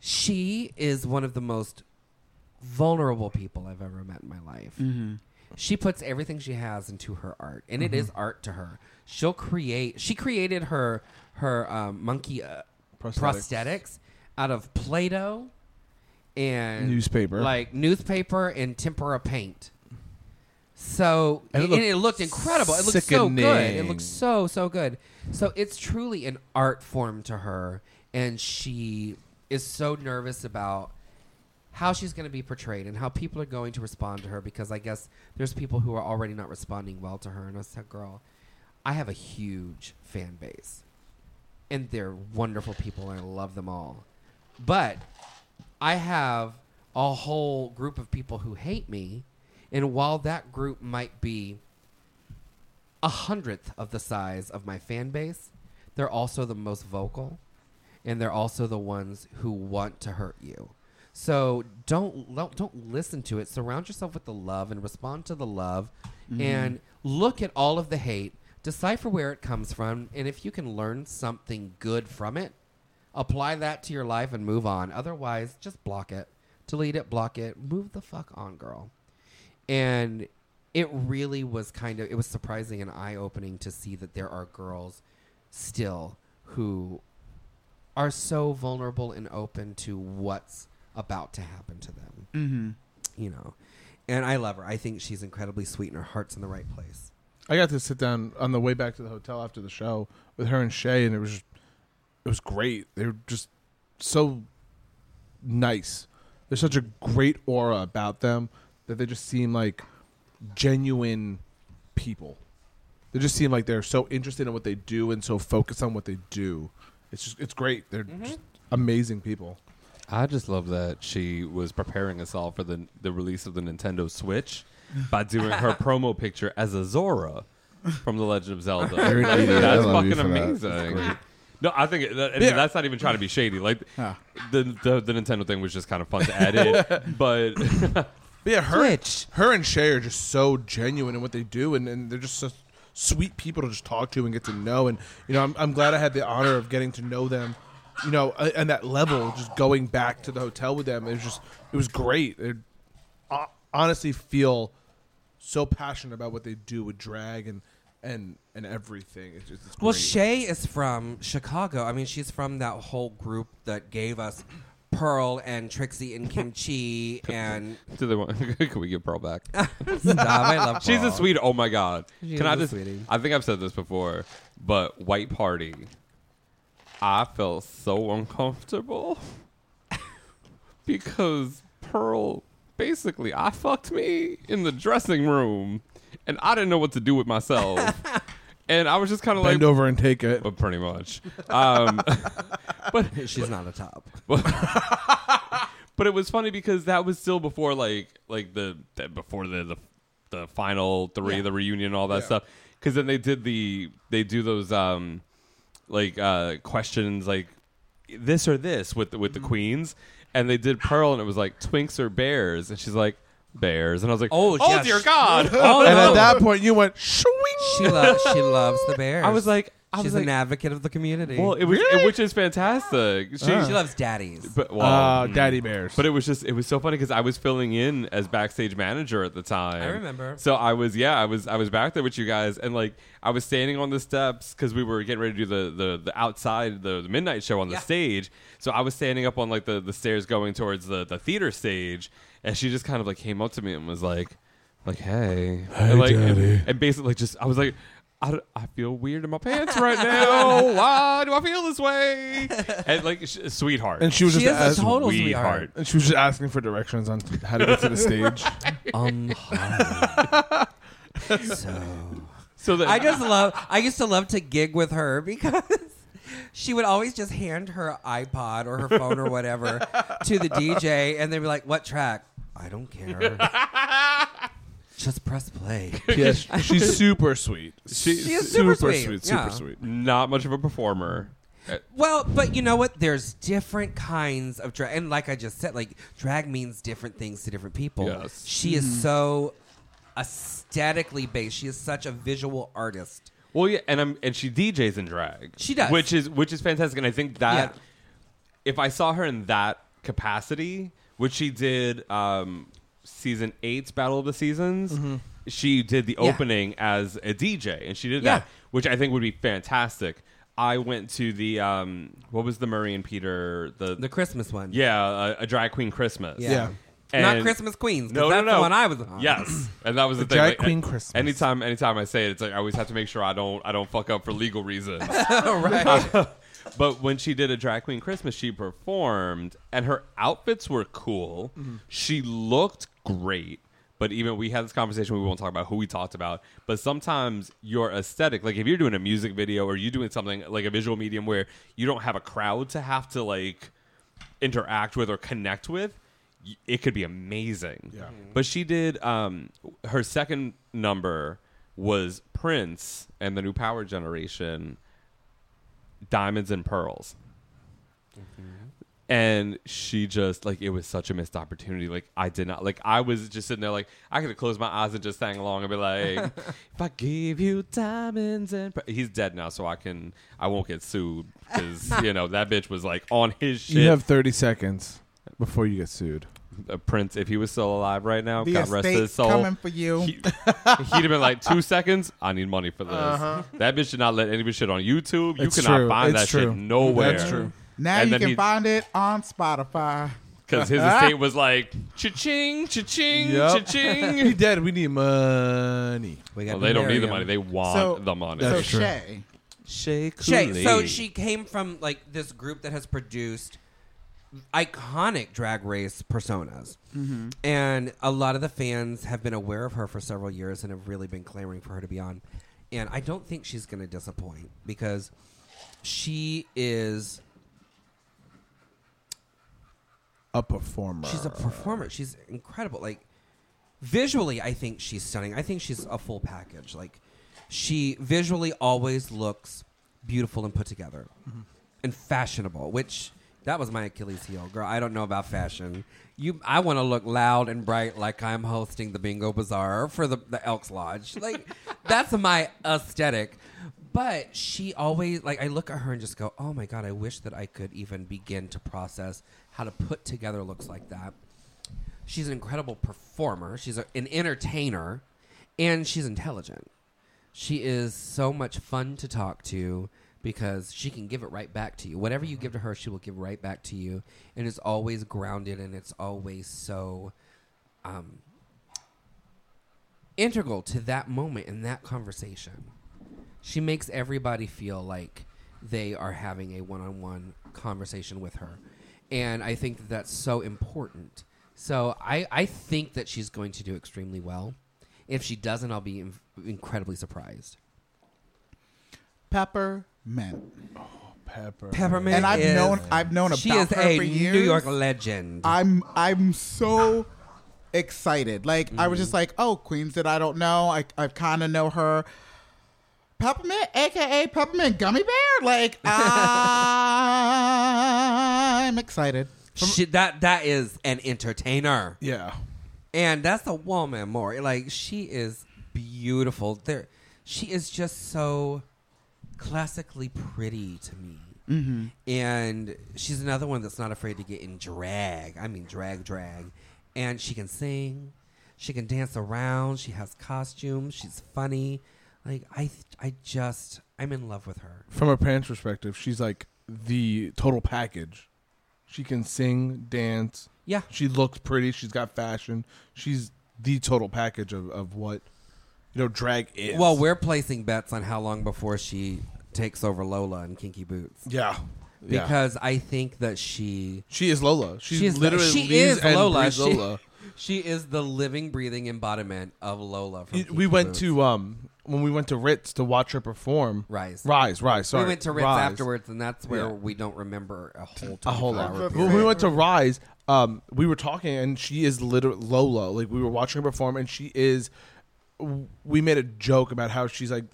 She is one of the most vulnerable people I've ever met in my life. Mhm. She puts everything she has into her art, and it Mhm. is art to her. She'll create. She created her her um, monkey uh, Prosthetics. prosthetics out of Play-Doh and Newspaper. like newspaper and tempera paint. So And and it it, looked looked incredible. It looked so good. It looks so so good. So it's truly an art form to her, and she is so nervous about how she's going to be portrayed and how people are going to respond to her because I guess there's people who are already not responding well to her. And I said, girl, I have a huge fan base, and they're wonderful people, and I love them all. But I have a whole group of people who hate me, and while that group might be a hundredth of the size of my fan base, they're also the most vocal, and they're also the ones who want to hurt you. So don't don't, listen to it. Surround yourself with the love and respond to the love, Mhm. and look at all of the hate. Decipher where it comes from, and if you can learn something good from it, apply that to your life and move on. Otherwise, just block it, delete it, block it, move the fuck on, girl. And it really was kind of it was surprising and eye opening to see that there are girls still who are so vulnerable and open to what's about to happen to them. Mhm. You know, and I love her. I think she's incredibly sweet and her heart's in the right place. I got to sit down on the way back to the hotel after the show with her and Shea, and it was just, it was great. They were just so nice. There's such a great aura about them that they just seem like genuine people. They just seem like they're so interested in what they do and so focused on what they do. It's just it's great. They're Mhm. just amazing people. I just love that she was preparing us all for the the release of the Nintendo Switch by doing her *laughs* promo picture as a Zora from The Legend of Zelda. Very Like, that's fucking for that. amazing. That's. No, I think that, and Yeah. that's not even trying to be shady. Like Huh. the, the the Nintendo thing was just kind of fun to add *laughs* in, but But yeah, her, Switch. her and Shea are just so genuine in what they do, and, and they're just so sweet people to just talk to and get to know. And you know, I'm, I'm glad I had the honor of getting to know them. You know, a- and that level, just going back to the hotel with them, it was just it was great. They uh, honestly feel so passionate about what they do with drag and and and everything. It's, just, it's Well. Shea is from Chicago. I mean, she's from that whole group that gave us Pearl and Trixie and Kim Chi *laughs* and *laughs* do they want? *laughs* Can we get Pearl back? Stop, I love She's a Pearl. sweet. Oh my god! She Can is I a just? sweetie. I think I've said this before, but White Party. I felt so uncomfortable *laughs* because Pearl basically I fucked me in the dressing room, and I didn't know what to do with myself, *laughs* and I was just kind of like bend over and take it. But pretty much. Um, *laughs* but she's not a top. but it was funny because that was still before like like the, the before the, the the final three, Yeah. the reunion, all that Yeah. stuff. Because then they did the they do those um like uh questions like this or this with the, with the queens, and they did Pearl, and it was like Twinks or Bears, and she's like Bears, and I was like, Oh, oh yeah, dear God! *laughs* Oh, and no. at that point, you went swing. She, lo- she loves the Bears. *laughs* I was like, I she's was an advocate of the community. Well, it was it- which is fantastic. She, she loves daddies. But well, Uh. Daddy Bears. But it was just it was so funny because I was filling in as backstage manager at the time. I remember. So I was yeah I was I was back there with you guys and like I was standing on the steps because we were getting ready to do the the, the outside the, the midnight show on the Yeah. stage. So I was standing up on like the the stairs going towards the the theater stage, and she just kind of like came up to me and was like like hey Hey, and, like, and- Daddy. and basically just I was like. I, I feel weird in my pants right now. *laughs* Why do I feel this way? And like, sh- sweetheart, And she was She just is a ask- total sweetheart. And she was just asking for directions on how to get to the *laughs* stage. Um, so *laughs* So that I just love. I used to love to gig with her because she would always just hand her iPod or her phone or whatever to the DJ, and they'd be like, "What track? I don't care. Just press play." *laughs* yes, *laughs* she's super sweet. She- She is super sweet, sweet, yeah. super sweet. not much of a performer. Uh, Well, but you know what? There's different kinds of drag, and like I just said, like drag means different things to different people. Yes. She is so aesthetically based. She is such a visual artist. Well, yeah, and I'm and she DJs in drag. She does. which is which is fantastic. And I think that Yeah. if I saw her in that capacity, which she did, um, season eight's Battle of the Seasons, she did the Mm-hmm. Yeah. opening as a DJ, and she did Yeah. that, which I think would be fantastic. I went to the um, what was the Murray and Peter the The Christmas one. yeah a, a drag queen Christmas Yeah. Yeah. Not Christmas Queens. 'cause No, that's no, no. the one I was on. Yes, *clears throat* and that was the A thing. drag like, queen a- Christmas. Anytime, anytime I say it, it's like I always have to make sure I don't, I don't fuck up for legal reasons. *laughs* right. *laughs* but when she did a drag queen Christmas, she performed, and her outfits were cool. She looked great. But even we had this conversation, we won't talk about who we talked about. But sometimes your aesthetic, like if you're doing a music video or you're doing something like a visual medium where you don't have a crowd to have to like interact with or connect with, it could be amazing. Yeah. But she did um her second number was Prince and the New Power Generation Diamonds and Pearls. And she just like it was such a missed opportunity. Like I did not like I was just sitting there like I could have closed my eyes and just sang along and be like, *laughs* if I gave you diamonds and per-" he's dead now, so I can I won't get sued because *laughs* you know that bitch was like on his shit. You have 30 seconds before you get sued. Uh, Prince, if he was still alive right now, The God rest his soul. coming for you. He, would have been like two seconds. I need money for this. Uh-huh. That bitch should not let any of shit on YouTube. You It's cannot true. find It's that true. shit nowhere. That's true. Now And you can he- find it on Spotify. Because his estate was like *laughs* cha-ching, cha-ching, Yep. cha-ching. he dead. We need money. We well, got they don't need the money. They want So- the money. So true. Shea, Shea Shea, so she came from like this group that has produced iconic drag race personas. Mm-hmm. And a lot of the fans have been aware of her for several years and have really been clamoring for her to be on. And I don't think she's going to disappoint because she is a performer. She's a performer. She's incredible. Like visually, I think she's stunning. I think she's a full package. Like she visually always looks beautiful and put together mm-hmm. and fashionable, which that was my Achilles heel, girl. I don't know about fashion. You, I want to look loud and bright, like I'm hosting the Bingo Bazaar for the, the Elks Lodge. Like *laughs* that's my aesthetic. But she always like I look at her and just go, "Oh my god, I wish that I could even begin to process how to put together looks like that." She's an incredible performer. She's a, an entertainer, and she's intelligent. She is so much fun to talk to because she can give it right back to you. Whatever you give to her, she will give right back to you, and it's always grounded and it's always so um, integral to that moment in that conversation. She makes everybody feel like they are having a one-on-one conversation with her, and I think that that's so important. So I, I think that she's going to do extremely well. If she doesn't, I'll be in- incredibly surprised. Peppermint. Pepper. Peppermint And I've is- known I've known about she is her a for years. New York legend. I'm I'm so excited. Like I was Mm-hmm. just like, oh, Queens that I don't know. I I kind of know her. Peppermint, aka Peppermint Gummy Bear. Like *laughs* I'm excited. She, that that is an entertainer. Yeah. And that's a woman more. Like she is beautiful. There she is just so classically pretty to me. Mhm. And she's another one that's not afraid to get in drag. I mean drag drag. And she can sing. She can dance around. She has costumes. She's funny. Like I I just I'm in love with her. From a parent's perspective, she's like the total package. She can sing, dance. Yeah. She looks pretty. She's got fashion. She's the total package of, of what you know drag is. Well, we're placing bets on how long before she takes over Lola and Kinky Boots. Yeah. Yeah. Because I think that she She is Lola. She's she is literally she is and Lola. She, Lola. *laughs* she is the living, breathing embodiment of Lola. Kinky we went Boots. to um when we went to Ritz to watch her perform. Rise. Rise, Rise. Sorry, we went to Ritz Rise. afterwards, and that's where Yeah. we don't remember a whole a whole lot. hour When we went to Rise, um, we were talking, and she is literally Lola. Like we were watching her perform, and she is. We made a joke about how she's like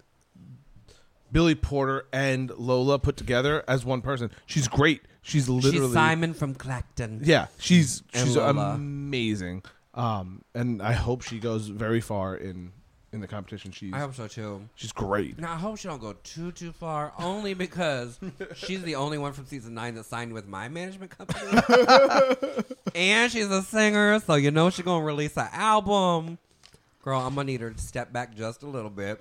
Billy Porter and Lola put together as one person. She's great. She's literally She's Simon from Clacton. Yeah, she's And she's Lola. amazing. Um, and I hope she goes very far in in the competition. She's I hope so too. She's great. Now I hope she don't go too too far, only because *laughs* she's the only one from season nine that signed with my management company, *laughs* and she's a singer, so you know she's gonna release an album. Girl, I'm gonna need her to step back just a little bit,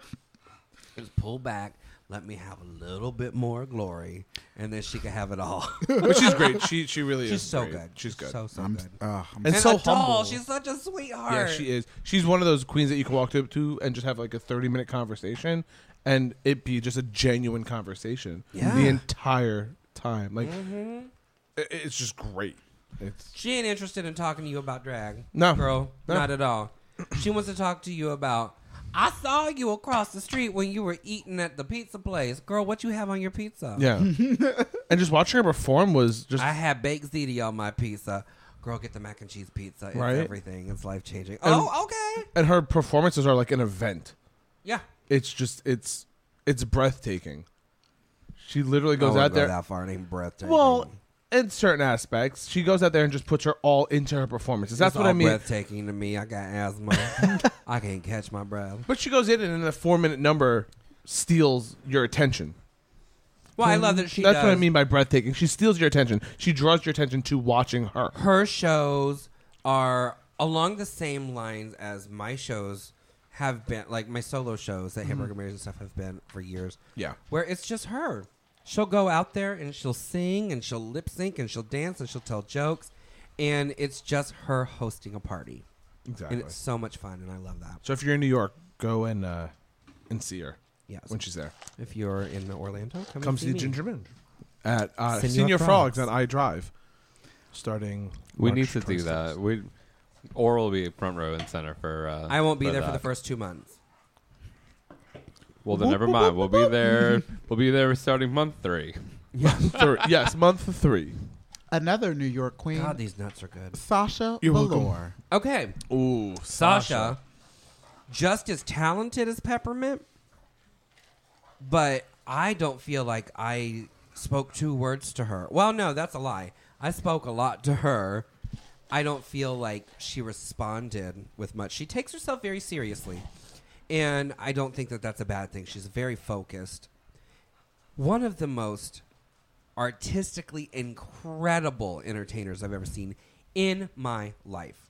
just pull back. Let me have a little bit more glory, and then she can have it all. *laughs* But she's great. *laughs* She she really is. she's is so great. good. She's good. So so I'm- good. uh, I'm- and, And so a doll. humble. She's such a sweetheart. Yeah, she is. She's one of those queens that you can walk up to and just have like a thirty minute conversation, and it be just a genuine conversation Yeah. the entire time. Like Mhm. it- it's just great. It's She ain't interested in talking to you about drag. No. Girl, No. not at all. She wants to talk to you about I saw you across the street when you were eating at the pizza place. Girl, what you have on your pizza? yeah, *laughs* and just watching her perform was just I had baked ziti on my pizza. Girl, get the mac and cheese pizza. It's Right. everything. It's life changing. And- Oh, okay. and her performances are like an event. Yeah. It's just it's it's breathtaking. She literally I goes wouldn't out go there. that far. It ain't breathtaking. Well, in certain aspects, she goes out there and just puts her all into her performances. That's It's what all I mean. breathtaking to me. I got asthma. *laughs* I can't catch my breath. But she goes in and in a four minute number steals your attention. Well, I love that she That's what I does- mean by breathtaking. She steals your attention. She draws your attention to watching her. her shows are along the same lines as my shows have been like my solo shows that mm-hmm. hamburger marys and stuff have been for years Yeah. where it's just her she'll go out there and she'll sing and she'll lip sync and she'll dance and she'll tell jokes and it's just her hosting a party Exactly. and it's so much fun and i love that So if you're in New York, go and uh, and see her. Yes. when she's there. if you're in orlando come, Come and see me. Ginger Minj at uh, Senor Senor, Frogs. Frogs. on I Drive, starting. We March need to do 26th. that. We Oral will be front row and center for. Uh, i won't be there for that. the first two months Well, then never mind. We'll be there. We'll be there starting month three. *laughs* Thir- yes, month three. another New York queen, God, these nuts are good. Sasha You're welcome. Velour. Okay, Ooh, Sasha, just as talented as Peppermint, but I don't feel like I spoke two words to her. Well, no, that's a lie. I spoke a lot to her. I don't feel like she responded with much. She takes herself very seriously, and I don't think that that's a bad thing. She's very focused. One of the most artistically incredible entertainers I've ever seen in my life.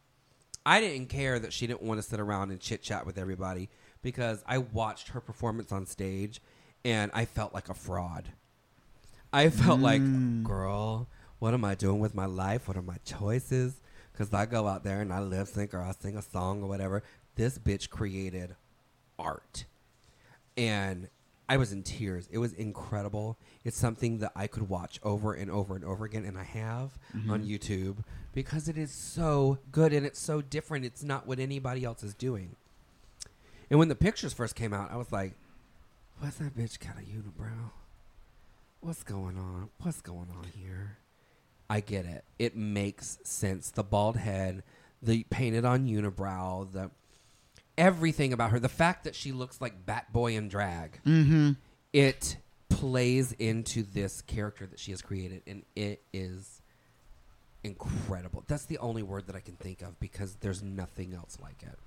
I didn't care that she didn't want to sit around and chit chat with everybody because I watched her performance on stage and I felt like a fraud. I felt like, mm. girl, what am I doing with my life? What are my choices? Because I go out there and I lip sync or I sing a song or whatever. This bitch created art. And I was in tears. It was incredible. It's something that I could watch over and over and over again, and I have mm-hmm. on YouTube because it is so good and it's so different. It's not what anybody else is doing. And when the pictures first came out, I was like, "What's that bitch got a unibrow? What's going on? What's going on here?" I get it. It makes sense. The bald head, the painted on unibrow, the everything about her, the fact that she looks like Bat Boy in drag, Mm-hmm. it plays into this character that she has created, and it is incredible. That's the only word that I can think of because there's nothing else like it.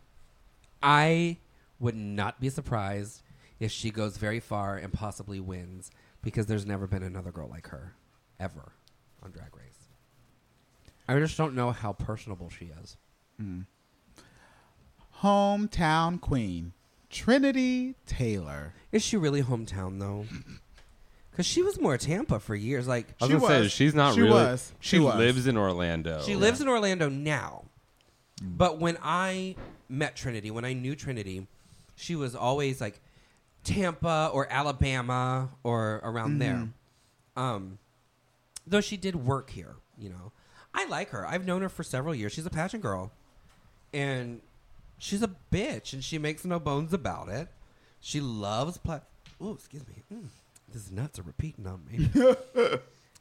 I would not be surprised if she goes very far and possibly wins because there's never been another girl like her ever on Drag Race. I just don't know how personable she is. Hometown queen, Trinity Taylor. Is she really hometown though? *clears throat* Because she was more Tampa for years. Like I was She gonna say was. she's not She really. was. She, She was. lives in Orlando. She lives in Orlando now. But when I met Trinity, when I knew Trinity, she was always like Tampa or Alabama or around there. Um, though she did work here, you know. I like her. I've known her for several years. She's a pageant girl. And she's a bitch and she makes no bones about it. She loves pla- Oh, excuse me. Mm, these nuts are repeating on me. *laughs*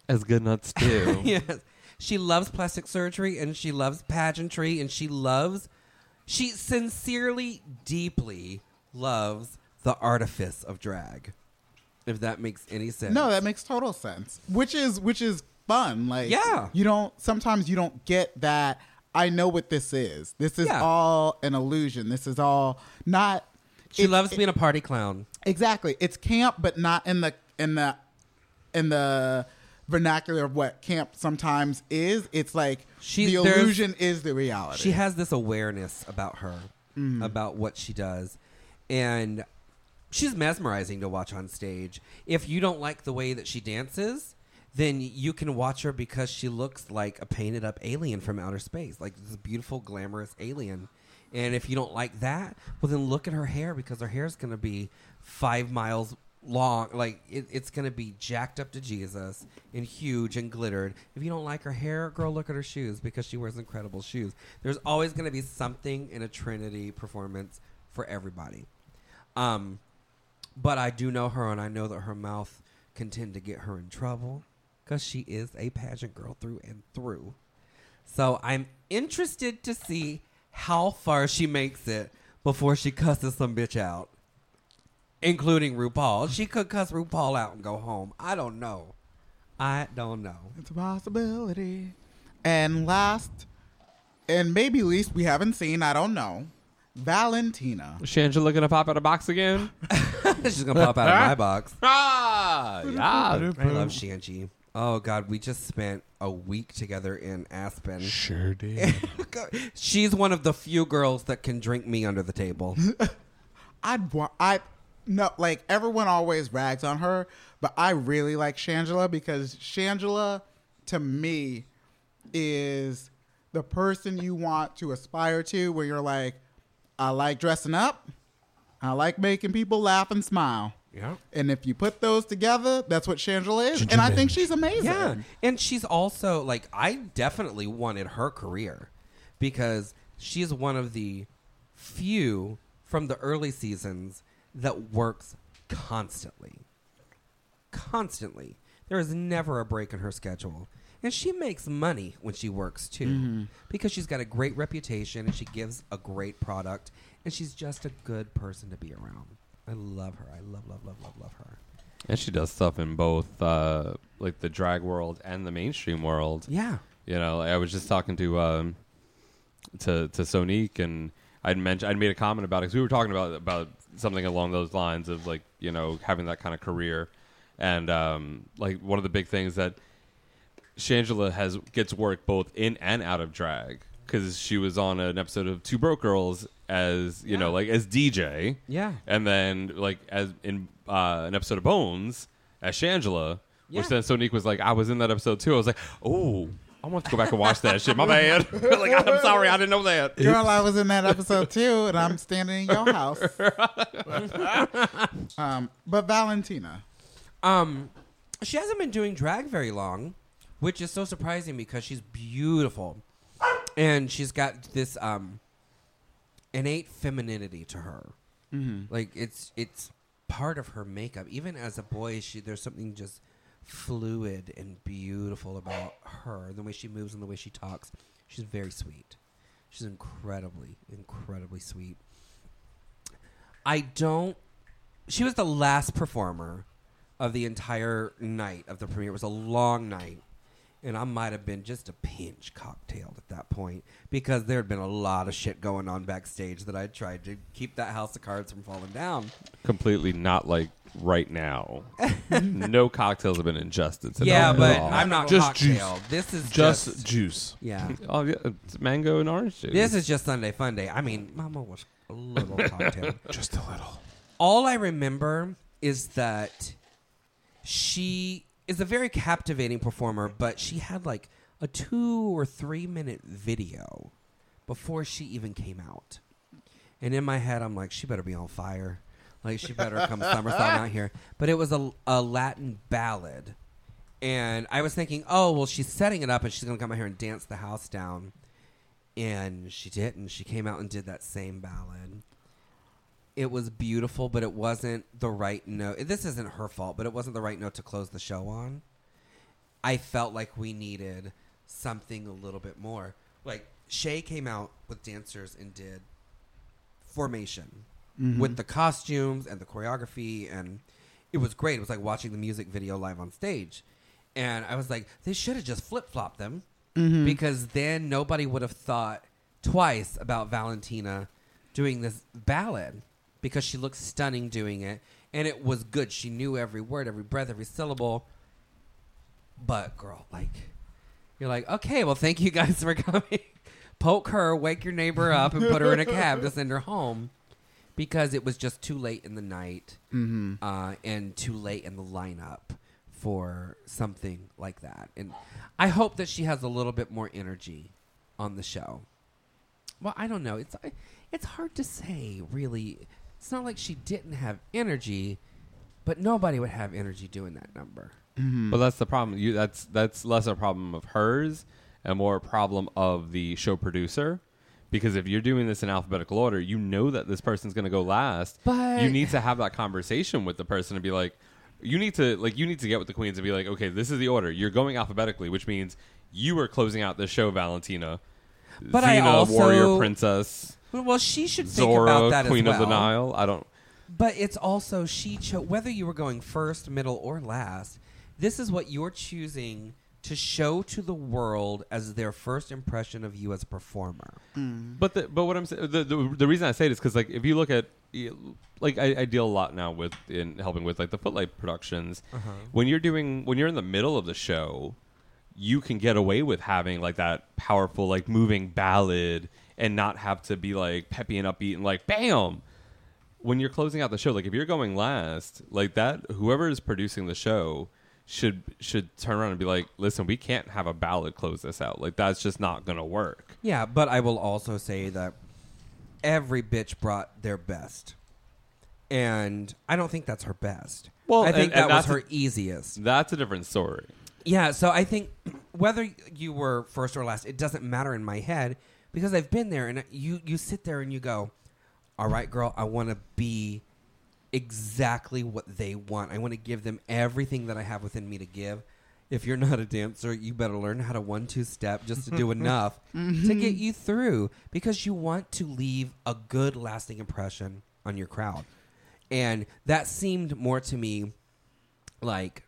as good nuts too. *laughs* yes. She loves plastic surgery and she loves pageantry and she loves, she sincerely, deeply loves the artifice of drag. If that makes any sense. No, that makes total sense. Which is which is fun. Like Yeah. you don't sometimes you don't get that. I know what this is. This is Yeah. all an illusion. This is all not. she it's- loves it- being a party clown. Exactly. It's camp, but not in the in the in the vernacular of what camp sometimes is. It's like She- the illusion is the reality. She has this awareness about her, mm-hmm. about what she does, and she's mesmerizing to watch on stage. If you don't like the way that she dances, then you can watch her because she looks like a painted up alien from outer space, like this beautiful, glamorous alien. And if you don't like that, well, then look at her hair because her hair is going to be five miles long. Like it, it's going to be jacked up to Jesus and huge and glittered. If you don't like her hair, girl, look at her shoes because she wears incredible shoes. There's always going to be something in a Trinity performance for everybody. Um, but I do know her, and I know that her mouth can tend to get her in trouble because she is a pageant girl through and through. So I'm interested to see how far she makes it before she cusses some bitch out, including RuPaul. She could cuss RuPaul out and go home. I don't know. I don't know. It's a possibility. And last, and maybe least we haven't seen. I don't know. Valentina. Is Shangela gonna pop out of box again? *laughs* She's gonna pop out of my box. *laughs* ah, yeah. I love Shanji. Oh God, we just spent a week together in Aspen. Sure did. *laughs* She's one of the few girls that can drink me under the table. *laughs* I'd want. I no like everyone always rags on her, but I really like Shangela because Shangela, to me, is the person you want to aspire to. Where you're like, I like dressing up, I like making people laugh and smile. Yeah. And if you put those together, that's what Shangela is. And I think she's amazing. Yeah. And she's also like I definitely wanted her career because she's one of the few from the early seasons that works constantly. Constantly. There is never a break in her schedule. And she makes money when she works too, Mhm. because she's got a great reputation and she gives a great product, and she's just a good person to be around. I love her. I love, love, love, love, love her. And she does stuff in both, uh, like the drag world and the mainstream world. Yeah. You know, I was just talking to um, to to Sonique, and I'd mentioned I'd made a comment about it because we were talking about about something along those lines of like you know having that kind of career, and um, like one of the big things that Shangela has gets work both in and out of drag because she was on an episode of Two Broke Girls as you know like as DJ, Yeah. and then like as in uh, an episode of Bones as Shangela, Yeah. which then Sonique was like, I was in that episode too. I was like, oh. I want to go back and watch that shit. My bad. *laughs* like, I'm sorry, I didn't know that. Girl, I was in that episode too, and I'm standing in your house. *laughs* um, but Valentina, Um, she hasn't been doing drag very long, which is so surprising because she's beautiful, and she's got this um innate femininity to her. Mhm. Like it's it's part of her makeup. Even as a boy, she there's something just fluid and beautiful about her. The way she moves and the way she talks. She's very sweet. She's incredibly, incredibly sweet. I don't. She was the last performer of the entire night of the premiere. It was a long night. And I might have been just a pinch cocktailed at that point because there had been a lot of shit going on backstage that I tried to keep that house of cards from falling down. Completely not like right now. *laughs* no cocktails have been ingested. Today Yeah, but all. I'm not Just juice. This is Just just, juice. Yeah. *laughs* Oh yeah, it's mango and orange juice. This is just Sunday Funday. I mean, Mama was a little *laughs* cocktail. Just a little. All I remember is that she is a very captivating performer, but she had like a two or three minute video before she even came out. And in my head, I'm like, she better be on fire. Like, she better come *laughs* SummerSlam out here. But it was a, a Latin ballad. And I was thinking, oh, well, she's setting it up and she's going to come out here and dance the house down. And she didn't. She came out and did that same ballad. It was beautiful, but it wasn't the right note. This isn't her fault, but it wasn't the right note to close the show on. I felt like we needed something a little bit more. Like Shay came out with dancers and did formation Mhm. with the costumes and the choreography and it was great. It was like watching the music video live on stage. And I was like, they should have just flip flopped them Mhm. because then nobody would have thought twice about Valentina doing this ballad because she looked stunning doing it and it was good. She knew every word, every breath, every syllable. But girl, like you're like, okay, well, thank you guys *laughs* for coming. Poke her, wake your neighbor up, and put her in a cab to send her home because it was just too late in the night Mhm. uh, and too late in the lineup for something like that. And I hope that she has a little bit more energy on the show. Well, I don't know. It's it's hard to say, really. It's not like she didn't have energy, but nobody would have energy doing that number. Mm-hmm. But that's the problem. You that's that's less a problem of hers and more a problem of the show producer. Because if you're doing this in alphabetical order, you know that this person's going to go last. But- you need to have that conversation with the person and be like, you need to like you need to get with the queens and be like, okay, this is the order. You're going alphabetically, which means you are closing out the show, Valentina. But I also- warrior princess. Well, she should think Zora, about that as queen of the well. Nile. I don't. But it's also she chose whether you were going first, middle, or last. This is what you're choosing to show to the world as their first impression of you as a performer. But the, but what I'm saying the, the the reason I say it is because like if you look at like I, I deal a lot now with in helping with like the Footlight productions. Uh-huh. When you're doing when you're in the middle of the show, you can get away with having like that powerful like moving ballad and not have to be like peppy and upbeat and like bam. When you're closing out the show, like if you're going last, like that, whoever is producing the show should should turn around and be like, "Listen, we can't have a ballad close this out. Like that's just not gonna work." Yeah, but I will also say that every bitch brought their best. And I don't think that's her best. Well, I think and- that was that's her easiest. That's a different story. Yeah, so I think whether you were first or last, it doesn't matter in my head because I've been there and you you sit there and you go, "All right, girl, I want to be exactly what they want. I want to give them everything that I have within me to give." if you're not a dancer, you better learn how to one two step just to do *laughs* enough *laughs* to get you through because you want to leave a good lasting impression on your crowd. And that seemed more to me like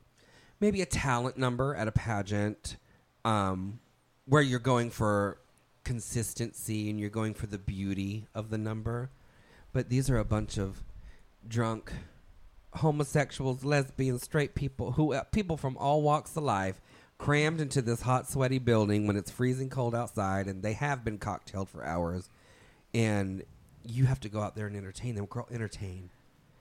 maybe a talent number at a pageant um, where you're going for consistency and you're going for the beauty of the number. But these are a bunch of drunk homosexuals, lesbians, straight people who uh, people from all walks of life crammed into this hot, sweaty building when it's freezing cold outside, and they have been cocktailed for hours, and you have to go out there and entertain them. Girl, entertain.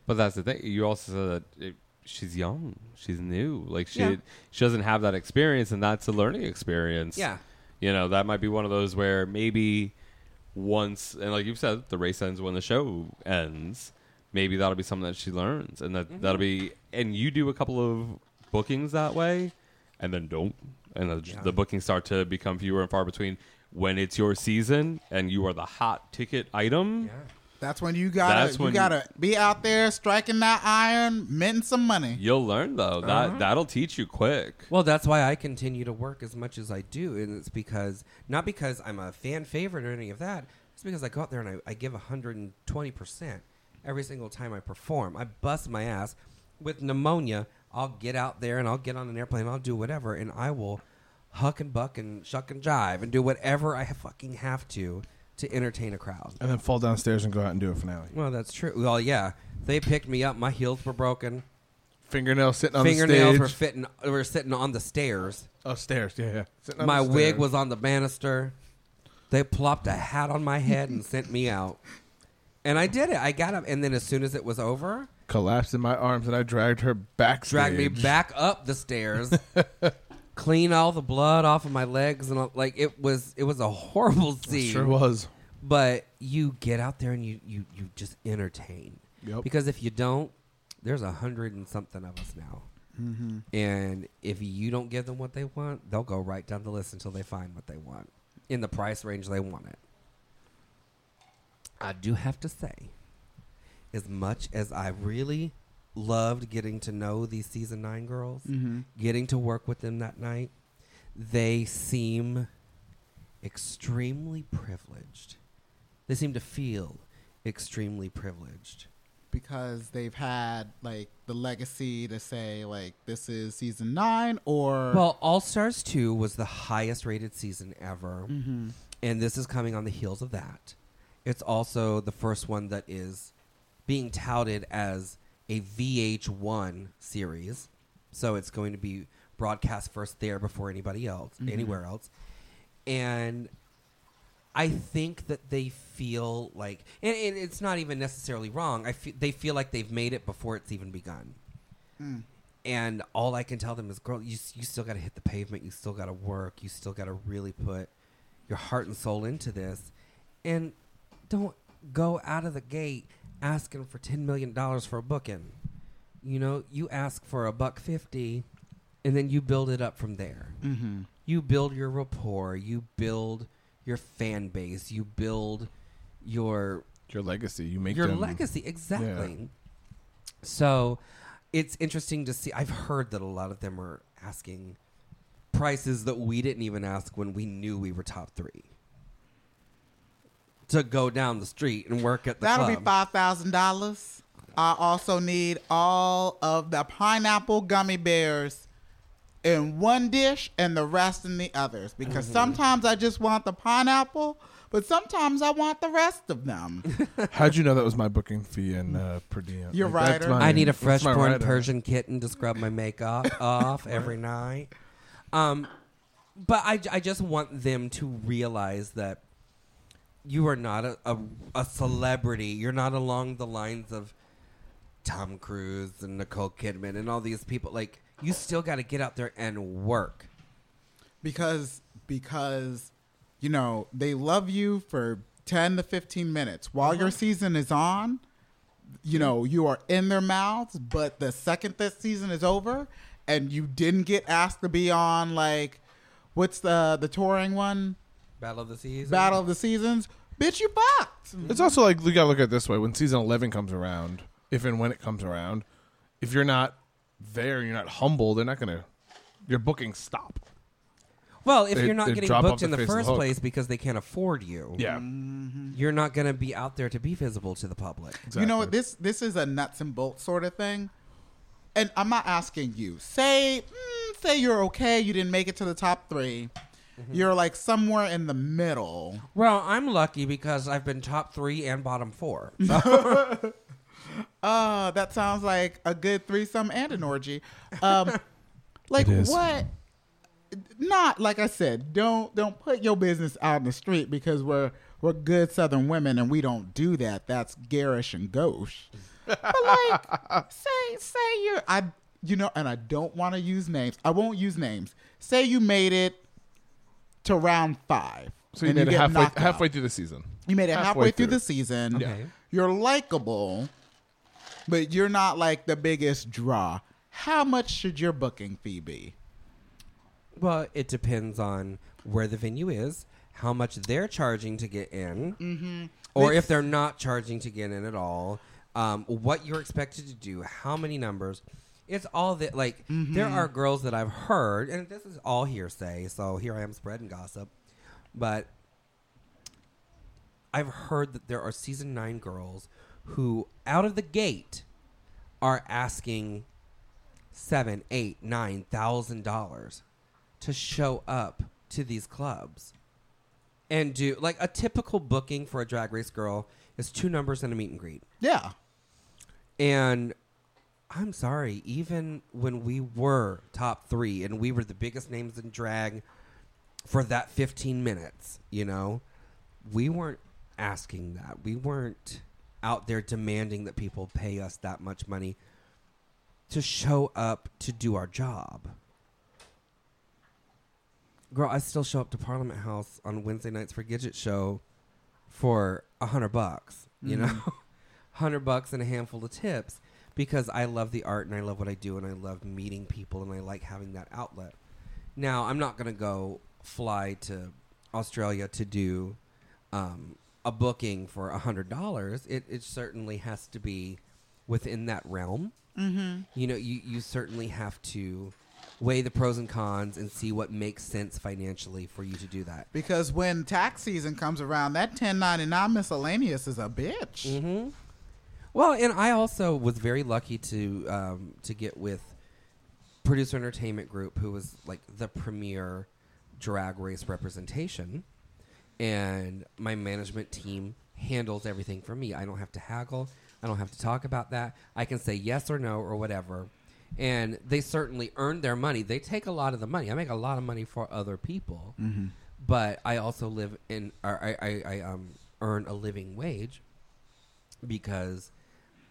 But that's the thing. You also said that it, she's young, she's new. Like she Yeah. she doesn't have that experience, and that's a learning experience. Yeah. You know that might be one of those where maybe once, and like you've said, the race ends when the show ends. Maybe that'll be something that she learns, and that Mm-hmm. that'll be. And you do a couple of bookings that way, and then don't, and the, Yeah. the bookings start to become fewer and far between. When it's your season and you are the hot ticket item, That's when you gotta That's you when you- gotta be out there striking that iron, minting some money. you'll learn though. That Uh-huh. that'll teach you quick. Well, that's why I continue to work as much as I do, and it's because not because I'm a fan favorite or any of that. It's because I go out there and I, I give 120 percent every single time I perform. I bust my ass with pneumonia. I'll get out there and I'll get on an airplane. I'll do whatever, and I will huck and buck and shuck and jive and do whatever I fucking have to to entertain a crowd. and then fall downstairs and go out and do a finale. Well, that's true. Well, yeah, they picked me up. My heels were broken. Fingernails sitting on Fingernails the were stage. fitting. Were sitting on the stairs. Oh, stairs. Yeah, yeah. Sitting on My the wig stairs. was on the banister. They plopped a hat on my head and sent me out. And I did it. I got up, and then as soon as it was over, collapsed in my arms, and I dragged her back. dragged me back up the stairs, *laughs* clean all the blood off of my legs, and all, like it was. It was a horrible scene. sure was. But you get out there and you you you just entertain. Yep. Because if you don't, there's a hundred and something of us now. Mhm. And if you don't give them what they want, they'll go right down the list until they find what they want in the price range they want it. I do have to say, as much as I really loved getting to know these season nine girls, Mhm. getting to work with them that night, they seem extremely privileged. They seem to feel extremely privileged. because they've had like the legacy to say like this is season nine or Well, All Stars 2 was the highest rated season ever. Mhm. And this is coming on the heels of that. It's also the first one that is being touted as a VH1 series. So it's going to be broadcast first there before anybody else, Mhm. anywhere else. And I think that they feel like, and, and it's not even necessarily wrong. I fe- they feel like they've made it before it's even begun. Mm. And all I can tell them is, girl, you, you still got to hit the pavement. You still got to work. You still got to really put your heart and soul into this. And don't go out of the gate asking for $10 million for a booking. You know, you ask for a buck 50 and then you build it up from there. Mhm. You build your rapport. You build your fan base. You build your your legacy. You make your them- legacy exactly. So it's interesting to see. I've heard that a lot of them are asking prices that we didn't even ask when we knew we were top three to go down the street and work at the that'll club. be five thousand dollars. I also need all of the pineapple gummy bears in one dish and the rest in the others because Mm-hmm. sometimes I just want the pineapple, but sometimes I want the rest of them. *laughs* How'd you know that was my booking fee and uh, per diem? Your Like, that's rider. my- I need a that's my freshborn. Persian kitten to scrub my makeup *laughs* off every night. Um, but I, I just want them to realize that you are not a, a, a celebrity. You're not along the lines of Tom Cruise and Nicole Kidman and all these people. Like, you still got to get out there and work. because because you know they love you for 10 to 15 minutes while your uh-huh. season is on you know you are in their mouths but the second this season is over and you didn't get asked to be on like what's the the touring one Battle of the Seasons. battle of the seasons bitch you fucked It's also like you gotta look at it this way: when season eleven comes around, if and when it comes around, if you're not there, you're not humble. They're not gonna your bookings stop. Well, if They- you're not they getting drop off booked in the the face of the first hook. place because they can't afford you, Yeah. you're not going to be out there to be visible to the public. You know what? This this is a nuts and bolts sort of thing, and I'm not asking you. Say mm, say you're okay. You didn't make it to the top 3 Mm-hmm. You're like somewhere in the middle. Well, I'm lucky because I've been top three and bottom four. *laughs* So- Uh, that sounds like a good threesome and an orgy. Um, *laughs* like what? Not like I said. Don't don't put your business out in the street because we're we're good Southern women and we don't do that. That's garish and gauche. But like, *laughs* say say you're I you know, and I don't want to use names. I won't use names. Say you made it to round five. So you and made it get halfway halfway through the season. You made it halfway, through. through. the season. Okay. You're likable, but you're not like the biggest draw. How much should your booking fee be? well, it depends on where the venue is, how much they're charging to get in, Mm-hmm. or if they're not charging to get in at all, um, what you're expected to do, how many numbers. It's all that, like, there Mm-hmm. are girls that I've heard, and this is all hearsay, so here I am spreading gossip, but I've heard that there are season nine girls who, out of the gate, are asking seven, eight, nine thousand dollars to show up to these clubs and do like a typical booking for a drag race girl is two numbers and a meet and greet. Yeah. And I'm sorry, even when we were top three and we were the biggest names in drag for that 15 minutes, you know, we weren't asking that. We weren't out there demanding that people pay us that much money to show up to do our job. Girl, I still show up to Parliament House on Wednesday nights for Gidget Show for a hundred bucks. You Mhm. know, *laughs* hundred bucks and a handful of tips because I love the art and I love what I do and I love meeting people and I like having that outlet. Now, I'm not gonna go fly to Australia to do um, a booking for a hundred dollars. It it certainly has to be within that realm. Mhm. You know, you you certainly have to weigh the pros and cons and see what makes sense financially for you to do that. Because when tax season comes around, that 1099 miscellaneous is a bitch. Mm-hmm. Well, and I also was very lucky to um, to get with Producer Entertainment Group, who was like the premier drag race representation, and my management team handles everything for me. I don't have to haggle. I don't have to talk about that. I can say yes or no or whatever. And they certainly earn their money. They take a lot of the money. I make a lot of money for other people, Mhm. but I also live in. Or I, I, I um, earn a living wage because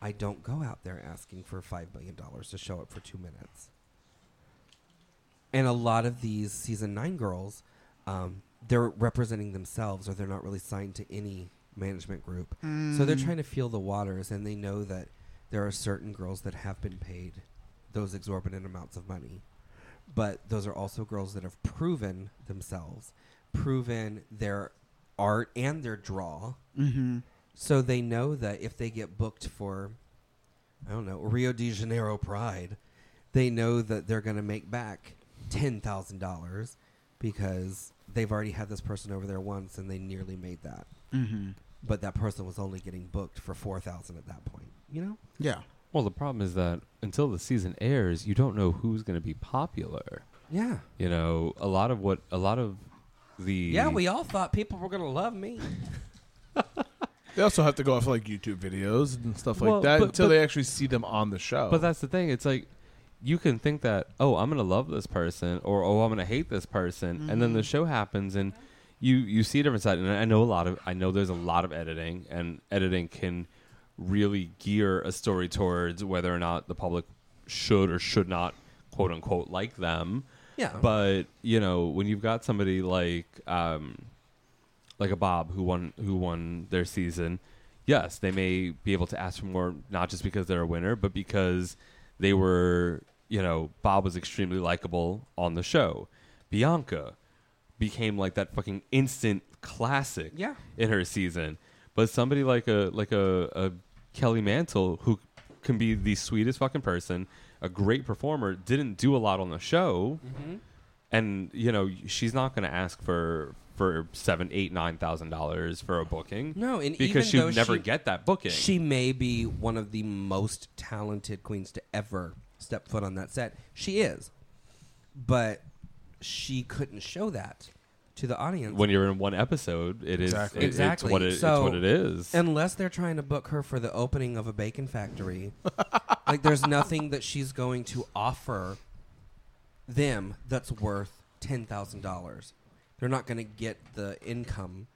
I don't go out there asking for five million dollars to show up for two minutes. And a lot of these season nine girls, um, they're representing themselves, or they're not really signed to any management group. So they're Mm. trying to feel the waters, and they know that there are certain girls that have been paid those exorbitant amounts of money. But those are also girls that have proven themselves, proven their art and their draw. Mhm. So they know that if they get booked for, I don't know, Rio de Janeiro Pride, they know that they're going to make back $10,000 because they've already had this person over there once and they nearly made that. Mhm. But that person was only getting booked for 4000 at that point, you know? Yeah. Well, the problem is that until the season airs, you don't know who's going to be popular. Yeah. You know, a lot of what a lot of the Yeah, we all thought people were going to love me. *laughs* They also have to go off like YouTube videos and stuff like Well, that but- until but- they actually see them on the show. But that's the thing. It's like you can think that oh, I'm gonna love this person, or oh, I'm gonna hate this person, and then the Mhm. show happens, and you you see a different side. And I know a lot of I know there's a lot of editing, and editing can really gear a story towards whether or not the public should or should not quote unquote like them. Yeah. But you know when you've got somebody like um, like a Bob who won who won their season, yes, they may be able to ask for more, not just because they're a winner, but because they were, you know, Bob was extremely likable on the show. Bianca became like that fucking instant classic Yeah. in her season. But somebody like a like a, a Kelly Mantle who can be the sweetest fucking person, a great performer, didn't do a lot on the show, Mm-hmm. and you know she's not going to ask for for seven, eight, nine thousand dollars for a booking. No, and because she would never she- get that booking. She may be one of the most talented queens to ever step foot on that set. She is, but she couldn't show that to the audience when you're in one episode, it is Exactly. it- exactly. It's what it, so, it's what it is. Unless they're trying to book her for the opening of a bacon factory, *laughs* like there's nothing that she's going to offer them that's worth ten thousand dollars. They're not going to get the income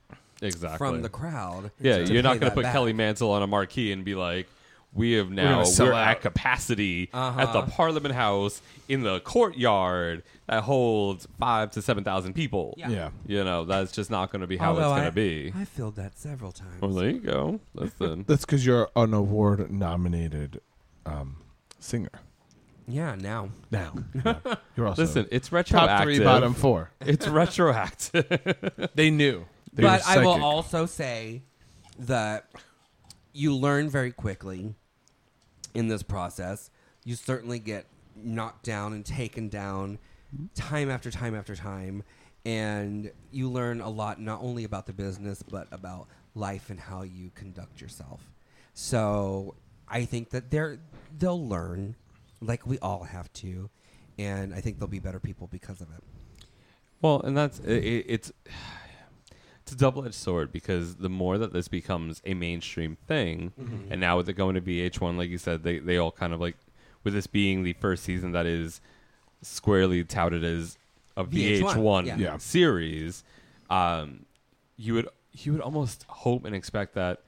exactly from the crowd. Yeah, to you're not going to put back. Kelly Mantle on a marquee and be like, "We have now gonna sell we're at capacity Uh-huh. at the Parliament House in the courtyard that holds five to seven thousand people." Yeah. Yeah. you know that's just not going to be how Although it's going to be. I filled that several times. well, there you go. Listen, *laughs* That's because you're an award nominated um, singer. Yeah, now. Now, Yeah. *laughs* you're also listen, it's retroactive. top three, bottom four. *laughs* It's retroactive. *laughs* They knew. They but were I will psychic. also say that you learn very quickly in this process. You certainly get knocked down and taken down time after time after time. And you learn a lot, not only about the business, but about life and how you conduct yourself. So I think that they're, they'll learn, like we all have to. And I think they'll be better people because of it. Well, and that's i i it's it's a double edged sword because the more that this becomes a mainstream thing, Mhm. and now with it going to VH1, like you said, they they all kind of like with this being the first season that is squarely touted as a VH1, VH1, yeah. Yeah. series, um, you would you would almost hope and expect that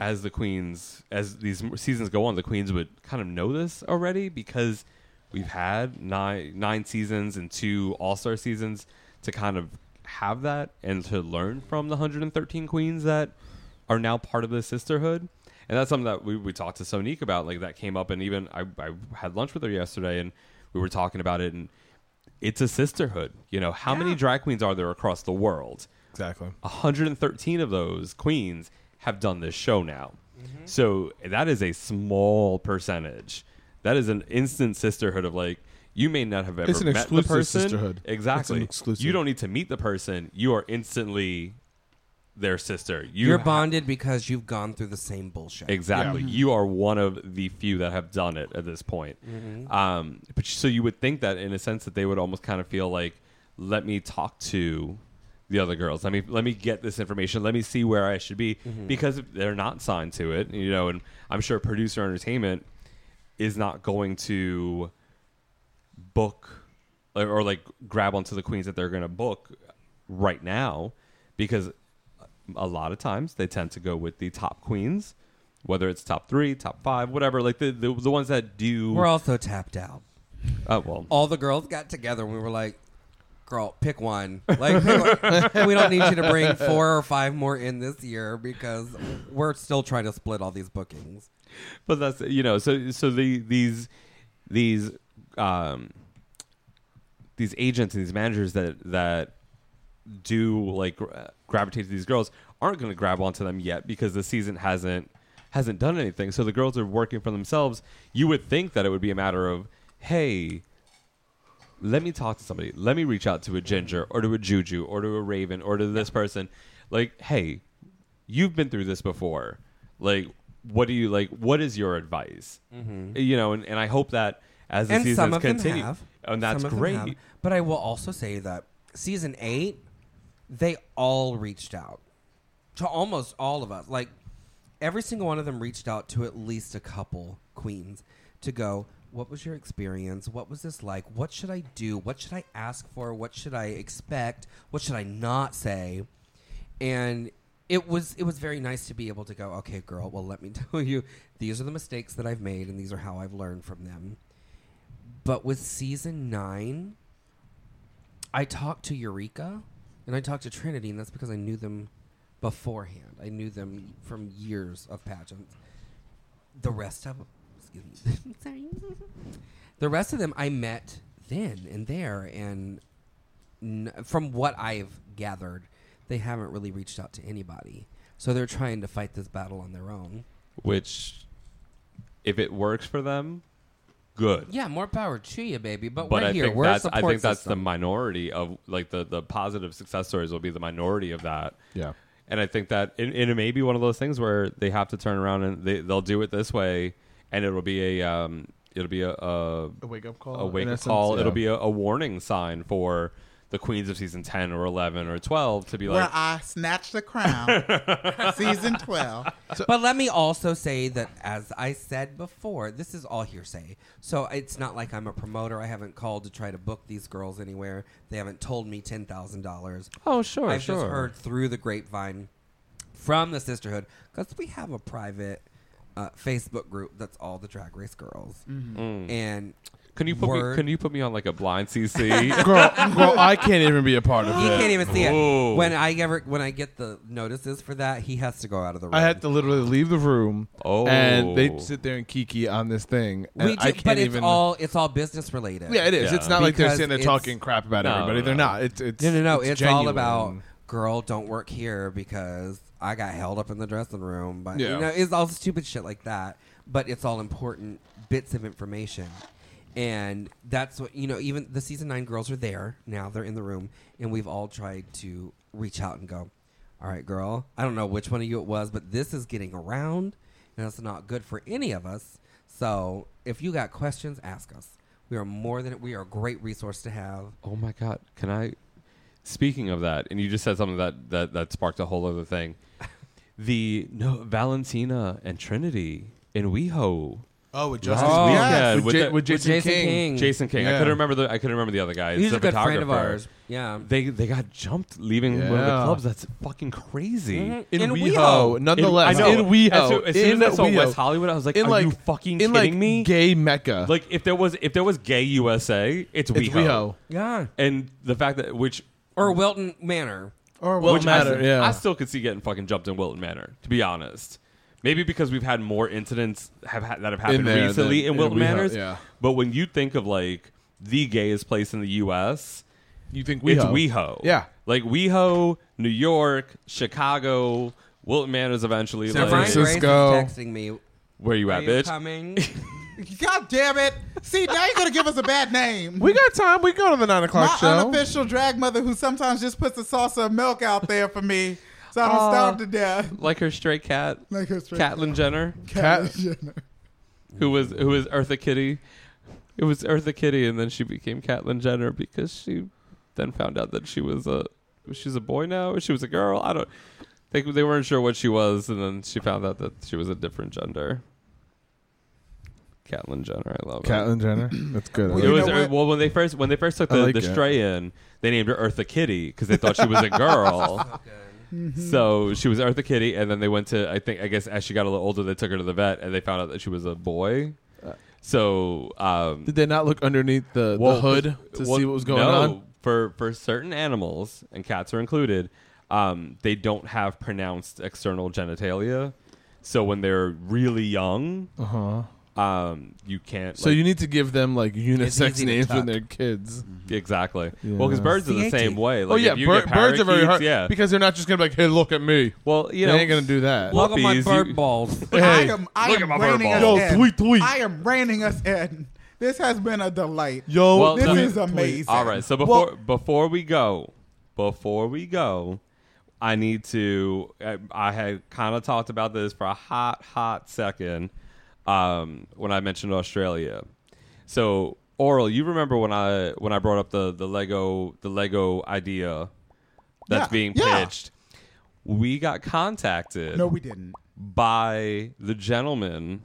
as the queens as these seasons go on, the queens would kind of know this already because we've had nine nine seasons and two All Star seasons to kind of have that and to learn from the 113 queens that are now part of the sisterhood. And that's something that we, we talked to Sonique about. Like that came up, and even I, I had lunch with her yesterday, and we were talking about it. And it's a sisterhood. You know, how many drag queens are there across the world? Exactly. 113 of those queens have done this show now. Mm-hmm. So that is a small percentage. That is an instant sisterhood of like you may not have ever It's an met the person. sisterhood. Exactly. It's an exclusive. You don't need to meet the person. You are instantly their sister. You You are ha- bonded because you've gone through the same bullshit. Exactly. You are one of the few that have done it at this point. Mhm. Um, but so you would think that in a sense that they would almost kind of feel like, let me talk to the other girls. Let me let me get this information. Let me see where I should be Mhm. because they're not signed to it, you know. And I'm sure producer entertainment is not going to book or, or like grab onto the queens that they're going to book right now because a lot of times they tend to go with the top queens, whether it's top three, top five, whatever. Like the the, the ones that do. We're also tapped out. Oh well. All the girls got together and we were like, "Girl, pick one. Like, pick one. *laughs* we don't need you to bring four or five more in this year because we're still trying to split all these bookings." but that's you know so so the these these um these agents and these managers that that do like gra- gravitate to these girls aren't going to grab onto them yet because the season hasn't hasn't done anything so the girls are working for themselves you would think that it would be a matter of hey let me talk to somebody let me reach out to a ginger or to a juju or to a raven or to this person like hey you've been through this before like what do you like what is your advice Mhm. you know and, and i hope that as the and seasons continue have, and that's of them great have. But I will also say that season eight, they all reached out to almost all of us. Like every single one of them reached out to at least a couple queens to go. What was your experience? What was this like? What should I do? What should I ask for? What should I expect? What should I not say? And it was it was very nice to be able to go, okay, girl, well let me *laughs* tell you, these are the mistakes that I've made and these are how I've learned from them. But with season nine, I talked to Eureka and I talked to Trinity, and that's because I knew them beforehand. I knew them from years of pageants. The rest of excuse me, *laughs* sorry. The rest of them I met then and there, and n- from what I've gathered, they haven't really reached out to anybody. So they're trying to fight this battle on their own. which if it works for them good. Yeah, more power to you, baby. But, But we're I here. think we're a that's I think that's the minority of like the the positive success stories will be the minority of that. Yeah. And I think that and, and it may be one of those things where they have to turn around and they they'll do it this way, and it'll be a um it'll be a a, A wake-up call, a wake up essence, call. yeah. It'll be a, a warning sign for the queens of season ten or eleven or twelve to be Where like I snatched the crown, *laughs* season twelve. but let me also say that, as I said before, this is all hearsay. So it's not like I'm a promoter. I haven't called to try to book these girls anywhere. They haven't told me ten thousand dollars. Oh, sure, I've sure. just heard through the grapevine from the sisterhood because we have a private uh, Facebook group that's all the Drag Race girls, Mm. and Can you put word- me? Can you put me on like a blind CC? *laughs* girl, *laughs* girl, I can't even be a part of it. He it. can't even see Ooh. it. When I ever when I get the notices for that, he has to go out of the room. I had to literally leave the room, Oh. and they sit there and kiki on this thing. And we do, I can't but it's even. all it's all business related. yeah, it is. It's not like they're Because sitting there talking crap about No, everybody. no, They're not. It's it's No, no, no. It's, all about girl. Don't work here because I got held up in the dressing room. But Yeah. you know, it's all stupid shit like that. But it's all important bits of information, and that's what you know. Even the season nine girls are there now. They're in the room, and we've all tried to reach out and go. All right, girl. I don't know which one of you it was, but this is getting around, and it's not good for any of us. So if you got questions, ask us. We are more than we are a great resource to have. Oh my god! Can I? Speaking of that, and you just said something that that that sparked a whole other thing. The no Valentina and Trinity in WeHo. Oh, with Justin Oh, weekend with, with, Ja- the- with Jason, Jason King. King. Jason King. I couldn't remember the I couldn't remember the other guy. He's the a good friend of ours. Yeah. They they got jumped leaving one of the clubs. That's fucking crazy. Mhm. In, In WeHo, WeHo. nonetheless. In- I know. In WeHo, As soon- as soon in as I saw WeHo. West Hollywood, I was like, in "Are like, you fucking in kidding like me?" Gay Mecca. Like if there was if there was gay USA, it's, it's WeHo. WeHo. Yeah. And the fact that which Or Wilton Manor. Or Well, which Matter, I, yeah. I still could see getting fucking jumped in Wilton Manor. To be honest, maybe because we've had more incidents have ha- that have happened there recently than in Wilton in WeHo, Manors. yeah. But when you think of like the gayest place in the U.S., You think it's WeHo? WeHo. Yeah. like WeHo, New York, Chicago, Wilton Manors. Eventually, San like, Brian Grace is Francisco. texting me. where you Are at, you bitch? coming? *laughs* God damn it! See, now you're gonna give us a bad name. We got time. We go to the nine My o'clock show. unofficial drag mother, who sometimes just puts a sauce of milk out there for me, so I don't Aw. starve to death. Like her stray cat, Like her stray Catelyn Jenner, Cat- Jenner. who was who was Eartha Kitty. It was Eartha Kitty, and then she became Catelyn Jenner because she then found out that she was a she's a boy now, or she was a girl. I don't. They they weren't sure what she was, and then she found out that she was a different gender. Catelyn Jenner, I love her. Catelyn Jenner. That's good. I It You was know what? well when they first when they first took the, like the it. stray in, they named her Eartha Kitty because they thought she was a *laughs* girl. so she was Eartha Kitty, and then they went to I think I guess as she got a little older, they took her to the vet, and they found out that she was a boy. So um, Did they not look underneath the, well, the hood to well, see what was going no, on? For for certain animals, and cats are included, um, they don't have pronounced external genitalia. So when they're really young, Uh huh. Um, you can't. So like- you need to give them like unisex easy to names when tuck. they're kids. exactly. Yeah. Well, because birds are the C-A-T. same way. Like oh yeah, if you bir- get birds are very hard. Yeah. because they're not just gonna be like, "Hey, look at me." Well, you they know, ain't gonna do that. Well, *laughs* Look at my Whoopies, bird you- balls. *laughs* I hey, am, I look am at my bird reining ball. us Yo, in. tweet, tweet. I am reining us in. This has been a delight. yo, Well, this no- is amazing. All right. So before before we go, before we go, I need to. I, I had kind of talked about this for a hot, hot second um, when I mentioned Australia. So, Oral, you remember when I when I brought up the the Lego the Lego idea that's Yeah, being yeah. pitched? We got contacted No, we didn't. by the gentleman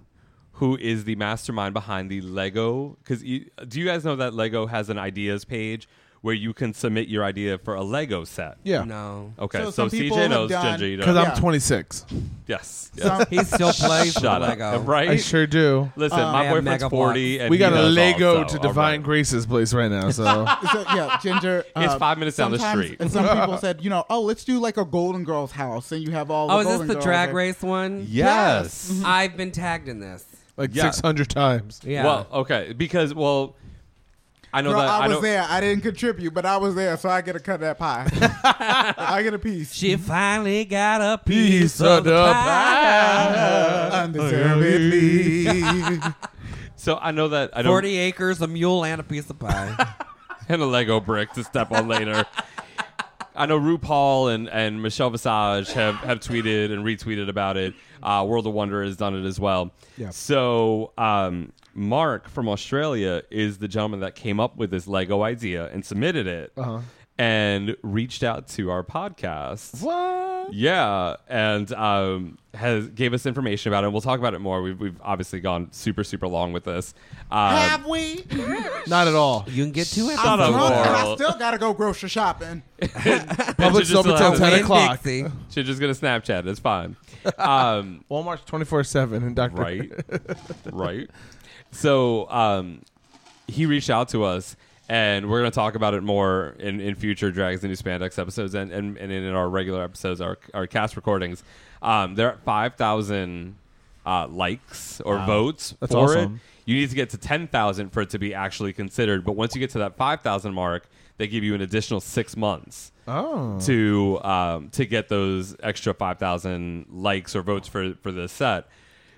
who is the mastermind behind the Lego. Because do you guys know that Lego has an ideas page where you can submit your idea for a Lego set? yeah, No. Okay, So so, some people CJ have knows done- Ginger. You because know. Yeah. I'm 26. yes, Some- He still plays for Shut the up. Lego. Right? I sure do. Listen, Uh, my I have boyfriend's mega 40 and we he got a does Lego also. to All Divine right. Grace's place right now. So So, *laughs* yeah, Ginger. It's uh, five minutes down the sometimes- street. And some people *laughs* said, you know, oh, let's do like a Golden Girls house, and you have all. Oh, the is this Golden the Girls drag there. race one? Yes. I've been tagged in this. like Yeah. 600 times. Yeah. Well, okay, because well, I know Girl, that I was know, there. I didn't contribute, but I was there, so I get a cut of that pie. *laughs* I get a piece. she finally got a Piece piece of of the the pie. Undeservedly. *laughs* So I know that I don't 40 acres, a mule, and a piece of pie. *laughs* and a Lego brick to step on later. I know RuPaul and, and Michelle Visage have, have tweeted and retweeted about it. Uh, World of Wonder has done it as well. Yeah. So um, Mark from Australia is the gentleman that came up with this Lego idea and submitted it Uh-huh. And reached out to our podcast. What? Yeah, and um, has gave us information about it. and We'll talk about it more. We've, we've obviously gone super super long with this. Um, Have we? *laughs* Not at all. You can get two Shut I'm up, drunk and I Laurel. still gotta go grocery shopping. *laughs* Publix just *laughs* open allow till it. 10 o'clock. Dixie. She's just gonna Snapchat. It's fine. Um, Walmart's 24 7 and Dr. right right so um he reached out to us and we're going to talk about it more in, in future drags and new spandex episodes and, and, and in our regular episodes our, our cast recordings um there are 5000 uh, likes or votes That's for awesome. it you need to get to 10000 for it to be actually considered but once you get to that 5000 mark they give you an additional six months Oh. to um, to get those extra five thousand likes or votes for for this set.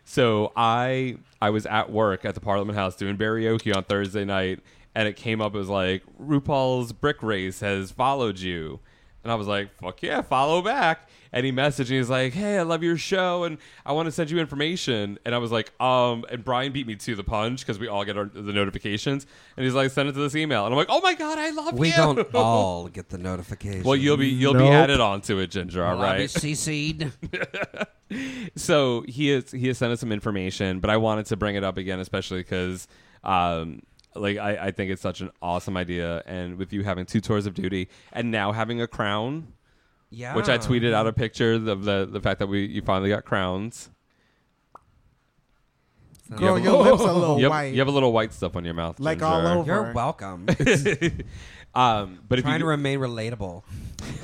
So I I was at work at the Parliament House doing karaoke on Thursday night, and it came up as like RuPaul's Brick Race has followed you, and I was like, "Fuck yeah, follow back!" And he messaged me, he's like, "Hey, I love your show, and I want to send you information." And I was like, "Um," and Brian beat me to the punch because we all get our, the notifications, and he's like, "Send it to this email," and I'm like, "Oh my god, I love We you." don't *laughs* all get the notification. Well, you'll be you'll be Nope. added onto it, Ginger. All Will I be. CC'd? so he has he has sent us some information, but I wanted to bring it up again, especially because um, like I, I think it's such an awesome idea, and with you having two tours of duty and now having a crown, Yeah. which I tweeted out a picture of the the fact that we you finally got crowns. Girl, your lips a little You have, white. you have a little white stuff on your mouth, Like Ginger. all over. You're welcome. *laughs* um, but if Trying you, to remain relatable.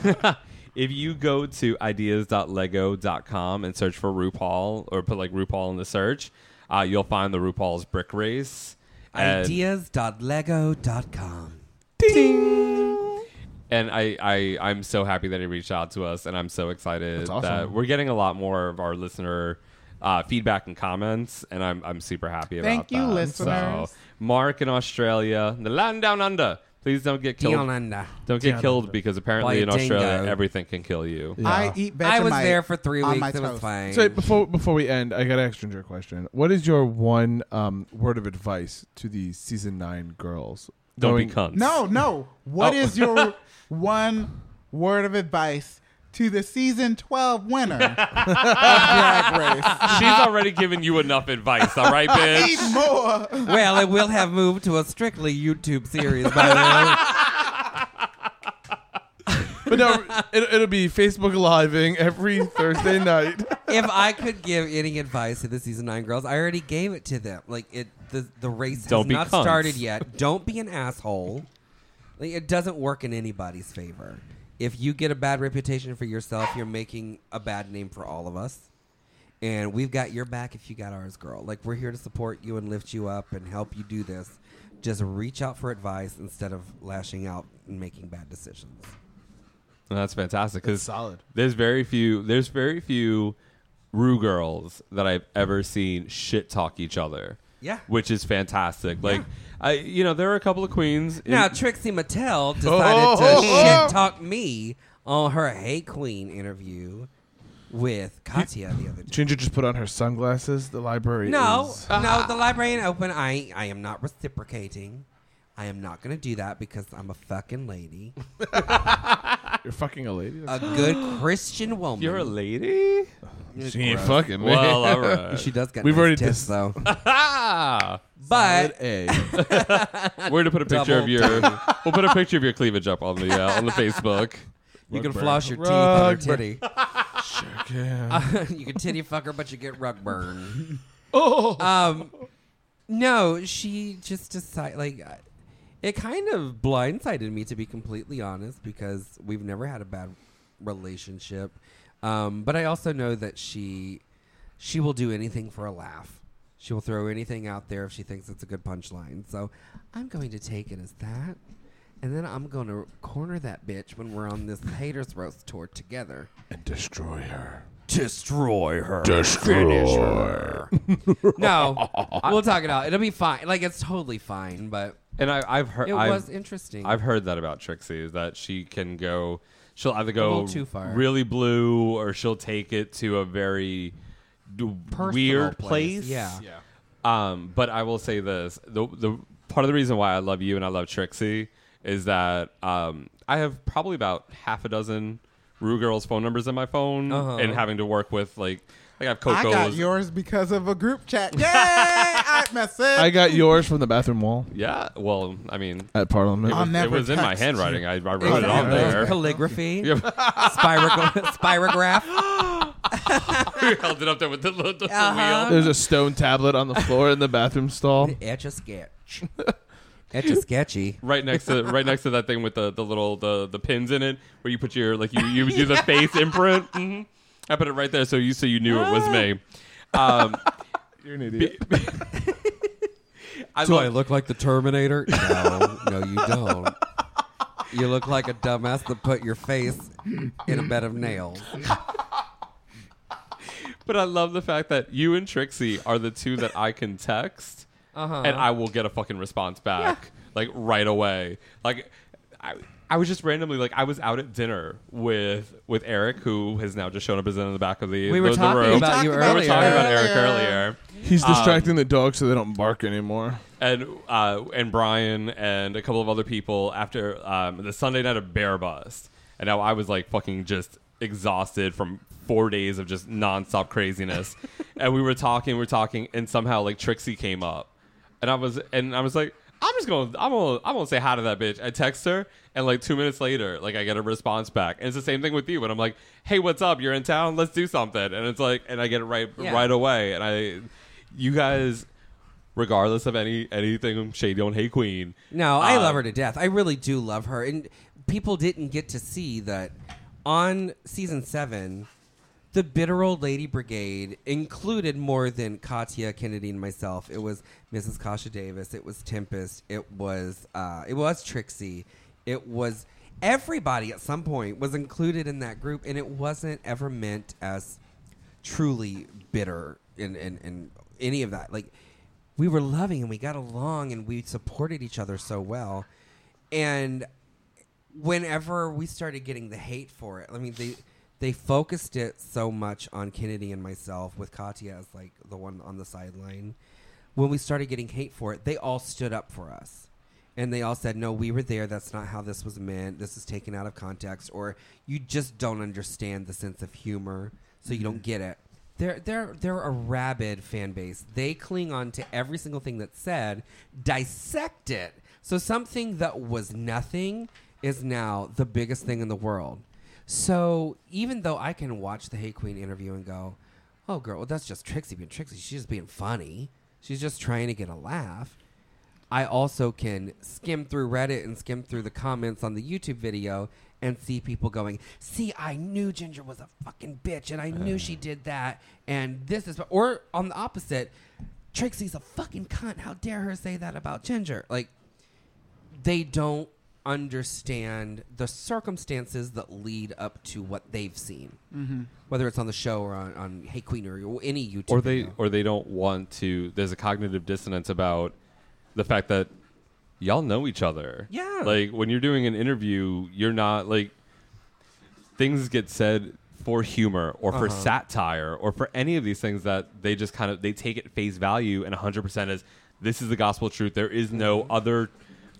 *laughs* if you go to ideas.lego.com and search for RuPaul or put like RuPaul in the search, uh, you'll find the RuPaul's Brick Race. And, Ideas.lego.com. and I, I, I'm so happy that he reached out to us, and I'm so excited awesome. that we're getting a lot more of our listener uh, feedback and comments, and I'm, I'm super happy about that. Thank you, that. listeners. So, Mark in Australia, the land down under. Please don't get killed. Down under. Don't get Down killed under. because apparently a in Australia dingo. everything can kill you. Yeah. I eat Vegemite I was there for three on weeks. my It was toast. fine. So before before we end, I got to ask Ginger a question. What is your one um, word of advice to the season nine girls? Don't Knowing- be cunts. No, no. What Oh. is your *laughs* one word of advice to the season 12 winner *laughs* of Drag Race? She's already given you enough advice, all right, *laughs* bitch? Need more. well, it will have moved to a strictly YouTube series by then. *laughs* But no, it, it'll be Facebook living every Thursday night. if I could give any advice to the season nine girls, I already gave it to them. Like it, the the race has Don't be not cunts. started yet. Don't be an asshole. Like it doesn't work in anybody's favor. If you get a bad reputation for yourself, you're making a bad name for all of us. And we've got your back if you got ours, girl. Like we're here to support you and lift you up and help you do this. Just reach out for advice instead of lashing out and making bad decisions. And that's fantastic because solid. There's very few. There's very few Ru girls that I've ever seen shit talk each other. Yeah. which is fantastic. Like, I you know there are a couple of queens. in- Now Trixie Mattel oh, decided Oh, to oh, oh. shit talk me on her Hey Qween interview with Katya the other day. Ginger just put on her sunglasses. The library. No, is- no, the library ain't open. I I am not reciprocating. I am not going to do that because I'm a fucking lady, *laughs* you're fucking a lady. a good Christian woman. you're a lady. she ain't fucking. me. Well, all *laughs* right. She does get We've nice already tits dis- though. ah, *laughs* But A. *laughs* we're gonna put a picture of your. we'll put a picture of your cleavage up on the uh, on the Facebook. you can Rug floss burn. your teeth on her Rug burn. titty. Yeah. you can titty fuck her, but you get rug burn. oh. Um, no, she just decided like I- it kind of blindsided me to be completely honest because we've never had a bad relationship. Um, but I also know that she she will do anything for a laugh. She will throw anything out there if she thinks it's a good punchline. So I'm going to take it as that. And then I'm going to corner that bitch when we're on this haters roast tour together and destroy her. Destroy her. Destroy. Finish her. *laughs* no, we'll talk it out. It'll be fine. Like it's totally fine, but And I, I've heard It I've- was interesting. I've heard that about Trixie is that she can go. She'll either go little too far. really blue, or she'll take it to a very d- Personal weird place. place. Yeah. Yeah. Um, but I will say this: the the part of the reason why I love you and I love Trixie is that um, I have probably about half a dozen Ru girls' phone numbers in my phone, Uh-huh. and having to work with like like I have I got Coco's. yours because of a group chat. Yay! *laughs* I message. I got yours from the bathroom wall yeah, well, I mean, at Parliament. it I'll was, it never was in my text handwriting. I, I wrote it on there. calligraphy, *laughs* Yep. spirograph, *laughs* spirograph. we held it up there with the, the, the Uh-huh. wheel. There's a stone tablet on the floor in the bathroom stall. *laughs* Etch a sketch. Etch a sketchy. right next to right next to that thing with the, the little the, the pins in it where you put your like you, you do the face imprint. hmm I put it right there so you so you knew it was me. Um, You're an idiot. *laughs* I Do I look like the Terminator? No, no, you don't. You look like a dumbass that put your face in a bed of nails. *laughs* but I love the fact that you and Trixie are the two that I can text Uh-huh. and I will get a fucking response back like right away. Like I I was just randomly like I was out at dinner with with Eric who has now just shown up as in the back of the We were the, the talking room. about you we earlier. were talking about Eric Earlier. earlier. He's Um, distracting the dogs so they don't bark anymore. and uh, and Brian and a couple of other people after um, the Sunday night of Bear Bust, and now I was like fucking just exhausted from four days of just nonstop craziness, *laughs* and we were talking, we were talking, and somehow like Trixie came up, and I was and I was like. I'm just gonna I'm gonna I'm gonna say hi to that bitch. I text her and like two minutes later, like I get a response back. And it's the same thing with you when I'm like, Hey, what's up? You're in town, let's do something. And it's like and I get it right Yeah. right away. And I you guys regardless of any anything shady on Hey Qween. No, I uh, love her to death. I really do love her. And people didn't get to see that on season seven, the bitter old lady brigade included more than Katya Kennedy and myself. It was Mrs. Kasha Davis. It was Tempest. It was uh, it was Trixie. It was everybody at some point was included in that group, and it wasn't ever meant as truly bitter in, in, in any of that. Like we were loving and we got along and we supported each other so well. And whenever we started getting the hate for it, I mean they they focused it so much on Kennedy and myself with Katya as like the one on the sideline. When we started getting hate for it, they all stood up for us. And they all said, "No, we were there. That's not how this was meant. This is taken out of context, or you just don't understand the sense of humor, so you don't mm-hmm. get it." They're they're they're a rabid fan base. They cling on to every single thing that's said, dissect it. So something that was nothing is now the biggest thing in the world. So even though I can watch the Hate Queen interview and go, "Oh, girl, well, that's just Trixie being Trixie. She's just being funny. She's just trying to get a laugh." I also can skim through Reddit and skim through the comments on the YouTube video and see people going, "See, I knew Ginger was a fucking bitch, and I knew she did that, and this is," or on the opposite, Trixie's a fucking cunt. How dare her say that about Ginger? Like, they don't understand the circumstances that lead up to what they've seen, Mhm. whether it's on the show or on, on Hey Qween or any YouTube. or they video. or they don't want to there's a cognitive dissonance about the fact that y'all know each other. Yeah. Like when you're doing an interview, you're not like things get said for humor or for Uh-huh. satire or for any of these things that they just kind of they take it face value and 100% as this is the gospel truth. There is no Mm-hmm. other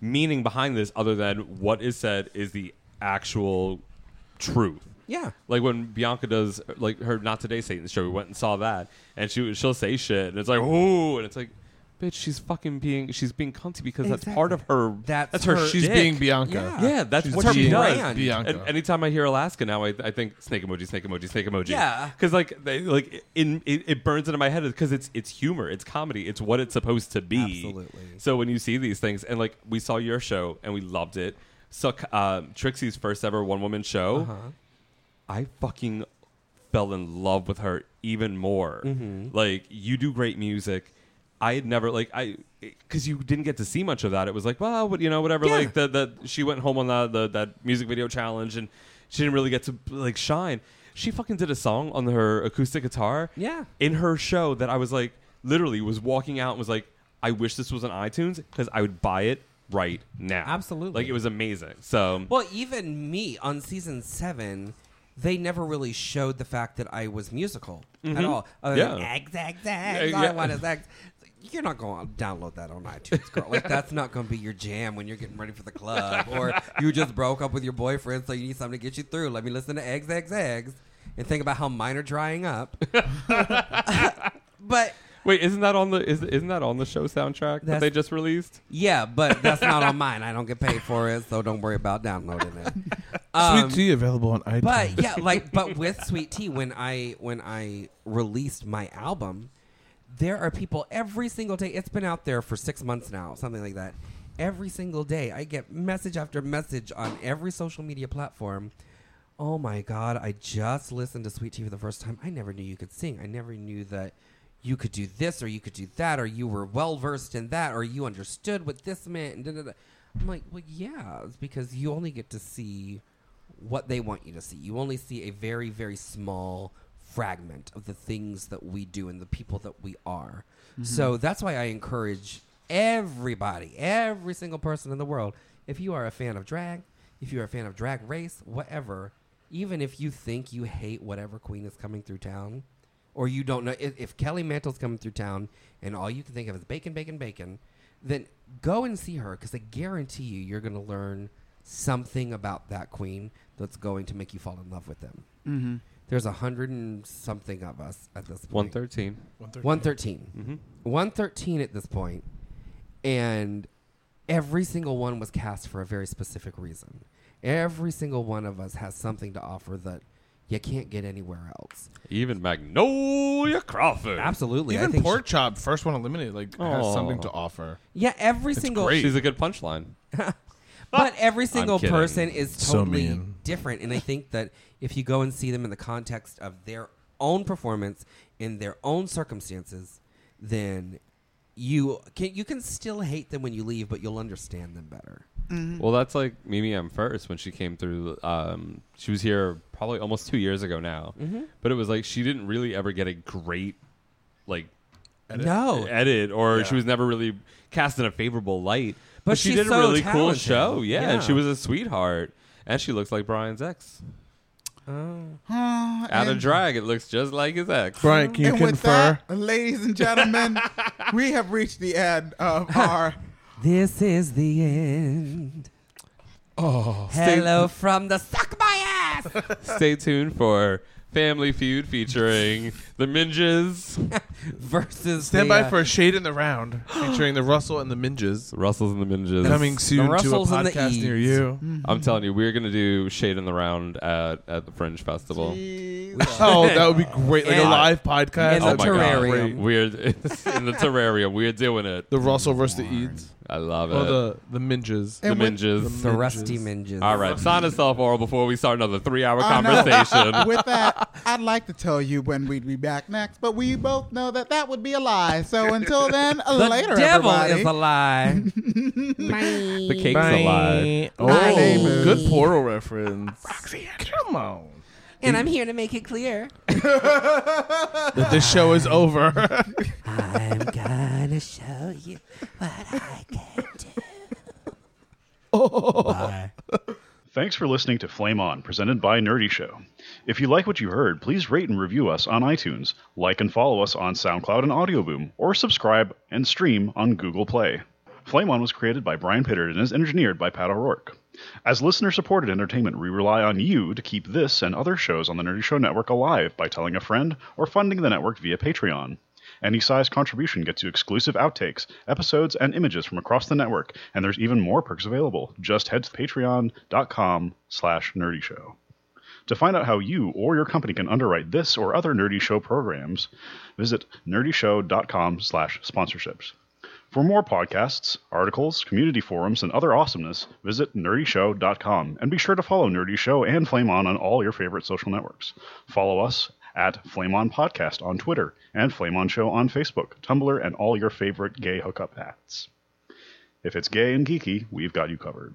meaning behind this other than what is said is the actual truth. Yeah. Like when Bianca does like her not today Satan show, we went and saw that, and she she'll say shit, and it's like ooh, and it's like, bitch, she's fucking being she's being cunty because that's part of her. That's her. her- She's shtick. being Bianca. Yeah, that's She's what she being does. Bianca. And anytime I hear Alaska now, I, I think snake emoji, snake emoji, snake emoji. Yeah. because like they, like in it, it burns into my head because it's it's humor, it's comedy, it's what it's supposed to be. Absolutely. So when you see these things, and like we saw your show and we loved it. So uh, Trixie's first ever one woman show. Uh-huh. I fucking fell in love with her even more. Mhm. Like you do great music. I had never like I because you didn't get to see much of that. It was like, well, what you know, whatever. Yeah. Like the the she went home on the, the that music video challenge and she didn't really get to like shine. She fucking did a song on her acoustic guitar. Yeah. In her show that I was like, literally was walking out and was like, I wish this was on iTunes because I would buy it right now. Absolutely. Like it was amazing. So Well, even me on season seven, they never really showed the fact that I was musical at Mhm. all. Other Yeah. than eggs, eggs, Yeah. All I want is eggs. You're not going to download that on iTunes, girl. Like that's not going to be your jam when you're getting ready for the club, or you just broke up with your boyfriend, so you need something to get you through. Let me listen to eggs, eggs, eggs, and think about how mine are drying up. but wait, isn't that on the is isn't that on the show soundtrack that That's- they just released? yeah, but that's not on mine. I don't get paid for it, so don't worry about downloading it. Um, Sweet tea available on iTunes. But yeah, like but with Sweet Tea, when I when I released my album, there are people every single day. It's been out there for six months now, something like that. Every single day, I get message after message on every social media platform. Oh my God! I just listened to Sweet Tea for the first time. I never knew you could sing. I never knew that you could do this or you could do that or you were well versed in that or you understood what this meant. And da, da, da. I'm like, well, yeah, it's because you only get to see what they want you to see. You only see a very, very small fragment of the things that we do and the people that we are. Mhm. So that's why I encourage everybody, every single person in the world, if you are a fan of drag, if you're a fan of drag race, whatever, even if you think you hate whatever queen is coming through town, or you don't know if, if Kelly Mantle's coming through town and all you can think of is bacon, bacon, bacon, then go and see her because I guarantee you you're going to learn something about that queen that's going to make you fall in love with them. Mhm. There's a hundred and something of us at this point. 113. 113. Mhm. 113 at this point, and every single one was cast for a very specific reason. Every single one of us has something to offer that you can't get anywhere else. Even Magnolia Crawford. Absolutely. I Even think she- Pork Chop, first one eliminated, like has something to offer. Yeah, every It's single great. She's a good punchline. *laughs* but every *laughs* single person is So totally mean. different and i think that if you go and see them in the context of their own performance in their own circumstances then you can you can still hate them when you leave but you'll understand them better Well, that's like Mimi Imfurst when she came through. Um, she was here probably almost two years ago now, Mhm. but it was like she didn't really ever get a great like Edit. No. edit, or Yeah. she was never really cast in a favorable light. But But, she she's did a so really cool show, yeah, and she was a sweetheart, and she looks like Brian's ex. Oh Uh, Out of drag, it looks just like his ex. Brian, can you and with confer? that, ladies and gentlemen, *laughs* we have reached the end of *laughs* our. this is the end Oh, hello from the suck my ass *laughs* Stay tuned for Family Feud featuring the Minges, *laughs* versus stand the, by uh, for a shade in the round featuring the Russell and the Minges. *gasps* Russells and the Minges. Coming soon to a Russells and the podcast near Eads. you. I'm telling you, we're gonna do Shade in the Round at, at the Fringe Festival. *laughs* Oh, that would be great! Like a And- live podcast. in oh the my terrarium. god, we're in the terrarium. We're doing it. The Russell versus the Eads. I love it. Oh, the the Minges. the And with- Minges. the rusty minges All right, sign us off, Oral, before we start another three-hour I know. conversation. *laughs* With that, I'd like to tell you when we'd be back next, but we both know that that would be a lie. So until then, *laughs* the later, The devil everybody. is a lie *laughs* the cake's a lie. Oh, My name is- good Portal reference. Come on. And i'm here to make it clear *laughs* That this show is over. i'm gonna show you what i can do *laughs* oh. Bye. Thanks for listening to Flame On, presented by Nerdy Show. If you like what you heard, please rate and review us on iTunes, like and follow us on SoundCloud and Audioboom, or subscribe and stream on Google Play. Flame On was created by Brian Pittard and is engineered by Pat O'Rourke. As listener supported entertainment, we rely on you to keep this and other shows on the Nerdy Show Network alive by telling a friend or funding the network via Patreon. Any size contribution gets you exclusive outtakes, episodes, and images from across the network, and there's even more perks available. Just head to patreon.com slash nerdyshow. To find out how you or your company can underwrite this or other Nerdy Show programs, visit nerdyshow.com slash sponsorships. For more podcasts, articles, community forums, and other awesomeness, visit nerdyshow.com and be sure to follow Nerdy Show and Flame On on all your favorite social networks. Follow us at Flame On Podcast on Twitter and Flame On Show on Facebook, Tumblr, and all your favorite gay hookup hats. If it's gay and geeky, we've got you covered.